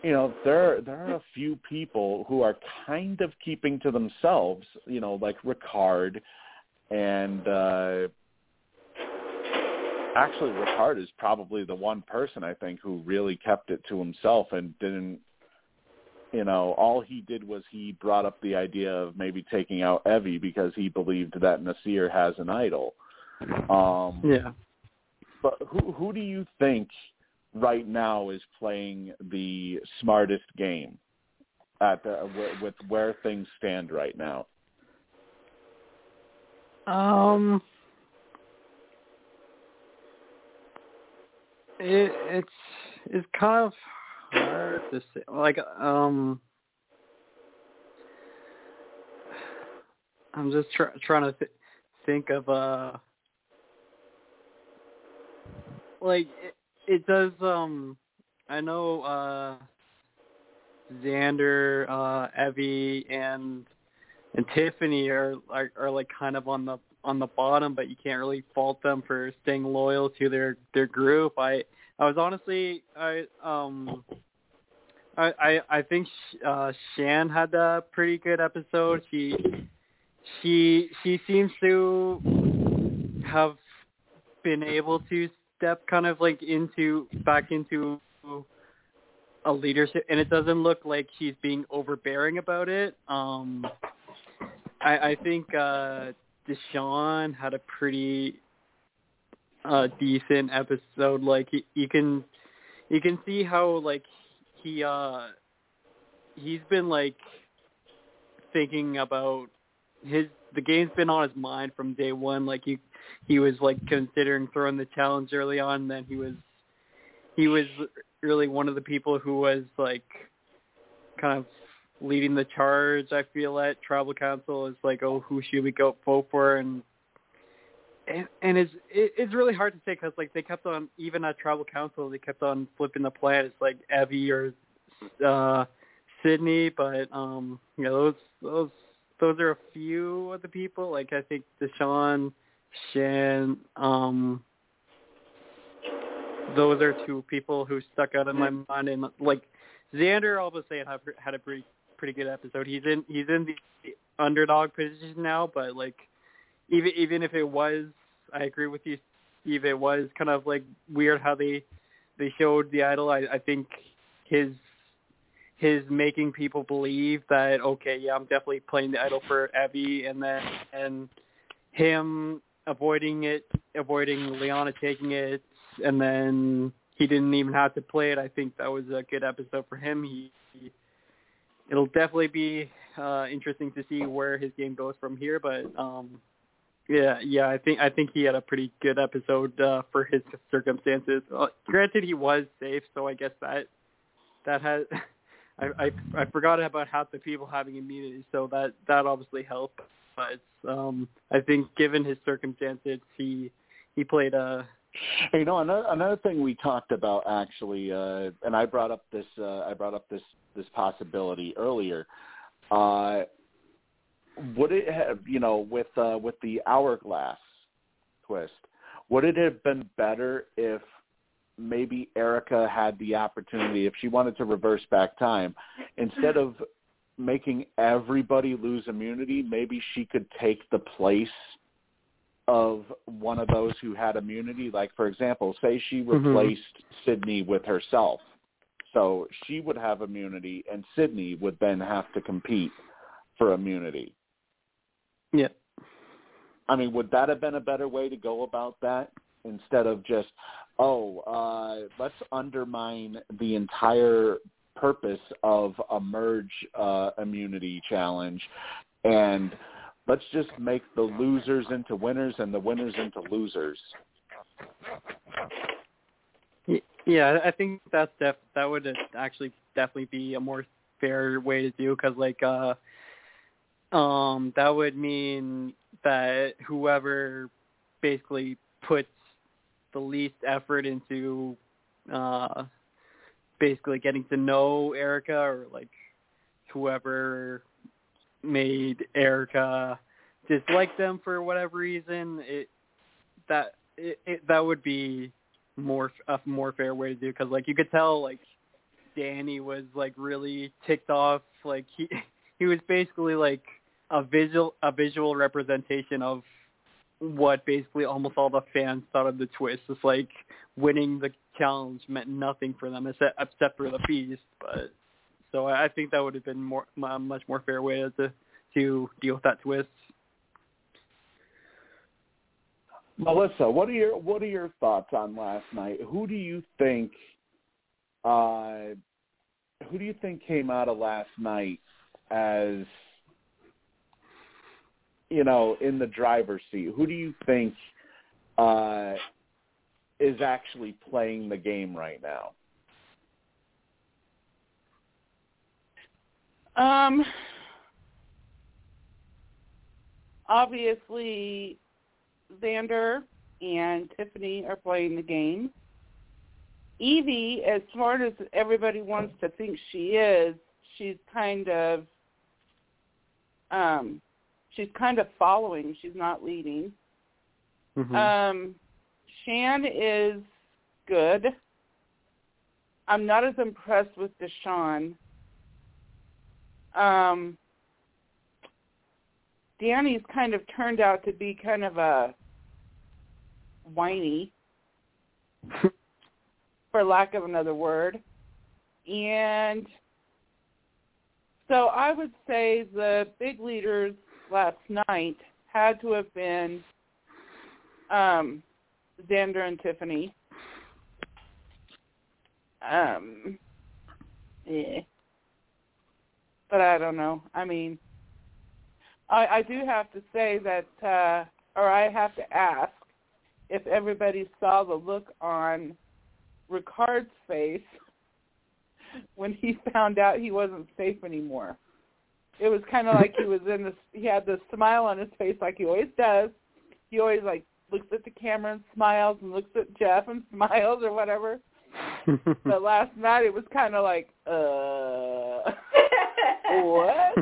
you know, there there are a few people who are kind of keeping to themselves. You know, like Ricard, and uh, actually, Ricard is probably the one person I think who really kept it to himself and didn't you know, all he did was he brought up the idea of maybe taking out Evvie because he believed that Naseer has an idol. Um, Yeah. But who who do you think right now is playing the smartest game at the, with, with where things stand right now? Um, it, it's it's kind of hard to say. Like, um, I'm just try, trying to th- think of uh, like it, it does. Um, I know uh, Xander, uh, Evvie, and and Tiffany are, are are like kind of on the on the bottom, but you can't really fault them for staying loyal to their their group. I I was honestly I um I I, I think uh Shan had a pretty good episode. She she she seems to have been able to step kind of like into back into a leadership, and it doesn't look like she's being overbearing about it. Um, I, I think uh, Deshawn had a pretty uh, decent episode. Like you can you can see how like he uh he's been like thinking about his the game's been on his mind from day one. Like he he was like considering throwing the challenge early on. Then he was he was really one of the people who was like kind of leading the charge. I feel at tribal council is like, oh, who should we go vote for? And and, and it's it, it's really hard to say because like they kept on even at tribal council they kept on flipping the plan. It's like Evvie or uh Sydney, but um you know those those those are a few of the people. Like I think Deshawn, Shan, um those are two people who stuck out in my mind and like Xander all of a sudden had, had a pretty pretty good episode. He's in he's in the underdog position now, but like even even if it was I agree with you Steve, it was kind of like weird how they they showed the idol. I, I think his his making people believe that okay, yeah, I'm definitely playing the idol for Evvie, and then and him avoiding it, avoiding Liana taking it, and then he didn't even have to play it. I think that was a good episode for him. He, he it'll definitely be uh interesting to see where his game goes from here, but um yeah, yeah, I think I think he had a pretty good episode uh for his circumstances. Uh, granted he was safe, so I guess that that has I, I I forgot about half the people having immunity, so that that obviously helped. But um, I think given his circumstances, he he played a. You know another another thing we talked about actually, uh, and I brought up this uh, I brought up this this possibility earlier. Uh, would it have you know with uh, with the hourglass twist? Would it have been better if maybe Erika had the opportunity if she wanted to reverse back time instead of making everybody lose immunity maybe she could take the place of one of those who had immunity like for example say she replaced mm-hmm. Sydney with herself so she would have immunity and Sydney would then have to compete for immunity yeah I mean would that have been a better way to go about that instead of just oh, uh, let's undermine the entire purpose of a merge uh, immunity challenge, and let's just make the losers into winners and the winners into losers. Yeah, I think that's def- that would actually definitely be a more fair way to do because like uh um that would mean that whoever basically puts the least effort into uh basically getting to know Erika or like whoever made Erika dislike them for whatever reason it that it, it that would be more a more fair way to do because like you could tell like Danny was like really ticked off like he he was basically like a visual a visual representation of what basically almost all the fans thought of the twist. It's like winning the challenge meant nothing for them except, except for the beast. But so I think that would have been more a much more fair way to to deal with that twist. Melissa, what are your what are your thoughts on last night? Who do you think uh who do you think came out of last night as you know, in the driver's seat, who do you think uh, is actually playing the game right now? Um, obviously, Xander and Tiffany are playing the game. Evvie, as smart as everybody wants to think she is, she's kind of um she's kind of following. She's not leading. Mm-hmm. Um, Shan is good. I'm not as impressed with Deshawn. Um, Danny's kind of turned out to be kind of a whiny, for lack of another word. and so I would say the big leaders last night had to have been um, Xander and Tiffany. Um, yeah. But I don't know. I mean, I, I do have to say that, uh, or I have to ask if everybody saw the look on Ricard's face when he found out he wasn't safe anymore. It was kind of like he was in this. He had this smile on his face, like he always does. He always like looks at the camera and smiles, and looks at Jeff and smiles or whatever. but last night it was kind of like, uh, what?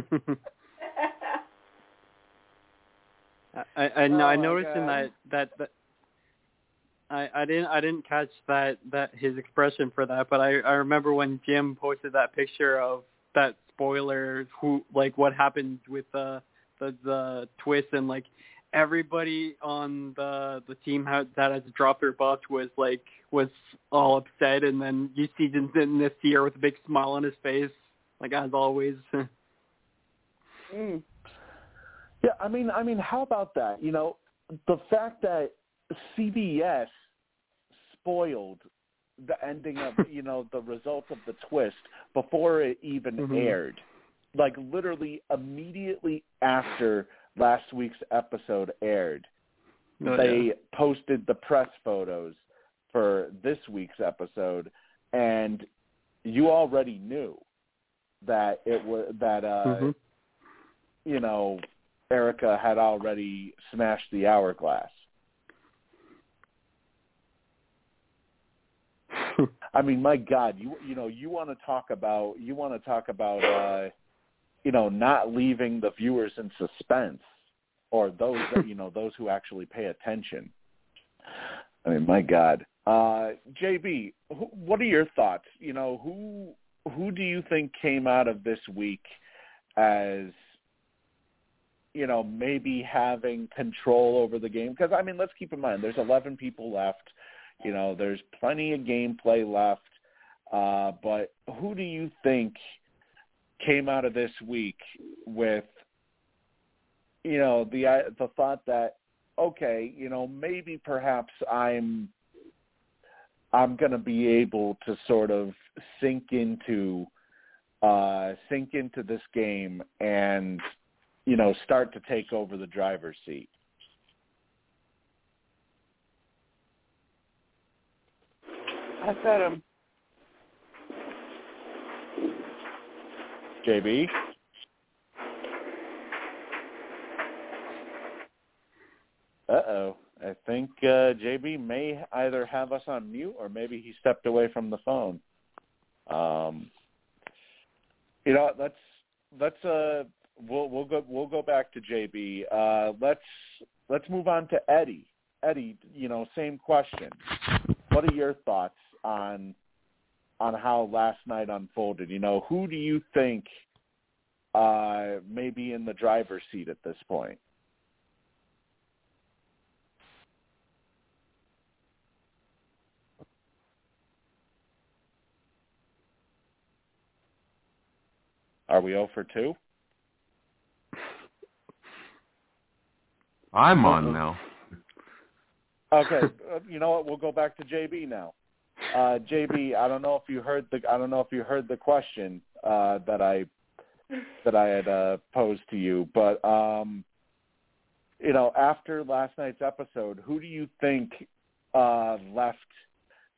I I, Oh I noticed in that that that I I didn't I didn't catch that that his expression for that, but I I remember when Jim posted that picture of that spoiler who like what happened with the the the twist and like everybody on the the team ha- that has dropped their buffs was like was all upset and then you see Vincent this year with a big smile on his face like as always mm. Yeah, I mean, I mean, how about that? You know, the fact that CBS spoiled the ending of you know the results of the twist before it even Mhm. aired, like literally immediately after last week's episode aired, Oh, they yeah. posted the press photos for this week's episode, and you already knew that it was that uh Mhm. you know Erika had already smashed the hourglass. I mean, my God, you you know, you want to talk about you want to talk about uh you know, not leaving the viewers in suspense or those that you know, those who actually pay attention. I mean, my God. Uh JB, who, what are your thoughts? You know, who who do you think came out of this week as you know, maybe having control over the game because I mean, let's keep in mind there's 11 people left. You know, there's plenty of gameplay left. Uh, but who do you think came out of this week with, you know, the uh, the thought that okay, you know, maybe perhaps I'm I'm going to be able to sort of sink into uh, sink into this game and you know start to take over the driver's seat. I said him. JB. Uh oh. I think uh, JB may either have us on mute or maybe he stepped away from the phone. Um, you know, let's let's uh we'll we'll go we'll go back to JB. Uh, let's let's move on to Eddie. Eddie, you know, same question. What are your thoughts on on how last night unfolded? You know, who do you think uh, may be in the driver's seat at this point? Are we 0 for 2? I'm on now. Okay, uh, you know what? We'll go back to JB now. Uh, JB, I don't know if you heard the I don't know if you heard the question uh, that I that I had uh, posed to you, but um, you know, after last night's episode, who do you think uh, left?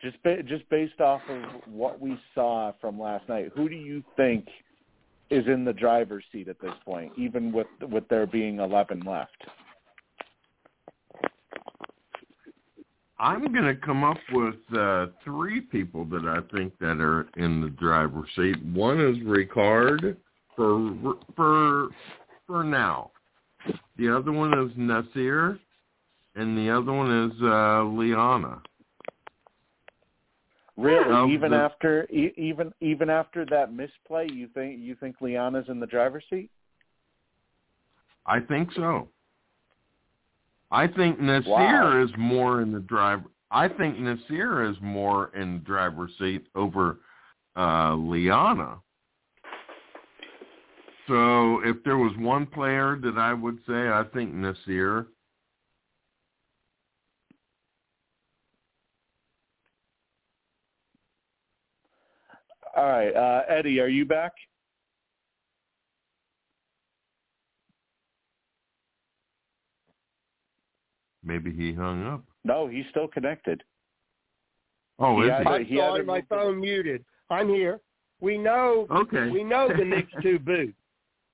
Just ba- just based off of what we saw from last night, who do you think is in the driver's seat at this point, even with with there being eleven left? I'm going to come up with uh, three people that I think that are in the driver's seat. One is Ricard for for for now. The other one is Naseer, and the other one is uh, Liana. Really, Um, even the- after e- even even after that misplay, you think you think Liana's in the driver's seat? I think so. I think Naseer Wow. is more in the driver. I think Naseer is more in the driver's seat over uh, Liana. So if there was one player that I would say, I think Naseer. All right, uh, Eddie, are you back? Maybe he hung up. No, he's still connected. Oh, He is had- he? I'm he had sorry, to- my phone muted. I'm here. We know Okay. we know the next two boot.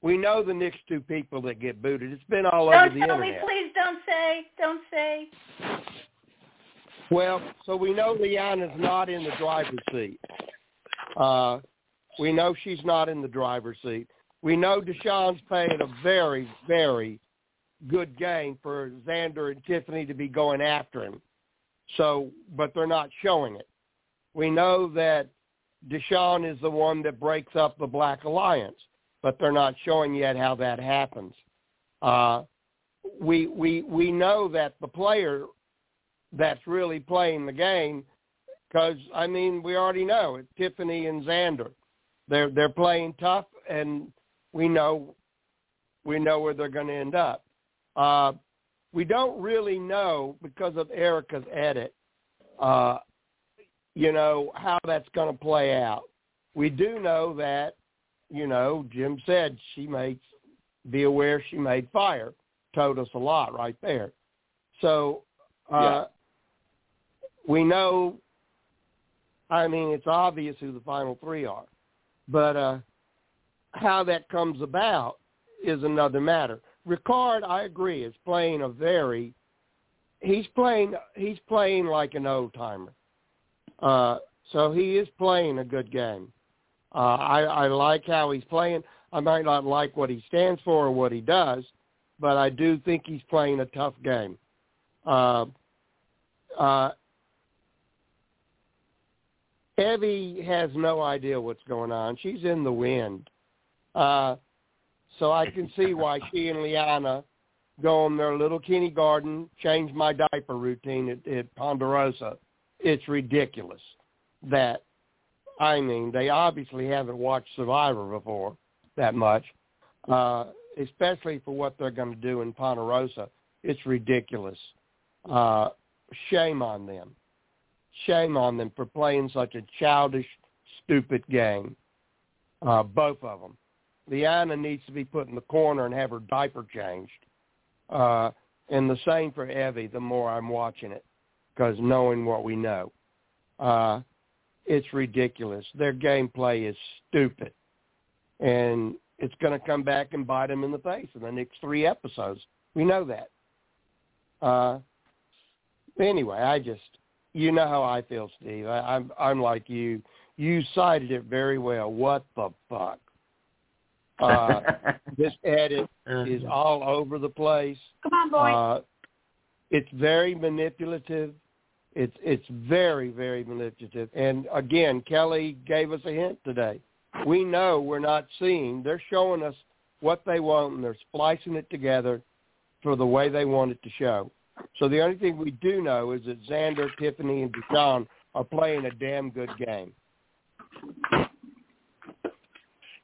We know the next two people that get booted. It's been all over Don't the tell me, please. Don't say. Don't say. Well, so we know Liana's not in the driver's seat. Uh, we know she's not in the driver's seat. We know Deshawn's paying a very, very good game for Xander and Tiffany to be going after him. So, but they're not showing it. We know that Deshawn is the one that breaks up the Black Alliance, but they're not showing yet how that happens. Uh, we we we know that the player that's really playing the game because I mean we already know it's Tiffany and Xander. They're they're playing tough, and we know we know where they're going to end up. Uh, we don't really know because of Erika's edit. Uh, you know how that's going to play out. We do know that you know Jim said she made be aware she made fire. Told us a lot right there. So uh, Yeah. we know. I mean, it's obvious who the final three are, but uh, how that comes about is another matter. Ricard, I agree, is playing a very. He's playing. He's playing like an old timer. Uh, so he is playing a good game. Uh, I, I like how he's playing. I might not like what he stands for or what he does, but I do think he's playing a tough game. Uh, uh, Evvie has no idea what's going on. She's in the wind. Uh, so I can see why she and Liana go in their little kindergarten, change my diaper routine at, at Ponderosa. It's ridiculous that, I mean, they obviously haven't watched Survivor before that much, uh, especially for what they're going to do in Ponderosa. It's ridiculous. Uh, shame on them. Shame on them for playing such a childish, stupid game. Uh, both of them. Liana needs to be put in the corner and have her diaper changed. Uh, and the same for Evvie. The more I'm watching it, because knowing what we know, uh, it's ridiculous. Their gameplay is stupid, and it's going to come back and bite them in the face in the next three episodes. We know that. Uh, anyway, I just you know how I feel, Steve. I, I'm I'm like you. You cited it very well. What the fuck? Uh, this edit is all over the place. Come on, boy. Uh, it's very manipulative. It's it's very very manipulative. And again, Kelly gave us a hint today. We know we're not seeing. They're showing us what they want, and they're splicing it together for the way they want it to show. So the only thing we do know is that Xander, Tiffany, and Deshawn are playing a damn good game.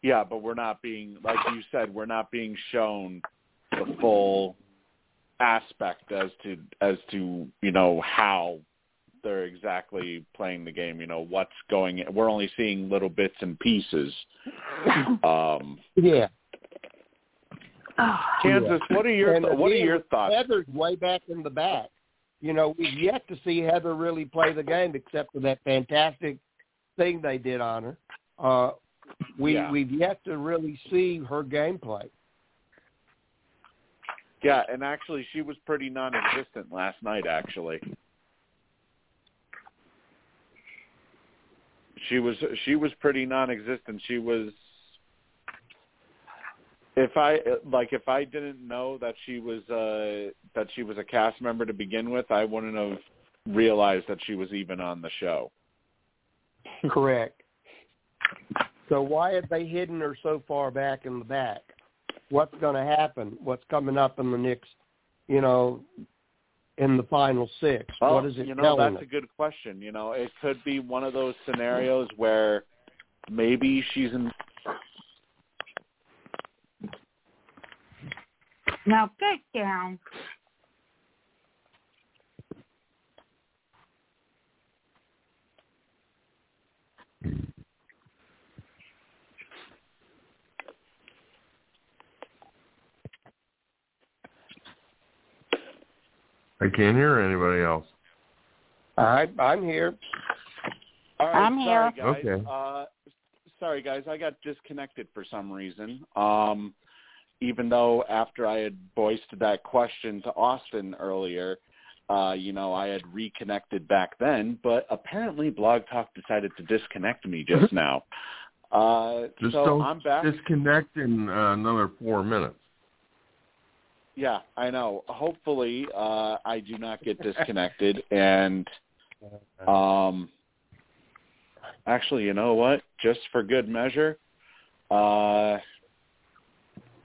Yeah, but we're not being, like you said, we're not being shown the full aspect as to as to you know how they're exactly playing the game. You know what's going. We're only seeing little bits and pieces. Um, Yeah. Kansas, what are your And what are your thoughts? Heather's way back in the back. You know, we've yet to see Heather really play the game except for that fantastic thing they did on her. Uh, we Yeah. we've yet to really see her gameplay. Yeah, and actually, she was pretty non-existent last night. Actually, she was she was pretty non-existent. She was. If I like, if I didn't know that she was uh that she was a cast member to begin with, I wouldn't have realized that she was even on the show. Correct. So why have they hidden her so far back in the back? What's going to happen? What's coming up in the next, you know, in the final six? Well, what is it you know, telling that's us? a good question. You know, it could be one of those scenarios where maybe she's in. Now get down. I can't hear anybody else. I I'm here. All right, I'm sorry, here. Guys. Okay. Uh, sorry, guys. I got disconnected for some reason. Um, even though after I had voiced that question to Austin earlier, uh, you know, I had reconnected back then, but apparently Blog Talk decided to disconnect me just now. Uh, Just so don't I'm back. disconnect in uh, another four minutes. Yeah, I know. Hopefully, uh, I do not get disconnected. and um, actually, you know what? Just for good measure, uh,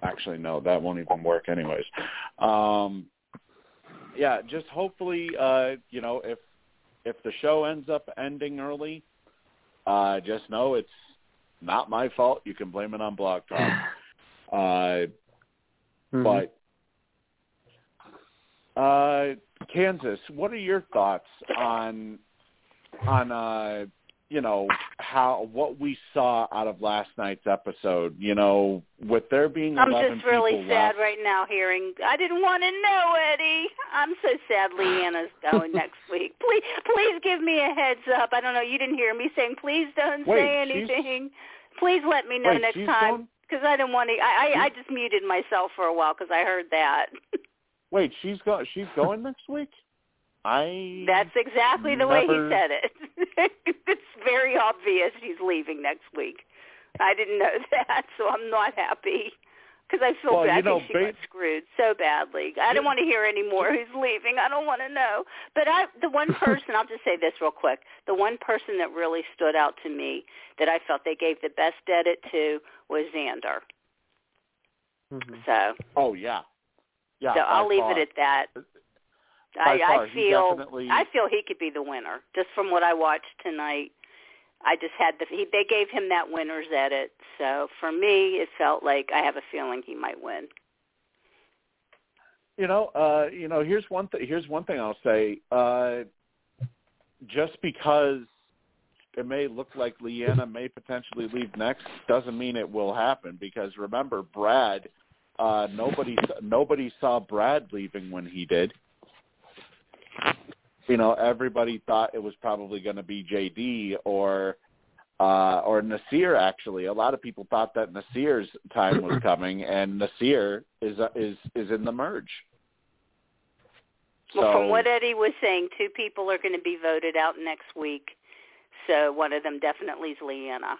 actually, no, that won't even work, anyways. Um, yeah, just hopefully, uh, you know, if if the show ends up ending early, uh, just know it's not my fault. You can blame it on Blog Talk. Uh, Mhm. but uh, Kansas, what are your thoughts on on uh, you know how what we saw out of last night's episode? You know, with there being I'm just really sad left, right now hearing. I didn't want to know, Eddie. I'm so sad Liana's going next week. Please, please give me a heads up. I don't know. You didn't hear me saying, please don't Wait, say anything. Please let me know Wait, next time because I didn't want to. I, I I just muted myself for a while because I heard that. Wait, she's go she's going next week. I That's exactly the way he said it. it's very obvious he's leaving next week. I didn't know that, so I'm not happy because I feel Well, bad. you I think she ba- got screwed so badly. I don't want to hear any more who's leaving. I don't want to know. But I, the one person, I'll just say this real quick. The one person that really stood out to me that I felt they gave the best edit to was Xander. Mhm. So, Oh yeah, yeah. so I'll leave far. it at that. I, I feel definitely- I feel he could be the winner just from what I watched tonight. I just had the he, they gave him that winner's edit, so for me it felt like I have a feeling he might win. You know, uh, you know, here's one th- here's one thing I'll say. Uh, just because it may look like Liana may potentially leave next doesn't mean it will happen because remember Brad uh nobody nobody saw Brad leaving when he did. You know, everybody thought it was probably going to be JD or uh or Naseer actually. A lot of people thought that Naseer's time was coming and Naseer is uh, is is in the merge. Well, from what Eddie was saying, two people are going to be voted out next week. So one of them definitely is Liana.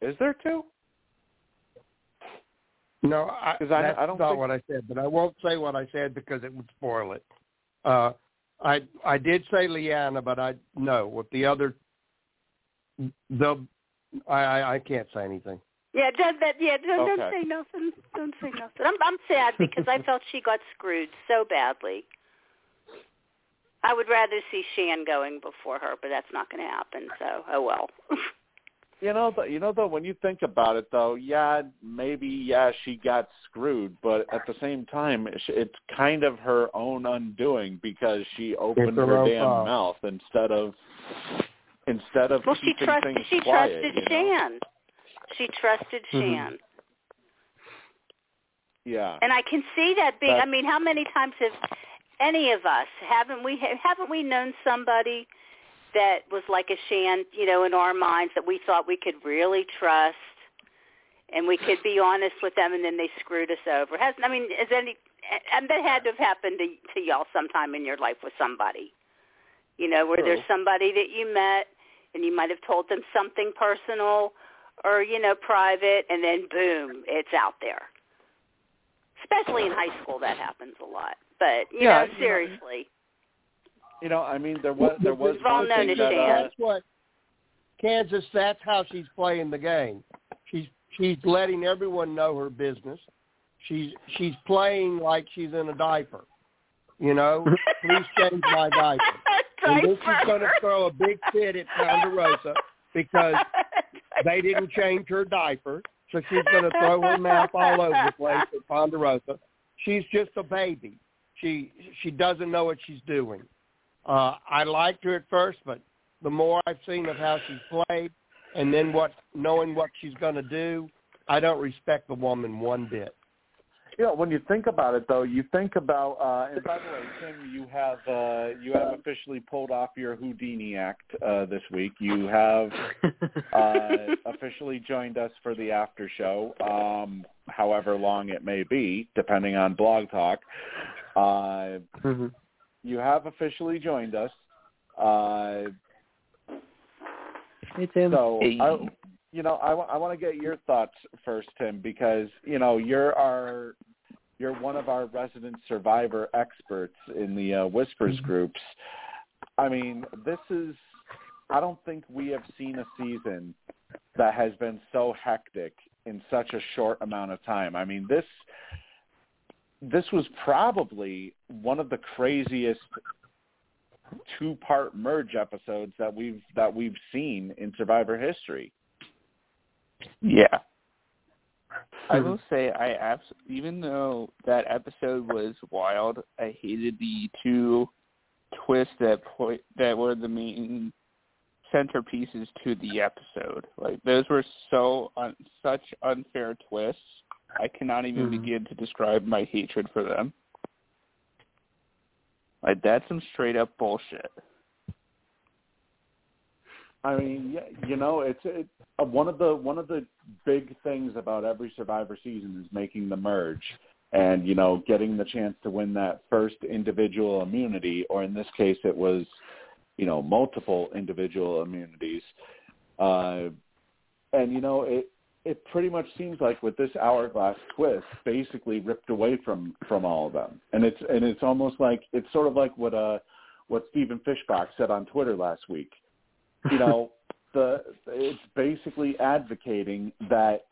Is there two? No, I, 'Cause I- that's I don't not think- what I said, but I won't say what I said because it would spoil it. Uh, I I did say Liana, but I no with the other. The I I, I can't say anything. Yeah, don't, that, yeah, don't, don't say nothing. Don't say nothing. I'm I'm sad because I felt she got screwed so badly. I would rather see Shan going before her, but that's not going to happen. So, oh well. You know, th- you know though when you think about it though, yeah, maybe yeah she got screwed, but at the same time it's, it's kind of her own undoing because she opened her her damn fault. mouth instead of instead of well, she keeping trusted. things She quiet. trusted you know? Shan. She trusted Mhm. Shan. Yeah. And I can see that being. That- I mean, how many times have any of us haven't we haven't we known somebody that was like a Shan, you know, in our minds that we thought we could really trust, and we could be honest with them, and then they screwed us over. Hasn't I mean, is any and that had to have happened to to y'all sometime in your life with somebody, you know, where there's somebody that you met and you might have told them something personal or you know private, and then boom, it's out there. Especially in high school that happens a lot. But you Yeah, know you know, seriously You know, I mean there was there was We've one known thing that Shan. uh, That's what Kansas. That's how she's playing the game. She's she's letting everyone know her business. She's she's playing like she's in a diaper. You know, please change my diaper. And this is going to throw a big fit at Ponderosa because they didn't change her diaper, so she's going to throw her mouth all over the place at Ponderosa. She's just a baby. She she doesn't know what she's doing. Uh, I liked her at first, but the more I've seen of how she's played, and then what knowing what she's going to do, I don't respect the woman one bit. You know, when you think about it, though, you think about. Uh, and by the way, Tim, you have uh, you have officially pulled off your Houdini act uh, this week. You have uh, officially joined us for the after show, um, however long it may be, depending on Blog Talk. Uh, mm-hmm. You have officially joined us. Uh, Hey Tim. so, I, you know, I, I want to get your thoughts first, Tim, because you know you're our you're one of our resident survivor experts in the uh, Whispers groups. I mean, this is I don't think we have seen a season that has been so hectic in such a short amount of time. I mean, this this was probably one of the craziest two part merge episodes that we've that we've seen in Survivor history. Yeah. I will say I abs- even though that episode was wild, I hated the two twists that point that were the main centerpieces to the episode. Like those were so un- such unfair twists. I cannot even Mhm. begin to describe my hatred for them. Like that's some straight up bullshit. I mean, yeah, you know, it's it, uh, one of the one of the big things about every Survivor season is making the merge, and you know, getting the chance to win that first individual immunity, or in this case, it was, you know, multiple individual immunities, uh, and you know, it it pretty much seems like with this hourglass twist, basically ripped away from from all of them, and it's and it's almost like it's sort of like what uh what Stephen Fishbach said on Twitter last week. You know the it's basically advocating that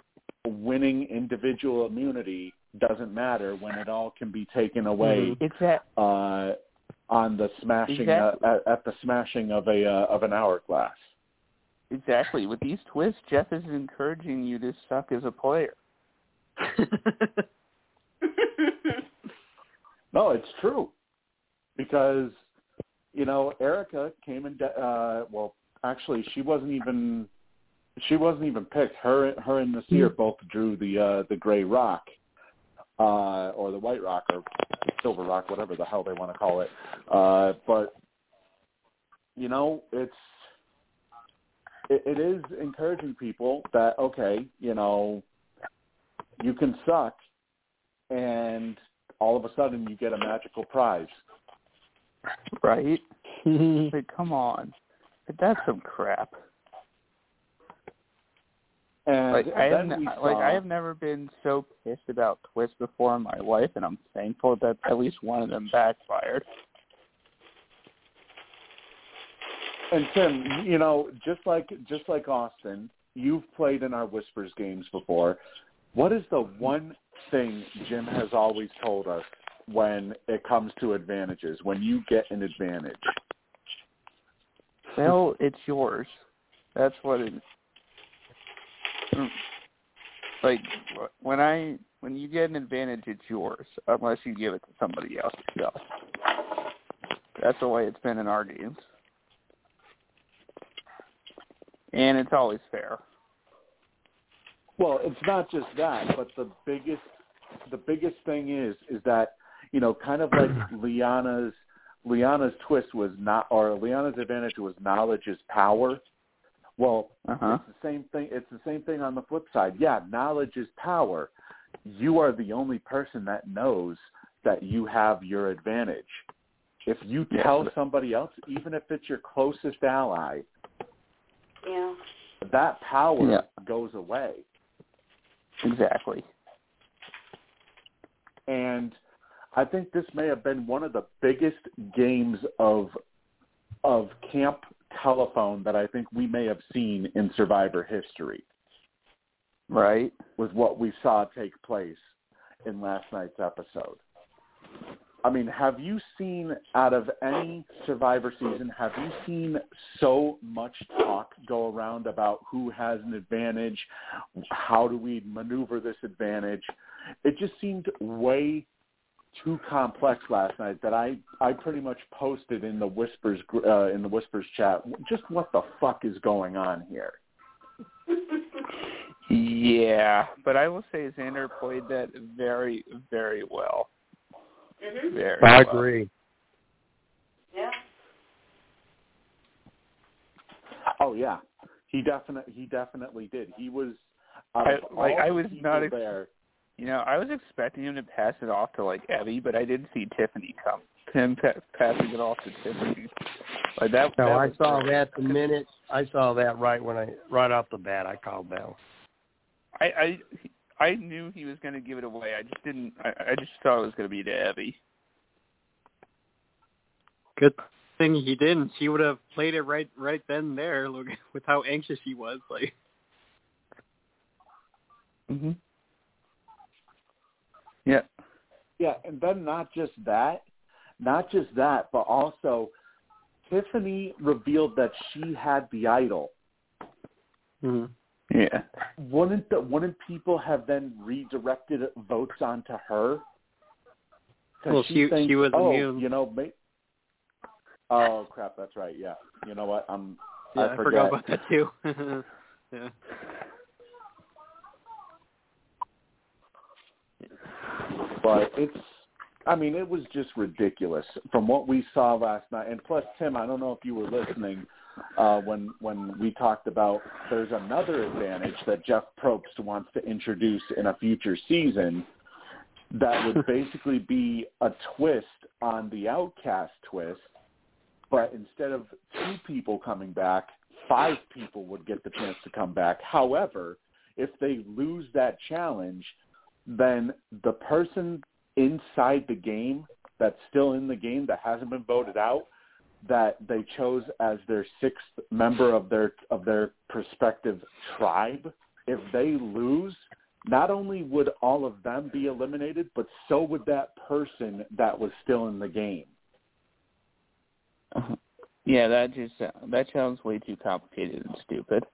winning individual immunity doesn't matter when it all can be taken away Exact uh on the smashing Exactly. uh, at, at the smashing of a uh, of an hourglass exactly. With these twists, Jeff is encouraging you to suck as a player. no it's true because you know Erika came in de- uh well actually she wasn't even she wasn't even picked her her and Naseer both drew the uh the gray rock uh or the white rock or silver rock whatever the hell they want to call it uh but you know it's it, it is encouraging people that okay you know you can suck and all of a sudden you get a magical prize Right? like, come on. That's some crap. and Like I have, n- we like I have never been so pissed about twists before in my life, and I'm thankful that at least one of them backfired. And Tim, you know, just like just like Austin, you've played in our Whispers games before. What is the one thing Jim has always told us when it comes to advantages? When you get an advantage, Well, it's yours. That's what it. Mm. Like when I when you get an advantage, it's yours unless you give it to somebody else yourself. That's the way it's been in our games, and it's always fair. well, it's not just that, but the biggest the biggest thing is is that you know, kind of like Liana's Liana's twist was not, or Liana's advantage was knowledge is power. Well, Uh-huh. it's the same thing. It's the same thing on the flip side. Yeah, knowledge is power. You are the only person that knows that you have your advantage. If you Yes. tell somebody else, even if it's your closest ally, Yeah. that power Yeah. goes away. Exactly. and I think this may have been one of the biggest games of of camp telephone that I think we may have seen in Survivor history. Right. Was what we saw take place in last night's episode. I mean, have you seen out of any Survivor season, have you seen so much talk go around about who has an advantage? How do we maneuver this advantage? It just seemed way too complex last night that I I pretty much posted in the whispers uh, in the whispers chat just what the fuck is going on here. Yeah, but I will say Xander played that very, very well. Mhm. Very. I well. agree. Yeah. Oh yeah, he definitely he definitely did. He was I, like I was not ex- there. You know, I was expecting him to pass it off to like Evvie, but I didn't see Tiffany come. Him pa- passing it off to Tiffany. Like that. No, that I saw great. that the minute I saw that right when I right off the bat I called Bell. I I I knew he was going to give it away. I just didn't. I, I just thought it was going to be to Evvie. Good thing he didn't. She would have played it right right then and there. Look with how anxious he was. Like Mhm. Yeah. Yeah, and then not just that, not just that, but also Tiffany revealed that she had the idol. mm-hmm. Yeah. Wouldn't the, wouldn't people have then redirected votes onto her? 'Cause Well, she- thinks, she was oh, immune. You know, ma- oh crap, that's right. Yeah, you know what? I'm. yeah, I I, forgot about that too. yeah. but it's I mean, it was just ridiculous from what we saw last night. And plus, Tim, I don't know if you were listening uh, when when we talked about there's another advantage that Jeff Probst wants to introduce in a future season that would basically be a twist on the Outcast twist, but instead of two people coming back, five people would get the chance to come back. However, if they lose that challenge, then the person inside the game that's still in the game that hasn't been voted out that they chose as their sixth member of their of their prospective tribe if they lose not only would all of them be eliminated but so would that person that was still in the game Uh-huh. Yeah, that just that sounds way too complicated and stupid.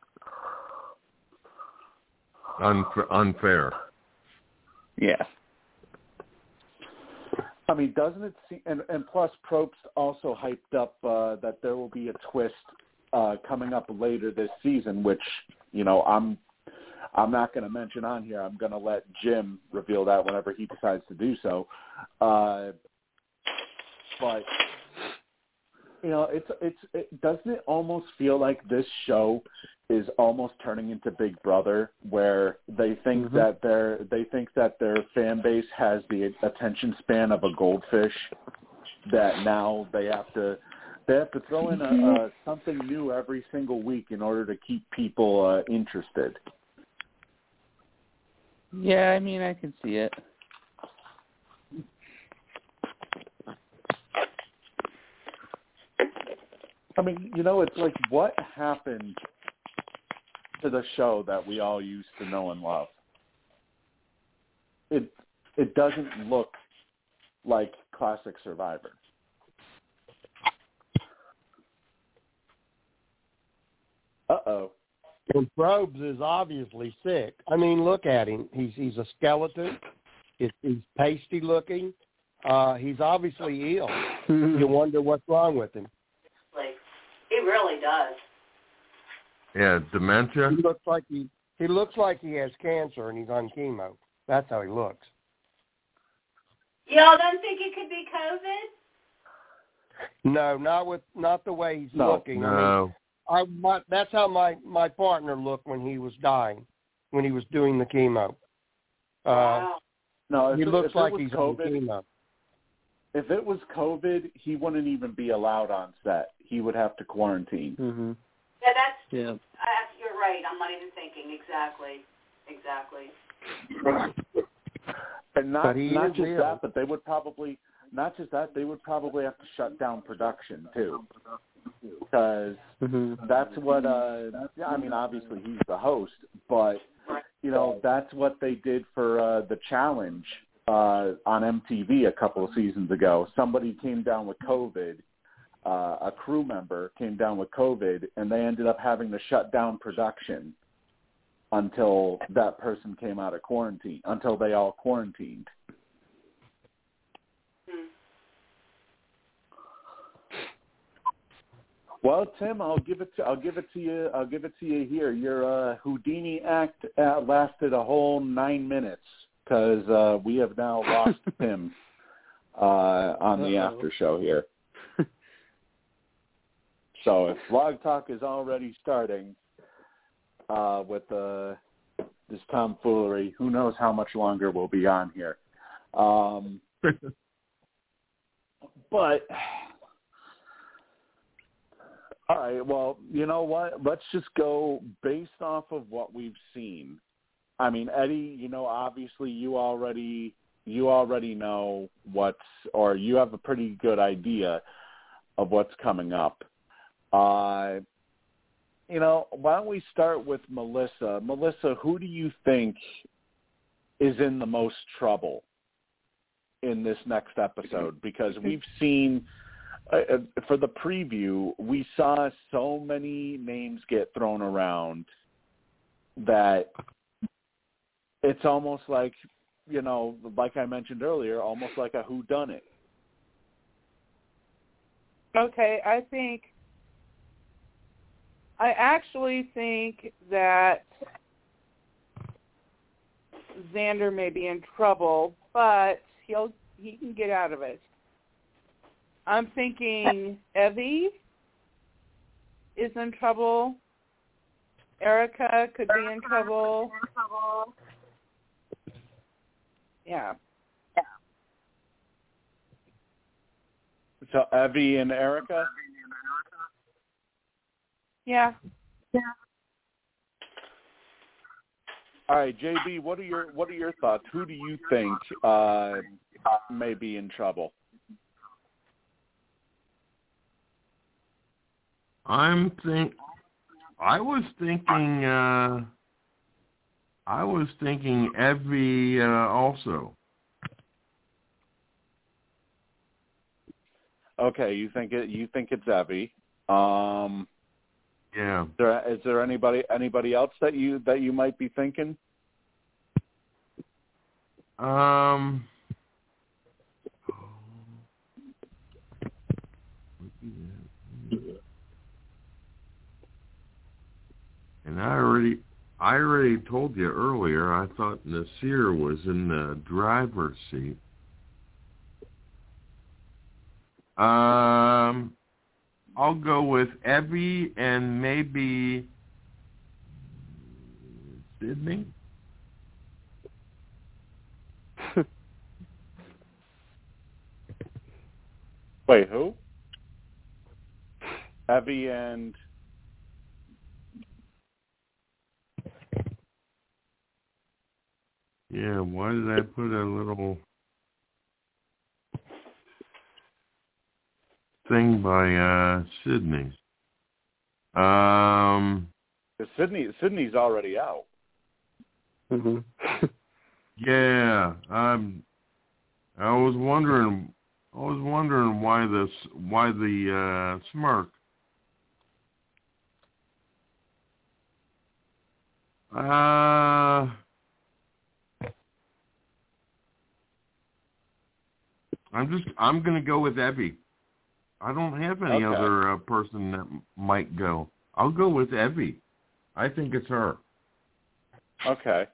Unf- unfair. Yeah. I mean, doesn't it seem? And, and plus, Probst also hyped up uh, that there will be a twist uh, coming up later this season, which you know I'm I'm not going to mention on here. I'm going to let Jim reveal that whenever he decides to do so. Uh, but you know, it's it's it, doesn't it almost feel like this show is almost turning into Big Brother, where they think Mhm. that their they think that their fan base has the attention span of a goldfish. That now they have to they have to throw in a, a something new every single week in order to keep people uh, interested. Yeah, I mean, I can see it. I mean, you know, it's like what happened to the show that we all used to know and love. It it doesn't look like classic Survivor. Uh oh. And Probst is obviously sick. I mean, look at him. He's he's a skeleton. He's, he's pasty looking. Uh, he's obviously ill. You wonder what's wrong with him. Like, he really does. Yeah, dementia. He looks like he he looks like he has cancer and he's on chemo. That's how he looks. Y'all don't think it could be COVID? No, not with not the way he's No. looking. I mean, No. I my, that's how my my partner looked when he was dying, when he was doing the chemo. Uh, wow. No, he it, looks like he's COVID, on chemo. if it was COVID, he wouldn't even be allowed on set. He would have to quarantine. Mhm. Yeah, that's, Yeah. uh, you're right. I'm not even thinking. Exactly. Exactly. And not he not just ill. that, but they would probably not just that, they would probably have to shut down production too. Because Mhm. that's what uh yeah, I mean obviously he's the host, but you know, that's what they did for uh the challenge uh, on MTV a couple of seasons ago. Somebody came down with COVID. Uh, a crew member came down with COVID, and they ended up having to shut down production until that person came out of quarantine, until they all quarantined. Well, Tim, I'll give it to I'll give it to you. I'll give it to you here. Your uh, Houdini act uh, lasted a whole nine minutes because uh, we have now lost Tim uh, on the Uh-oh. after show here. So if Blog Talk is already starting uh, with uh, this tomfoolery, who knows how much longer we'll be on here. Um, but all right, well, you know what? Let's just go based off of what we've seen. I mean, Eddie, you know, obviously you already you already know what's or you have a pretty good idea of what's coming up. Uh you know, why don't we start with Melissa? Melissa, who do you think is in the most trouble in this next episode? Because we've seen uh, uh, for the preview, we saw so many names get thrown around that it's almost like, you know, like I mentioned earlier, almost like a who done it. Okay, I think I actually think that Xander may be in trouble, but he'll he can get out of it. I'm thinking Evvie is in trouble. Erika could be in trouble. Yeah. So Evvie and Erika. Yeah. Yeah. All right, JB, what are your what are your thoughts? Who do you think uh, may be in trouble? I'm think I was thinking uh I was thinking Evvie uh, also. Okay, you think it you think it's Evvie. Um Yeah. is there, is there anybody anybody else that you that you might be thinking? Um And I already I already told you earlier I thought Naseer was in the driver's seat. Um I'll go with Evvie and maybe Sydney. Wait, who? Evvie and Yeah, why did I put a little thing by uh Sydney? Um Sydney. Sydney's already out. Mm-hmm. yeah, um I was wondering I was wondering why this why the uh smirk. Uh I'm just I'm going to go with Evvie. I don't have any Okay. other uh, person that might go. I'll go with Evvie. I think it's her. Okay.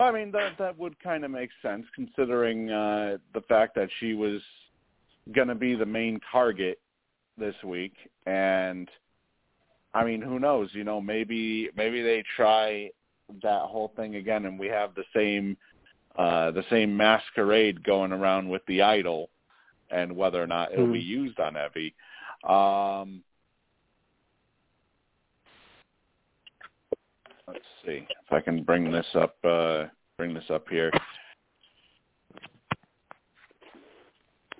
I mean that that would kind of make sense considering uh the fact that she was going to be the main target this week and I mean who knows, you know, maybe maybe they try that whole thing again and we have the same uh the same masquerade going around with the idol and whether or not it'll be used on Evvie. Um let's see if I can bring this up uh bring this up here.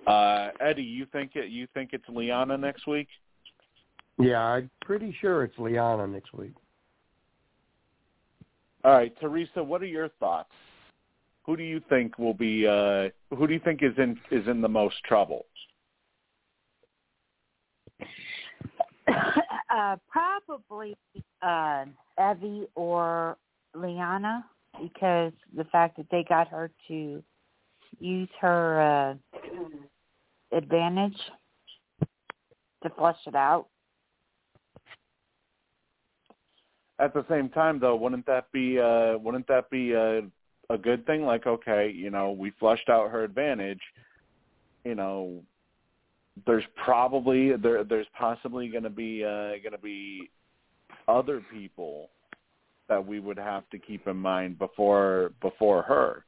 Uh Eddie, you think it you think it's Liana next week? Yeah, I'm pretty sure it's Liana next week. All right, Teresa, what are your thoughts? Who do you think will be uh who do you think is in is in the most trouble? uh, probably uh, Evvie or Liana because the fact that they got her to use her uh, advantage to flush it out. At the same time, though, wouldn't that be uh, wouldn't that be a, a good thing? Like, okay, you know, we flushed out her advantage. You know, there's probably there there's possibly going to be uh, going to be other people that we would have to keep in mind before before her.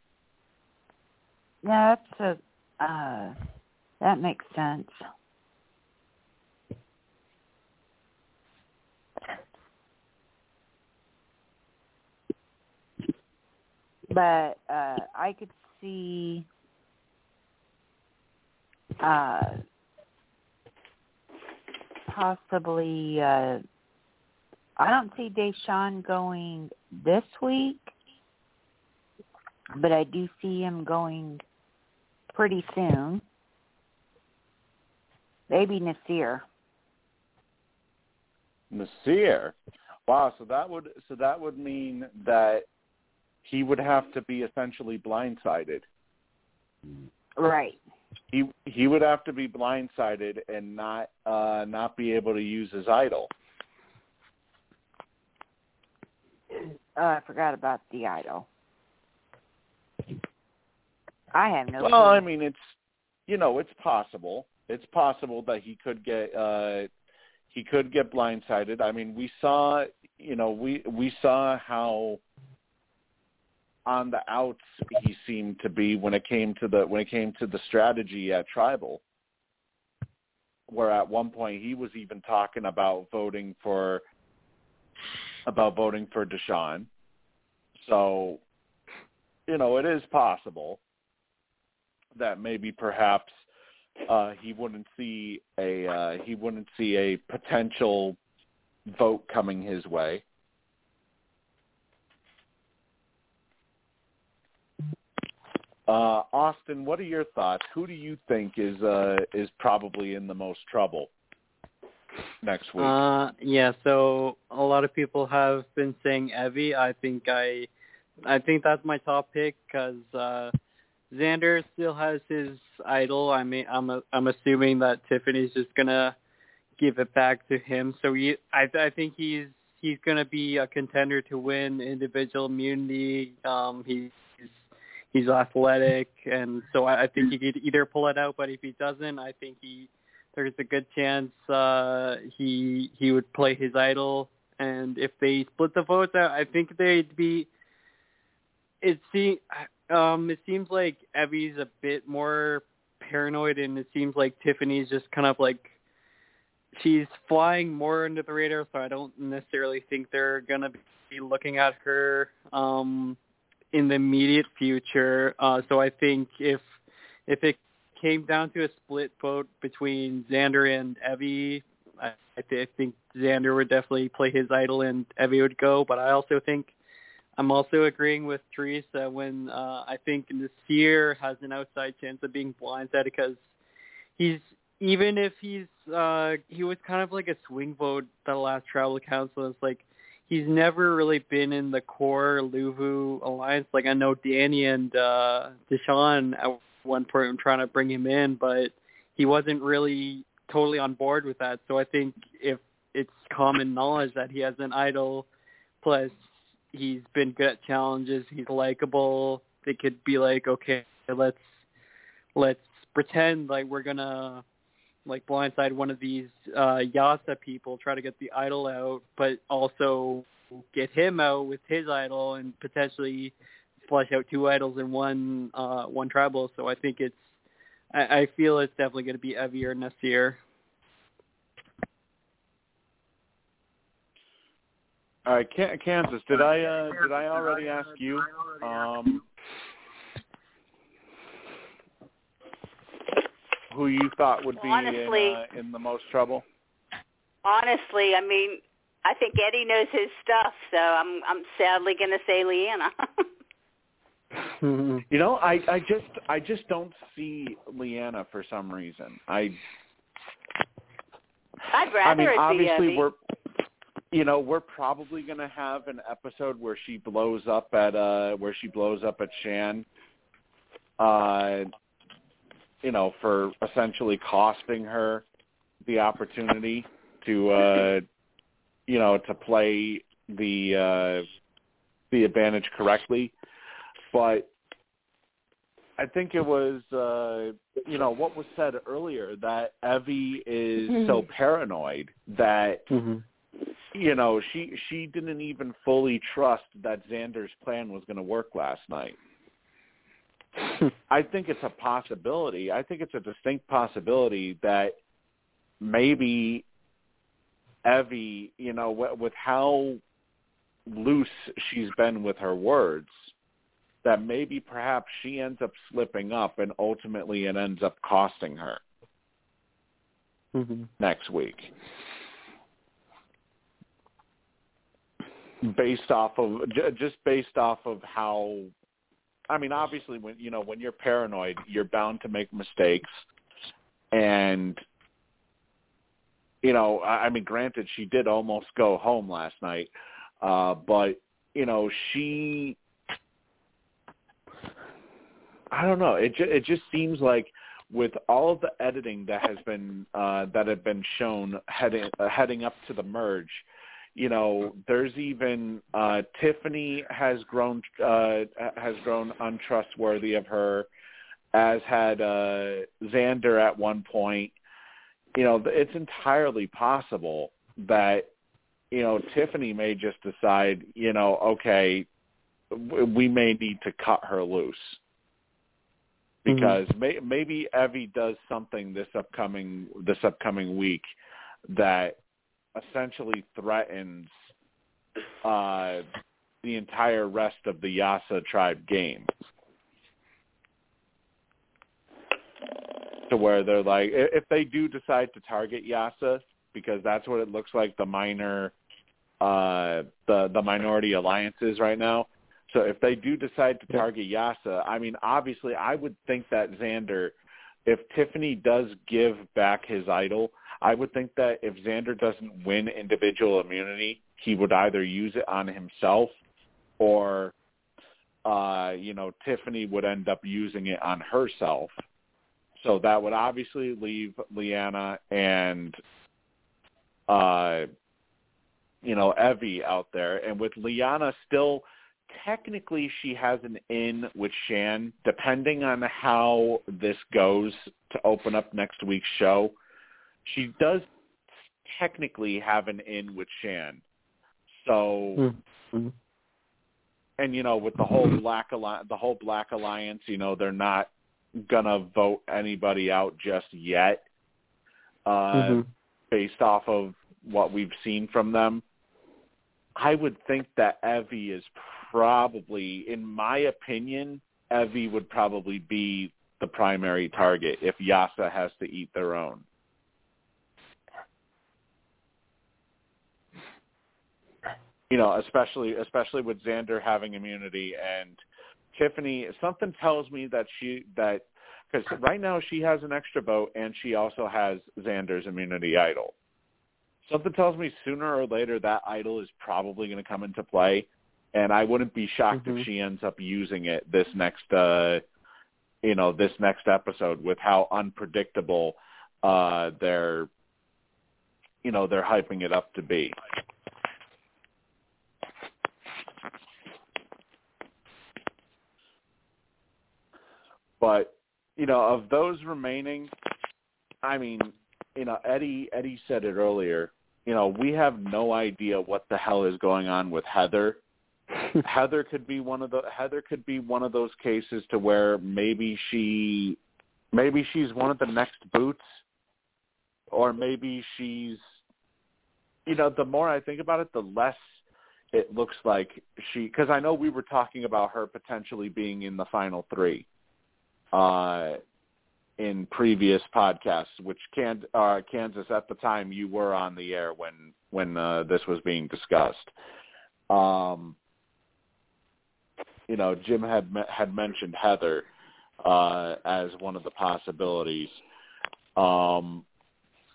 Yeah, that's a uh, that makes sense. But uh I could see uh possibly uh I don't see Deshawn going this week, but I do see him going pretty soon. Maybe Naseer. Naseer. Wow, so that would so that would mean that he would have to be essentially blindsided. Right. He he would have to be blindsided and not uh not be able to use his idol. Uh, I forgot about the idol. I have no. Well, clue. I mean, it's you know, it's possible. It's possible that he could get uh he could get blindsided. I mean, we saw, you know, we we saw how on the outs he seemed to be when it came to the when it came to the strategy at tribal where at one point he was even talking about voting for about voting for Deshawn. So, you know, it is possible that maybe perhaps uh he wouldn't see a uh he wouldn't see a potential vote coming his way. Uh, Austin, what are your thoughts? Who do you think is uh, is probably in the most trouble next week? Uh, yeah. So a lot of people have been saying Evvie. I think I, I think that's my top pick because uh, Xander still has his idol. I mean, I'm a, I'm assuming that Tiffany's just gonna give it back to him. So he, I, I think he's he's gonna be a contender to win individual immunity. Um, he's he's athletic, and so I, I think he could either pull it out. But if he doesn't, I think he there's a good chance uh, he he would play his idol. And if they split the votes, I, I think they'd be. It seems um, it seems like Evvie's a bit more paranoid, and it seems like Tiffany's just kind of like she's flying more under the radar. So I don't necessarily think they're gonna be looking at her. Um, in the immediate future. Uh, so I think if if it came down to a split vote between Xander and Evvie, I, I, th- I think Xander would definitely play his idol and Evvie would go. But I also think I'm also agreeing with Teresa when uh, I think Naseer has an outside chance of being blindsided because he's even if he's uh he was kind of like a swing vote the last travel council. It's like he's never really been in the core Luvu alliance. Like I know Danny and uh Deshawn at one point were trying to bring him in, but he wasn't really totally on board with that. So I think if it's common knowledge that he has an idol, plus he's been good at challenges, he's likable. They could be like, okay, let's let's pretend like we're gonna like blindside one of these uh Yase people, try to get the idol out, but also get him out with his idol and potentially flush out two idols in one uh one tribal. So I think it's I, I feel it's definitely gonna be Evvie or Naseer. All right, Kansas. Did I uh, did I already ask you um, who you thought would be Honestly- in, uh, in the most trouble? Honestly, I mean, I think Eddie knows his stuff, so I'm I'm sadly going to say Liana. You know, I I just I just don't see Liana for some reason. I I'd rather I mean, it be obviously Evvie. we're you know, we're probably going to have an episode where she blows up at uh where she blows up at Shan uh you know, for essentially costing her the opportunity to uh you know, to play the uh the advantage correctly. But I think it was uh you know, what was said earlier that Evvie is so paranoid that Mhm. you know, she she didn't even fully trust that Xander's plan was going to work last night. I think it's a possibility. I think it's a distinct possibility that maybe Evvie, you know, with how loose she's been with her words, that maybe perhaps she ends up slipping up and ultimately it ends up costing her Mhm. next week. Based off of just based off of how I mean obviously when you know when you're paranoid you're bound to make mistakes. And you know I, I mean granted she did almost go home last night uh but you know she I don't know. It ju- it just seems like with all of the editing that has been uh, that have been shown heading uh, heading up to the merge, you know, there's even uh, Tiffany has grown uh, has grown untrustworthy of her, as had uh, Xander at one point. You know, it's entirely possible that you know Tiffany may just decide, you know, okay, we may need to cut her loose because may, maybe Evvie does something this upcoming this upcoming week that essentially threatens uh, the entire rest of the Yase tribe game. To where they're like, if they do decide to target Yase, because that's what it looks like the minor, uh, the the minority alliances right now. So if they do decide to target Yase, I mean, obviously, I would think that Xander, if Tiffany does give back his idol, I would think that if Xander doesn't win individual immunity, he would either use it on himself or, uh, you know, Tiffany would end up using it on herself. So that would obviously leave Liana and, uh, you know, Evvie out there. And with Liana still technically she has an in with Shan, depending on how this goes to open up next week's show. She does technically have an in with Shan. So Mhm. and you know with the whole black alliance the whole black alliance you know they're not gonna vote anybody out just yet uh Mhm. based off of what we've seen from them i would think that evvie is probably in my opinion evvie would probably be the primary target if yase has to eat their own you know, especially especially with Xander having immunity and Tiffany. Something tells me that she that because right now she has an extra vote and she also has Xander's immunity idol. Something tells me sooner or later that idol is probably going to come into play, and I wouldn't be shocked Mhm. if she ends up using it this next, uh you know, this next episode with how unpredictable uh they're, you know, they're hyping it up to be. But you know, of those remaining, I mean, you know, Eddie Eddie said it earlier. You know, we have no idea what the hell is going on with Heather. Heather could be one of the Heather could be one of those cases to where maybe she maybe she's one of the next boots or maybe she's you know, the more I think about it, the less it looks like she because I know we were talking about her potentially being in the final 3 uh, in previous podcasts, which can, uh, Kansas at the time you were on the air when when uh, this was being discussed. Um, you know, Jim had had mentioned Heather uh, as one of the possibilities. Um,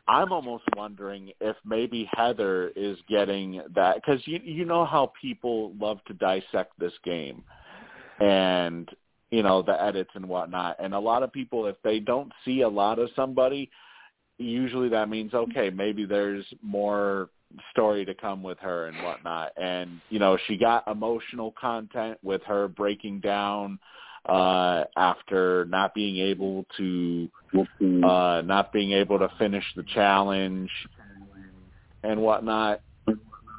I'm almost wondering if maybe Heather is getting that because you you know how people love to dissect this game, and you know the edits and whatnot, and a lot of people if they don't see a lot of somebody, usually that means okay maybe there's more story to come with her and whatnot, and you know she got emotional content with her breaking down uh, after not being able to uh, not being able to finish the challenge and whatnot.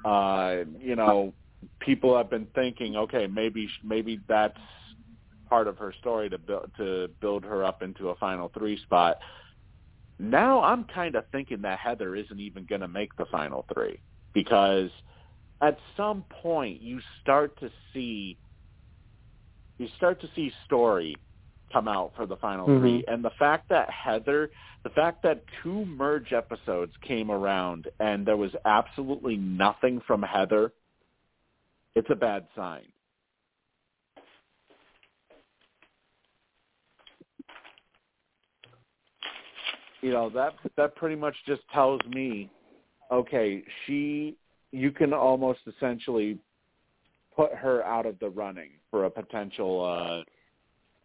Uh, you know, people have been thinking, okay, maybe maybe that's part of her story to build to build her up into a final three spot. Now I'm kind of thinking that Heather isn't even going to make the final three because at some point you start to see you start to see story come out for the final Mhm. three, and the fact that Heather, the fact that two merge episodes came around and there was absolutely nothing from Heather, it's a bad sign. You know that that pretty much just tells me, okay, she, you can almost essentially put her out of the running for a potential uh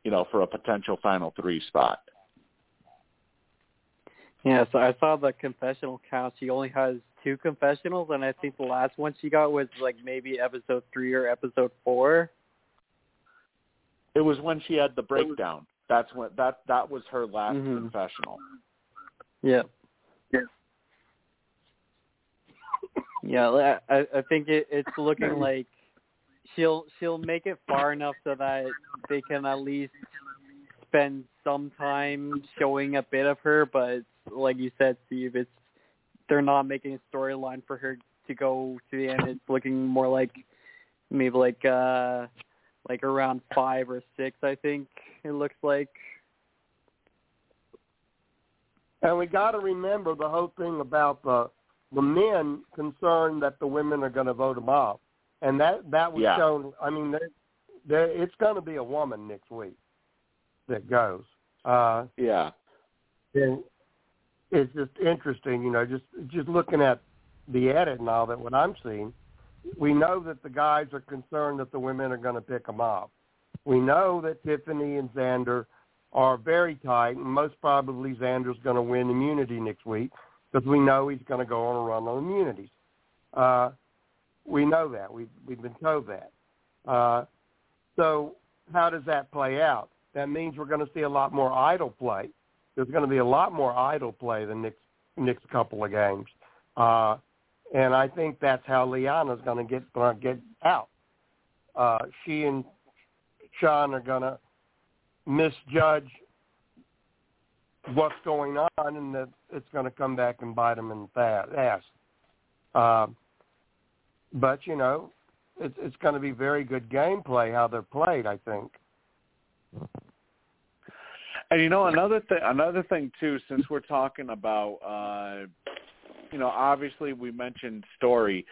you know for a potential final three spot Yeah, so I saw the confessional count. She only has two confessionals, and I think the last one she got was like maybe episode three or episode four. it was when she had the breakdown that's when that that was her last Mhm. confessional Yeah. Yeah. Yeah, I I think it, it's looking like she'll she'll make it far enough so that they can at least spend some time showing a bit of her, but like you said, Steve, it's they're not making a storyline for her to go to the end. It's looking more like maybe like uh like around five or six, I think it looks like. And we got to remember the whole thing about the the men concerned that the women are going to vote them off, and that that was Yeah. shown. I mean, there, there, it's going to be a woman next week that goes. Uh, yeah and it's just interesting, you know, just just looking at the edit and all that. What I'm seeing, we know that the guys are concerned that the women are going to pick them off. We know that Tiffany and Xander are very tight, and most probably Xander's going to win immunity next week because we know he's going to go on a run on immunities. Uh, we know that. We've we've been told that. Uh, so how does that play out? That means we're going to see a lot more idol play. There's going to be a lot more idol play the next next couple of games, uh, and I think that's how Liana's going to get going get out. Uh, she and Shan are going to misjudge what's going on, and that it's going to come back and bite them in the ass. Uh, but you know, it's it's going to be very good gameplay how they're played. I think. and you know another thing another thing too since we're talking about uh you know obviously we mentioned story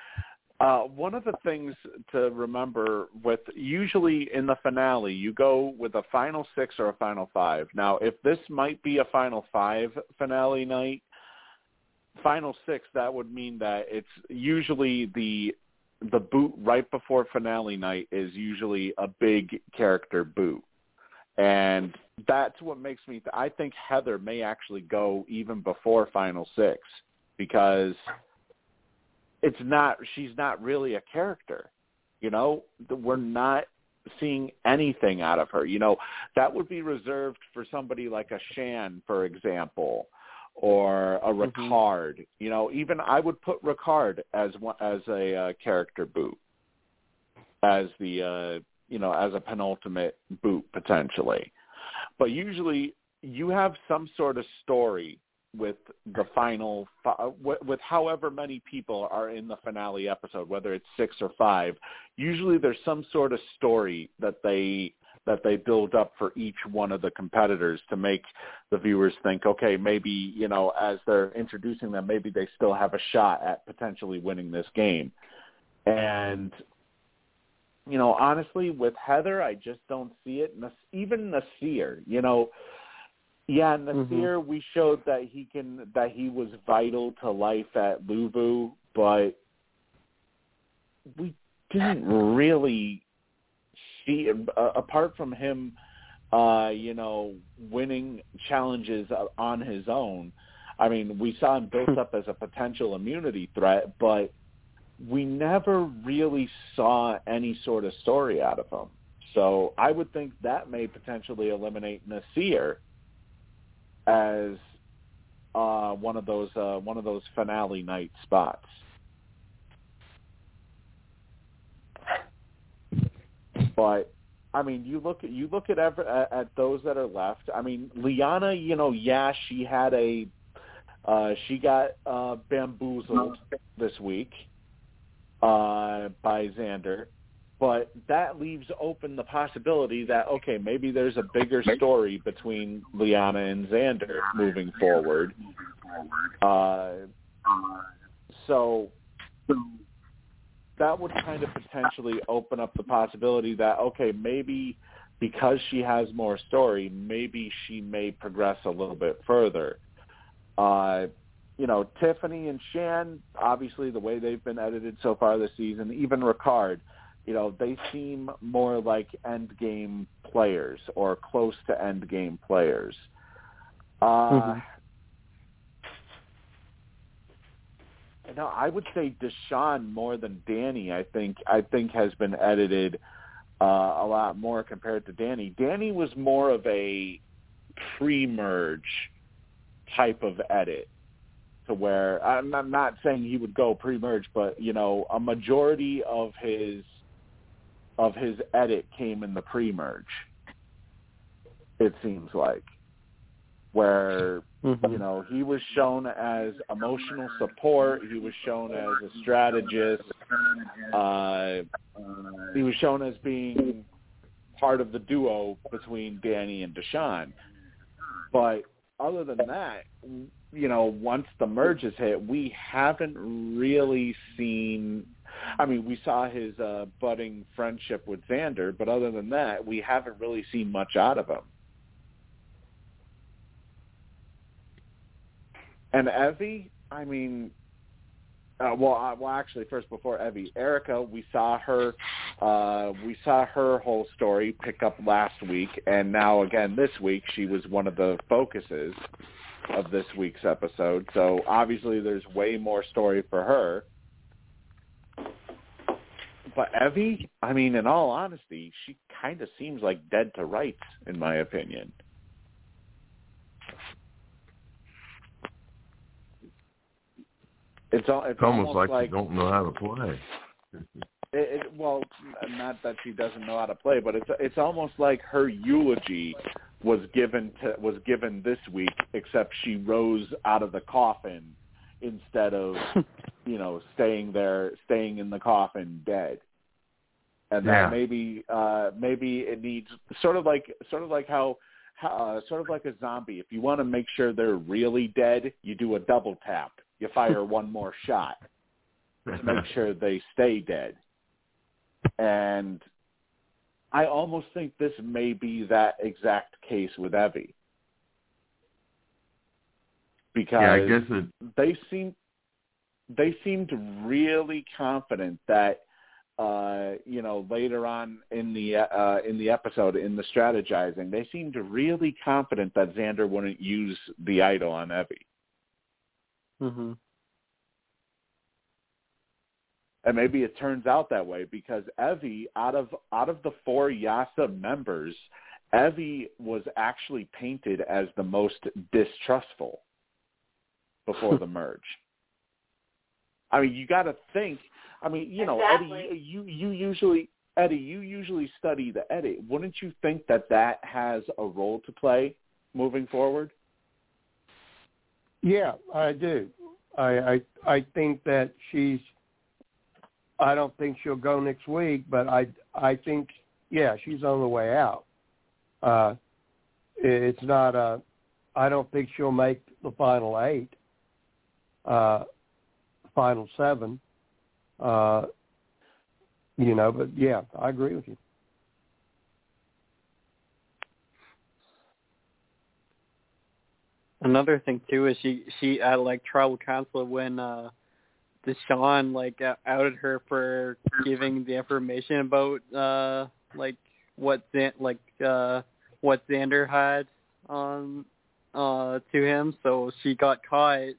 uh one of the things to remember with usually in the finale you go with a final six or a final five. Now if this might be a final five finale night final six that would mean that it's usually the the boot right before finale night is usually a big character boot. And that's what makes me th- i think heather may actually go even before final six because it's not she's not really a character you know we're not seeing anything out of her you know that would be reserved for somebody like a shan for example or a Ricard. You know, even I would put Ricard as one, as a uh, character boot, as the uh, you know as a penultimate boot potentially. But usually you have some sort of story with the final fi- with, however many people are in the finale episode, whether it's six or five. Usually there's some sort of story that they that they build up for each one of the competitors to make the viewers think, okay, maybe, you know, as they're introducing them, maybe they still have a shot at potentially winning this game. And you know, honestly, with Heather, I just don't see it. Even Naseer, you know, yeah, and Naseer, we showed that he can that he was vital to life at Luvu, but we didn't really see uh, apart from him uh you know winning challenges on his own. I mean we saw him built up as a potential immunity threat but we never really saw any sort of story out of him. So i would think that may potentially eliminate naseer as uh one of those uh one of those finale night spots but I mean, you look at you look at ever at, those that are left. I mean, Liana, you know, yeah, she had a uh she got uh bamboozled this week uh by Xander, but that leaves open the possibility that okay, maybe there's a bigger story between Liana and Xander moving forward. Uh so that would kind of potentially open up the possibility that okay, maybe because she has more story, maybe she may progress a little bit further. Uh, you know, Tiffany and Shan, obviously the way they've been edited so far this season, even Ricard, you know, they seem more like end game players or close to end game players. Uh, mm-hmm. No, I would say Deshawn more than Danny. I think I think has been edited uh, a lot more compared to Danny. Danny was more of a pre-merge type of edit, to where I'm, I'm not saying he would go pre-merge, but you know, a majority of his of his edit came in the pre-merge. It seems like where mm-hmm. you know he was shown as emotional support he was shown as a strategist uh he was shown as being part of the duo between Danny and Deshawn but other than that you know once the merge is hit we haven't really seen I mean, we saw his uh, budding friendship with Xander, but other than that, we haven't really seen much out of him. And Evvie, I mean, uh, well, uh, well, actually, first before Evvie, Erika, we saw her, uh, we saw her whole story pick up last week, and now again this week she was one of the focuses of this week's episode. So obviously, there's way more story for her. But Evvie, I mean, in all honesty, she kind of seems like dead to rights, in my opinion. It's, all, it's, it's almost, almost like, like you don't know how to play. it, it, well, not that she doesn't know how to play, but it's it's almost like her eulogy was given to was given this week, except she rose out of the coffin instead of you know staying there, staying in the coffin dead. And yeah. that maybe uh maybe it needs sort of like sort of like how uh, sort of like a zombie. If you want to make sure they're really dead, you do a double tap you fire one more shot to make sure they stay dead. And I almost think this may be that exact case with Evvie. Because yeah, I guess it... they seem they seemed really confident that uh, you know, later on in the uh, in the episode in the strategizing, they seemed really confident that Xander wouldn't use the idol on Evvie. Mm-hmm. And maybe it turns out that way because Evvie, out of out of the four Yase members, Evvie was actually painted as the most distrustful before the merge. I mean, you got to think. I mean, you know, exactly. Eddie, you you usually Eddie, you usually study the edit. Wouldn't you think that that has a role to play moving forward? Yeah, I do. I I I think that she's. I don't think she'll go next week, but I I think yeah she's on the way out. Uh, it's not a. I don't think she'll make the final eight. Uh, final seven. Uh, You know, but yeah, I agree with you. Another thing too is she she at like tribal council when uh Deshawn like uh, outed her for giving the information about uh like what Zan- like uh what Xander had on uh to him so she got caught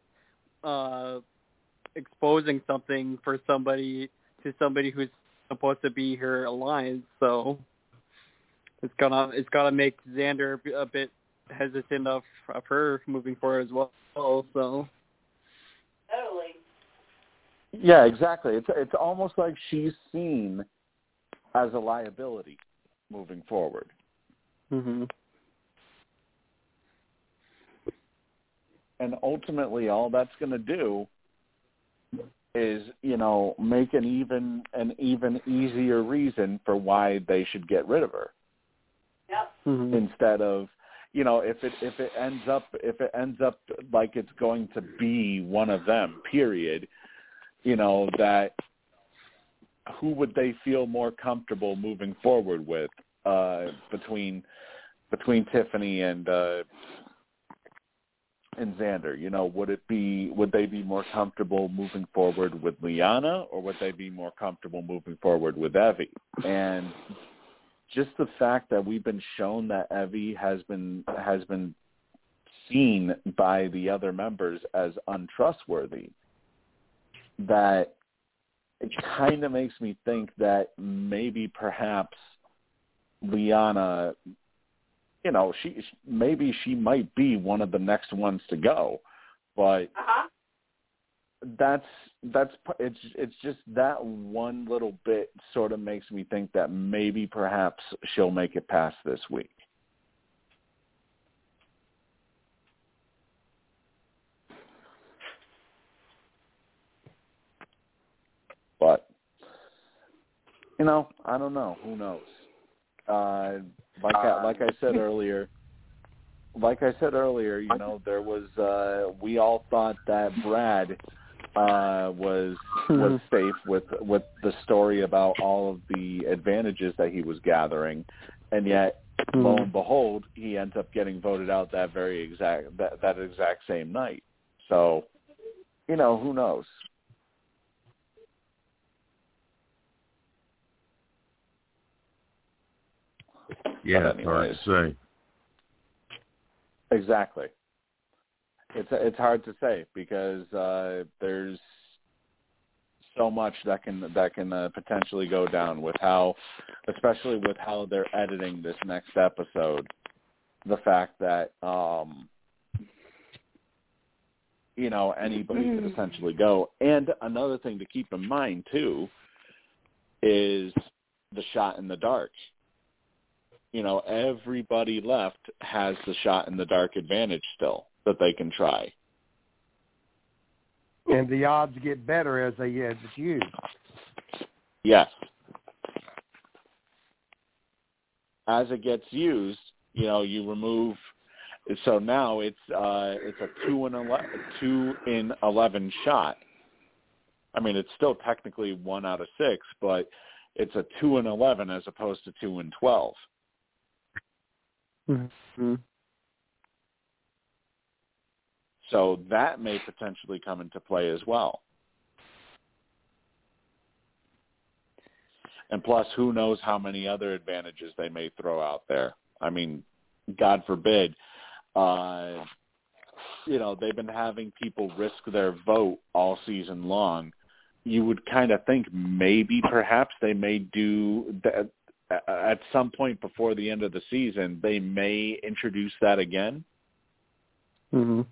uh exposing something for somebody to somebody who's supposed to be her alliance so it's gonna it's gonna make Xander a bit hesitant of of her moving forward as well so Totally. Yeah, exactly. It's it's almost like she's seen as a liability moving forward. mhm And ultimately all that's going to do is, you know, make an even an even easier reason for why they should get rid of her. Yep. mhm instead of you know if it if it ends up if it ends up like it's going to be one of them period you know that who would they feel more comfortable moving forward with uh between between Tiffany and uh and Xander you know would it be would they be more comfortable moving forward with Liana or would they be more comfortable moving forward with Evvie? And just the fact that we've been shown that Evvie has been has been seen by the other members as untrustworthy that it kind of makes me think that maybe perhaps Liana you know she maybe she might be one of the next ones to go but Uh-huh. that's that's it's it's just that one little bit sort of makes me think that maybe perhaps she'll make it past this week. But you know, I don't know. Who knows? Uh, like I, like I said earlier, like I said earlier, you know, there was uh we all thought that Brad uh was was safe with with the story about all of the advantages that he was gathering and yet lo and behold he ends up getting voted out that very exact that that exact same night. So, you know, who knows? Yeah, it's hard to say. Exactly. It's it's hard to say because uh, there's so much that can that can uh, potentially go down with how, especially with how they're editing this next episode. The fact that um, you know anybody could essentially go, and another thing to keep in mind too is the shot in the dark you know, everybody left has the shot in the dark advantage still that they can try. And the odds get better as they it's used. Yes. As it gets used, you know, you remove so now it's uh it's a 2 and 11 2 in 11 shot. I mean, it's still technically 1 out of 6, but it's a 2 and 11 as opposed to 2 and 12. Mm-hmm. So that may potentially come into play as well. And plus, who knows how many other advantages they may throw out there. I mean, God forbid, uh, you know, they've been having people risk their vote all season long. You would kind of think maybe perhaps they may do that at some point before the end of the season, they may introduce that again. Mhm.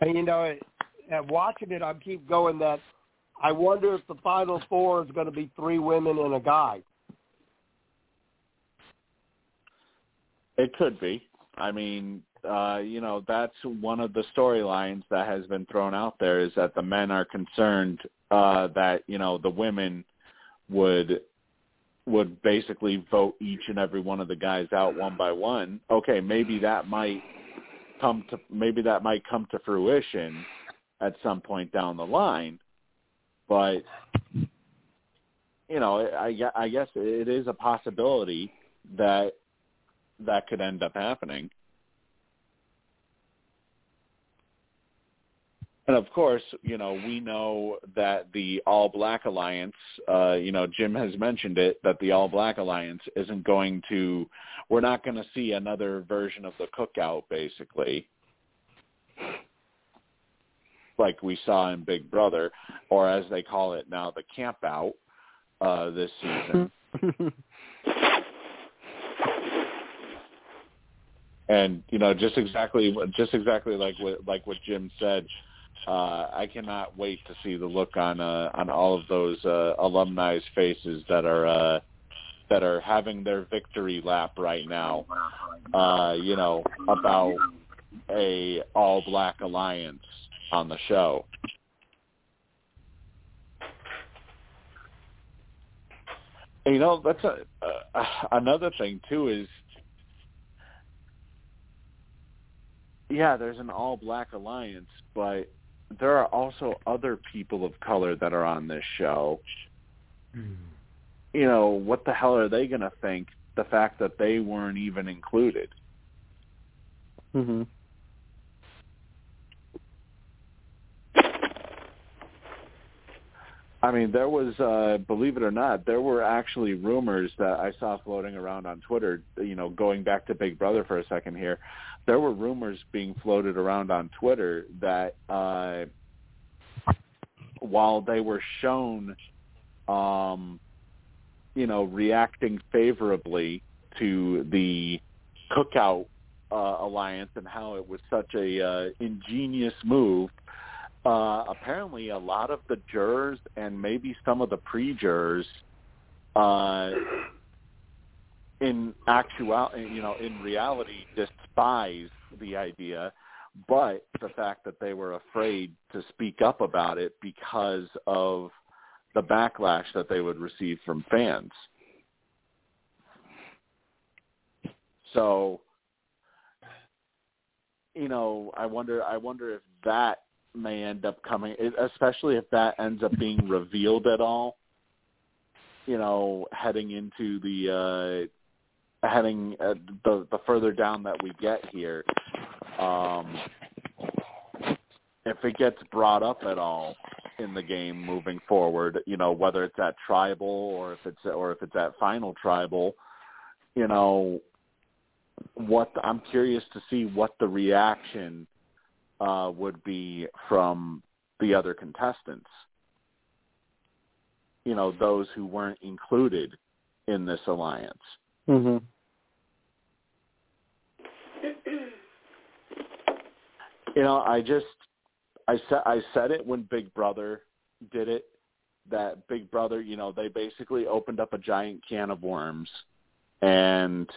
And you know, at watching it, I keep going that I wonder if the final four is going to be three women and a guy. It could be. I mean, uh, you know, that's one of the storylines that has been thrown out there is that the men are concerned uh, that you know the women would would basically vote each and every one of the guys out one by one. Okay, maybe that might come to maybe that might come to fruition at some point down the line, but you know, I, I guess it is a possibility that that could end up happening. And of course, you know, we know that the All Black Alliance, uh, you know, Jim has mentioned it, that the All Black Alliance isn't going to, we're not going to see another version of the cookout, basically, like we saw in Big Brother, or as they call it now, the Camp Out uh, this season. and you know, just exactly, just exactly like what like what Jim said uh, I cannot wait to see the look on uh, on all of those uh, alumni's faces that are uh, that are having their victory lap right now. Uh, you know about a all black alliance on the show. You know that's a, uh, another thing too is yeah, there's an all black alliance, but there are also other people of color that are on this show. Mm. You know, what the hell are they going to think the fact that they weren't even included? Mhm. I mean, there was, uh, believe it or not, there were actually rumors that I saw floating around on Twitter. You know, going back to Big Brother for a second here, there were rumors being floated around on Twitter that uh, while they were shown, um, you know, reacting favorably to the Cookout uh, alliance and how it was such a uh, ingenious move. Uh, apparently, a lot of the jurors and maybe some of the pre-jurors uh, in actual, you know, in reality, despise the idea, but the fact that they were afraid to speak up about it because of the backlash that they would receive from fans. So, you know, I wonder. I wonder if that may end up coming, especially if that ends up being revealed at all. You know, heading into the uh, heading uh, the the further down that we get here, um, if it gets brought up at all in the game moving forward, you know whether it's at tribal or if it's or if it's at final tribal, you know what I'm curious to see what the reaction uh, would be from the other contestants. You know, those who weren't included in this alliance. Mm-hmm. you know, I just I said I said it when Big Brother did it that Big Brother, you know, they basically opened up a giant can of worms and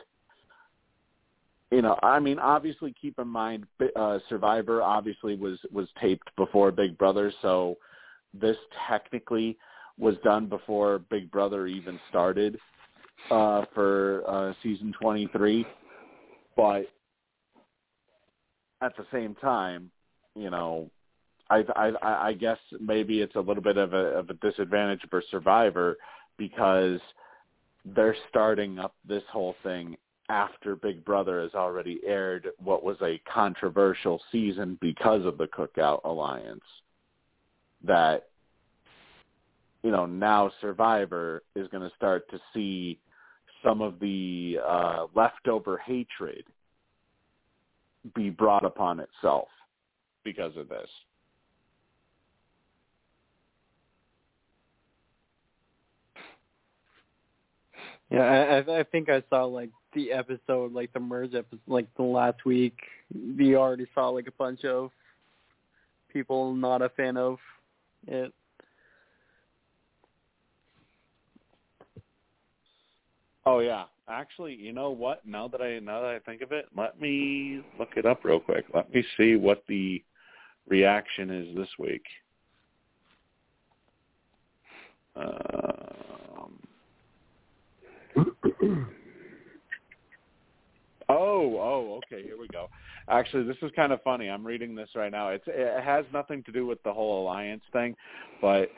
you know, I mean, obviously keep in mind uh Survivor obviously was was taped before Big Brother, so this technically was done before Big Brother even started uh, for uh, season 23. But at the same time, you know, I, I I guess maybe it's a little bit of a of a disadvantage for Survivor because they're starting up this whole thing after Big Brother has already aired what was a controversial season because of the Cookout Alliance. That you know now Survivor is going to start to see some of the uh, leftover hatred be brought upon itself because of this. Yeah, I, I think I saw like the episode, like the merge episode, like the last week. We already saw like a bunch of people not a fan of it. Oh yeah, actually, you know what? Now that I now that I think of it, let me look it up real quick. Let me see what the reaction is this week. Um, oh, oh, okay. Here we go. Actually, this is kind of funny. I'm reading this right now. It's it has nothing to do with the whole alliance thing, but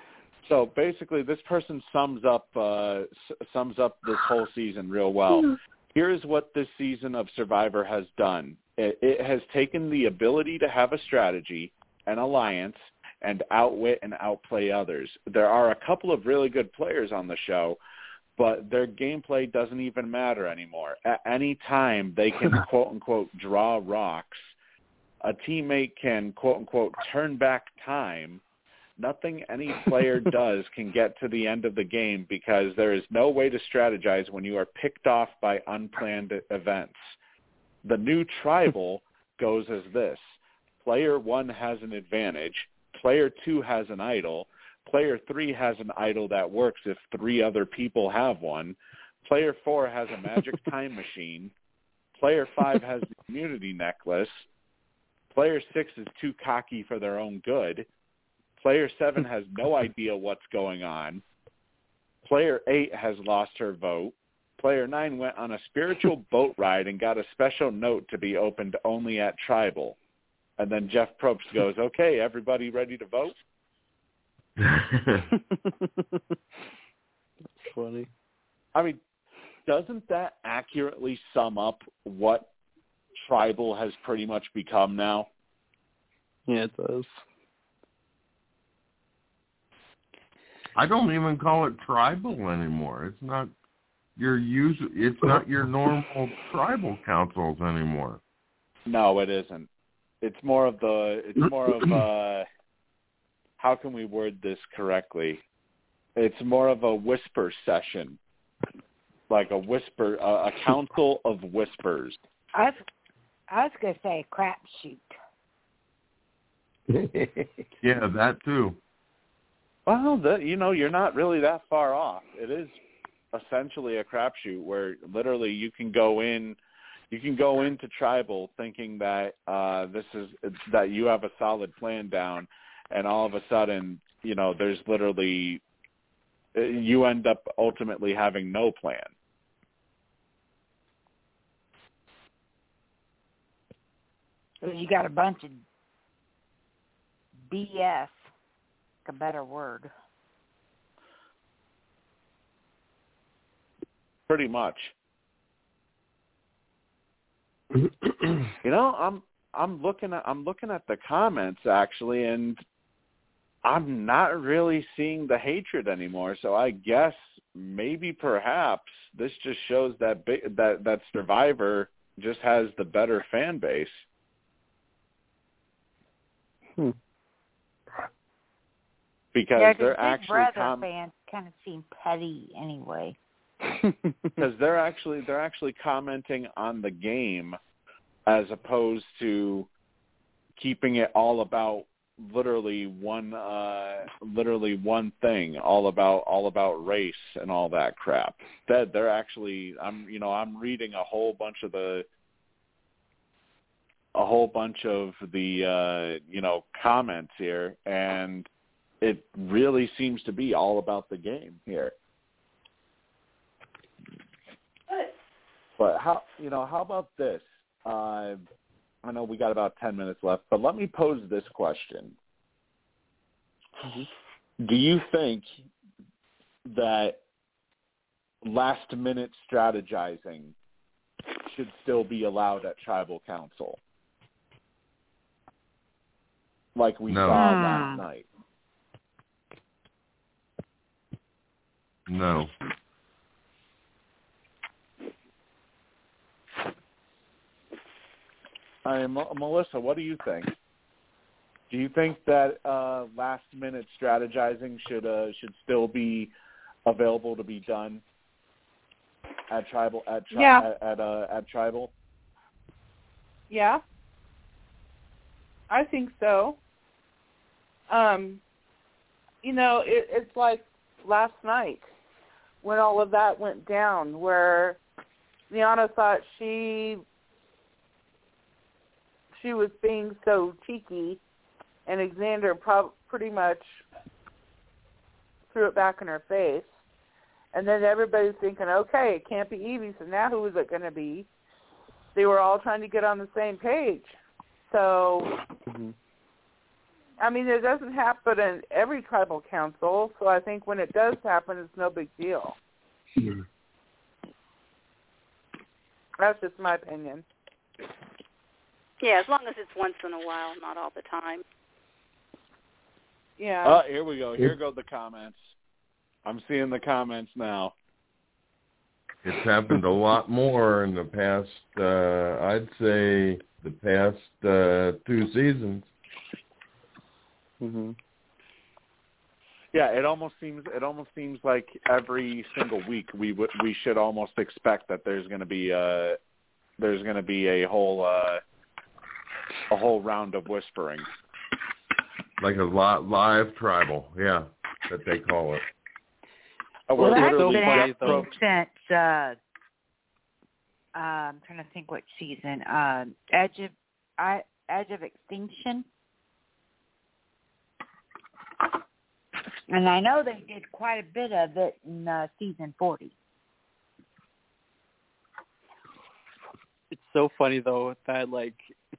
So basically, this person sums up uh, s- sums up this whole season real well. Here's what this season of Survivor has done. It, it has taken the ability to have a strategy, an alliance, and outwit and outplay others. There are a couple of really good players on the show, but their gameplay doesn't even matter anymore. At any time, they can quote unquote draw rocks. A teammate can quote unquote turn back time. Nothing any player does can get to the end of the game because there is no way to strategize when you are picked off by unplanned events. The new tribal goes as this. Player one has an advantage. Player two has an idol. Player three has an idol that works if three other people have one. Player four has a magic time machine. Player five has the immunity necklace. Player six is too cocky for their own good. Player seven has no idea what's going on. Player eight has lost her vote. Player nine went on a spiritual boat ride and got a special note to be opened only at tribal. And then Jeff Probst goes, "Okay, everybody ready to vote?" That's funny. I mean, doesn't that accurately sum up what tribal has pretty much become now? Yeah, it does. I don't even call it tribal anymore. It's not your usual. It's not your normal tribal councils anymore. No, it isn't. It's more of the. It's more of uh how can we word this correctly? It's more of a whisper session, like a whisper, a, a council of whispers. I was, I was going to say crapshoot. Yeah, that too. Well, the, you know, you're not really that far off. It is essentially a crapshoot where literally you can go in, you can go into tribal thinking that uh, this is that you have a solid plan down, and all of a sudden, you know, there's literally you end up ultimately having no plan. You got a bunch of BS, a better word. Pretty much. you know, I'm I'm looking at I'm looking at the comments actually, and I'm not really seeing the hatred anymore. So I guess maybe perhaps this just shows that bi- that that Survivor just has the better fan base. Hmm. Because yeah, they're actually Brother com- fans kind of seem petty anyway. because they're actually they're actually commenting on the game as opposed to keeping it all about literally one uh literally one thing all about all about race and all that crap that they're actually i'm you know i'm reading a whole bunch of the a whole bunch of the uh you know comments here and it really seems to be all about the game here But how you know how about this? Uh, I know we got about ten minutes left, but let me pose this question: Do you think that last minute strategizing should still be allowed at tribal council, like we No. saw Hmm. last night? No. I mean, M- Melissa, what do you think? Do you think that uh, last minute strategizing should uh, should still be available to be done at tribal at tri- Yeah. at at, uh, at tribal? Yeah. I think so. Um, you know, it, it's like last night when all of that went down, where Liana thought she she was being so cheeky, and Xander prob- pretty much threw it back in her face. And then everybody's thinking, okay, it can't be Evvie, so now who is it going to be? They were all trying to get on the same page. So, Mhm. I mean, it doesn't happen in every tribal council, so I think when it does happen, it's no big deal. That's just my opinion. Yeah, as long as it's once in a while, not all the time. Yeah. Oh, here we go. Here go the comments. I'm seeing the comments now. It's happened a lot more in the past. Uh, I'd say the past uh, two seasons. Hmm Yeah, it almost seems it almost seems like every single week we would we should almost expect that there's going to be a there's going to be a whole uh a whole round of whispering. Like a lot live tribal, yeah, that they call it. Uh, Well, we're that's literally been funny, Jeff though. Since uh, uh, I'm trying to think what season. Uh, Edge of I, Edge of Extinction. And I know they did quite a bit of it in uh, season 40. It's so funny though that like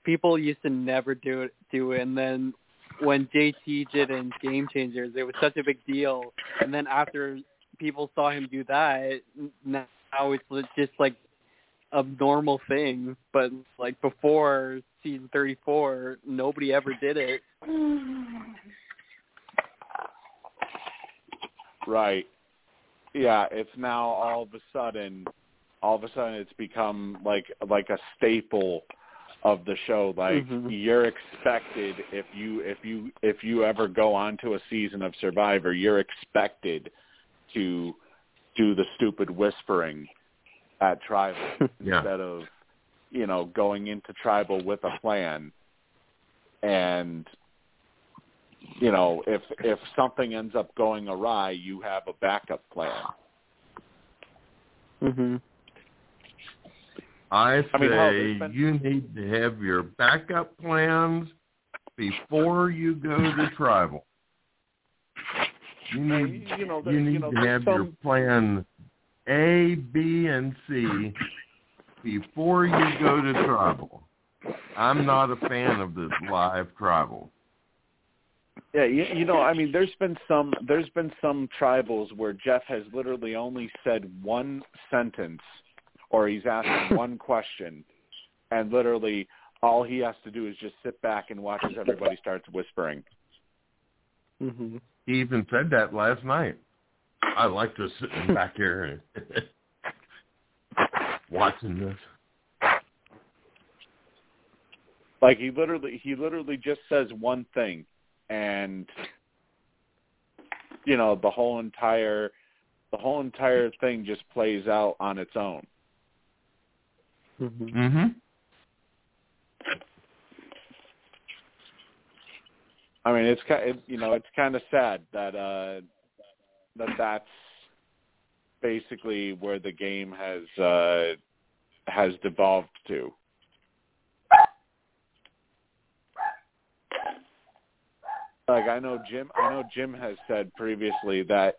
people used to never do it, do it, and then when JT did in Game Changers, it was such a big deal, and then after people saw him do that, now it's just like a normal thing. But like before season 34, nobody ever did it. Right. Yeah, it's now all of a sudden all of a sudden it's become like like a staple of the show like Mhm. you're expected if you if you if you ever go on to a season of survivor you're expected to do the stupid whispering at tribal Yeah. instead of you know going into tribal with a plan and you know if if something ends up going awry you have a backup plan hmm I say I mean, hell, been- you need to have your backup plans before you go to tribal. You need you know, there- you need you know, to there's have your some- plan A, B, and C before you go to tribal. I'm not a fan of this live tribal. Yeah, you, you know, I mean, there's been some there's been some tribals where Jeff has literally only said one sentence, or he's asked one question, and literally all he has to do is just sit back and watch as everybody starts whispering. hmm He even said that last night. I like to sit back here and watching this. Like he literally he literally just says one thing, and you know the whole entire the whole entire thing just plays out on its own. hmm Mm-hmm. I mean, it's kind it, you know it's kind of sad that uh that that's basically where the game has uh has devolved to. Like I know Jim I know Jim has said previously that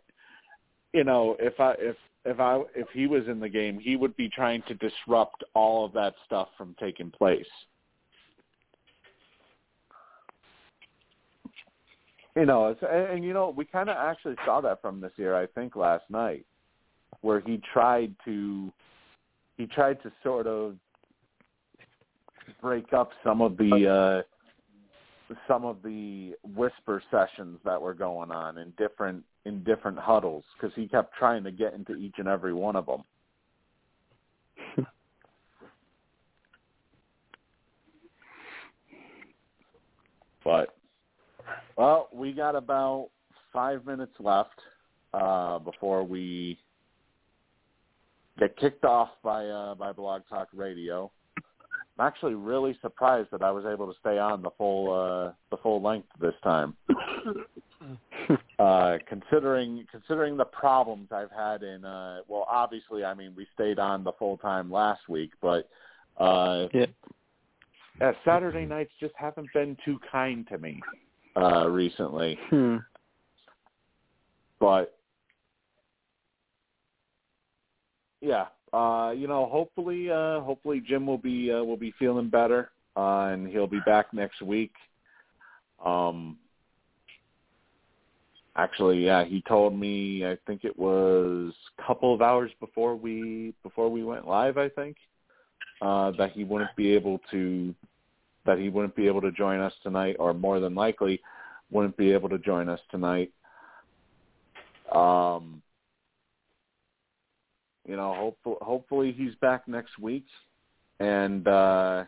you know if I if if I if he was in the game he would be trying to disrupt all of that stuff from taking place. You know, it's, and, and you know, we kind of actually saw that from this year. I think last night, where he tried to, he tried to sort of break up some of the, uh some of the whisper sessions that were going on in different in different huddles because he kept trying to get into each and every one of them. but well, we got about five minutes left uh, before we get kicked off by uh, by Blog Talk Radio. I'm actually really surprised that I was able to stay on the full uh, the full length this time. uh, considering considering the problems I've had in uh, well, obviously, I mean we stayed on the full time last week, but uh, Yeah. uh, Saturday nights just haven't been too kind to me uh, recently. Hmm. But yeah, uh, you know, hopefully, uh, hopefully Jim will be uh, will be feeling better, uh, and he'll be back next week. Um, actually, yeah, he told me. I think it was a couple of hours before we before we went live. I think uh, that he wouldn't be able to that he wouldn't be able to join us tonight, or more than likely wouldn't be able to join us tonight. Um, you know, hopefully, hopefully he's back next week, and uh,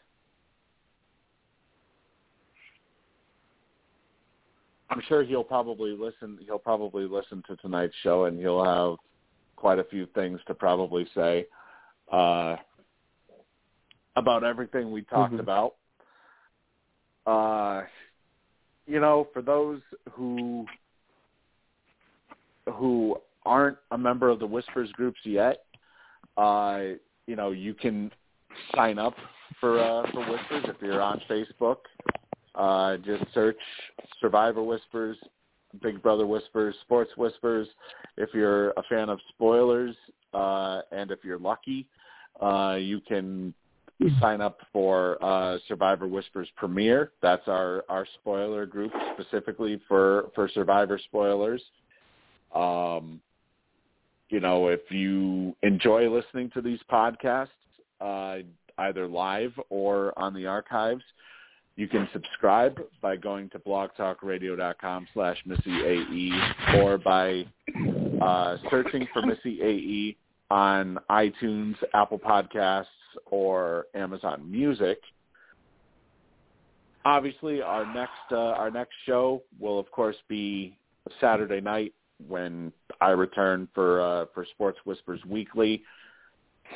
I'm sure he'll probably listen. He'll probably listen to tonight's show, and he'll have quite a few things to probably say uh, about everything we talked Mhm. about. Uh, you know, for those who who aren't a member of the Whispers groups yet, uh, you know, you can sign up for uh, for Whispers if you're on Facebook. Uh, just search Survivor Whispers, Big Brother Whispers, Sports Whispers. If you're a fan of spoilers, uh, and if you're lucky, uh, you can sign up for uh, Survivor Whispers Premiere. That's our, our spoiler group specifically for, for Survivor spoilers. Um, you know, if you enjoy listening to these podcasts, uh, either live or on the archives, you can subscribe by going to blogtalkradio.com slash MissyAE or by uh, searching for Missy AE on iTunes, Apple Podcasts, or Amazon Music. Obviously, our next uh, our next show will of course be Saturday night when I return for uh, for Sports Whispers Weekly.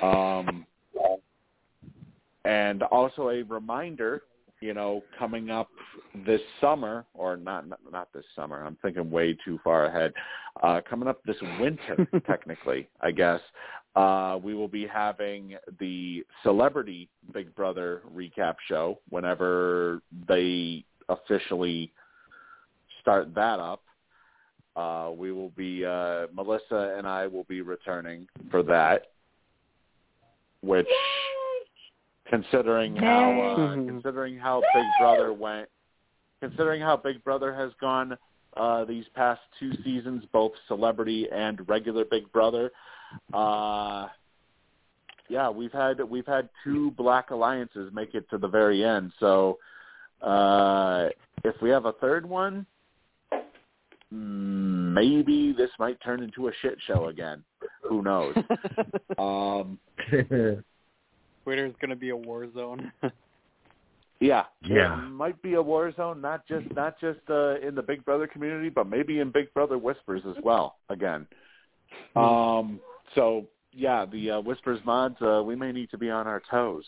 Um, and also a reminder, you know, coming up this summer, or not not, not this summer. I'm thinking way too far ahead. Uh, coming up this winter, technically, I guess. Uh, we will be having the Celebrity Big Brother recap show whenever they officially start that up. Uh, we will be uh, Melissa and I will be returning for that, which, considering how uh, considering how Big Brother went, considering how Big Brother has gone uh, these past two seasons, both Celebrity and regular Big Brother. Uh, yeah, we've had we've had two black alliances make it to the very end. So uh, if we have a third one, maybe this might turn into a shit show again. Who knows? um, Twitter's gonna be a war zone. yeah, Yeah. it might be a war zone, not just not just uh, in the Big Brother community, but maybe in Big Brother Whispers as well. Again, um, so yeah, the uh, Whispers mods, uh, we may need to be on our toes.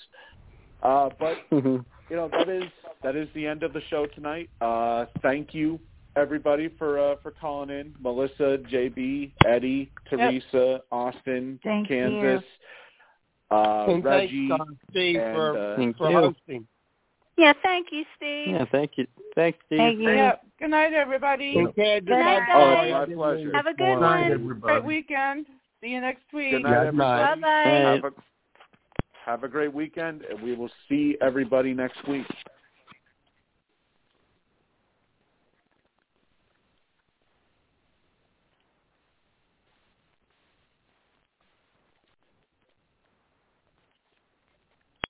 Uh, but you know that is that is the end of the show tonight. Uh, thank you everybody for uh, for calling in. Melissa, JB, Eddie, Teresa, Austin, Thank Kansas, uh, and Reggie, thanks, uh, Steve, and, for, uh, Thank for you. hosting. Yeah, thank you, Steve. yeah, thank you. Thanks, Steve. Thank you. Yeah. Good night, everybody. Okay, good night, night. guys. Oh, my pleasure. Have a good one. Great weekend. See you next week. Good night, Good night. everybody. Bye bye. Have a have a great weekend, and we will see everybody next week.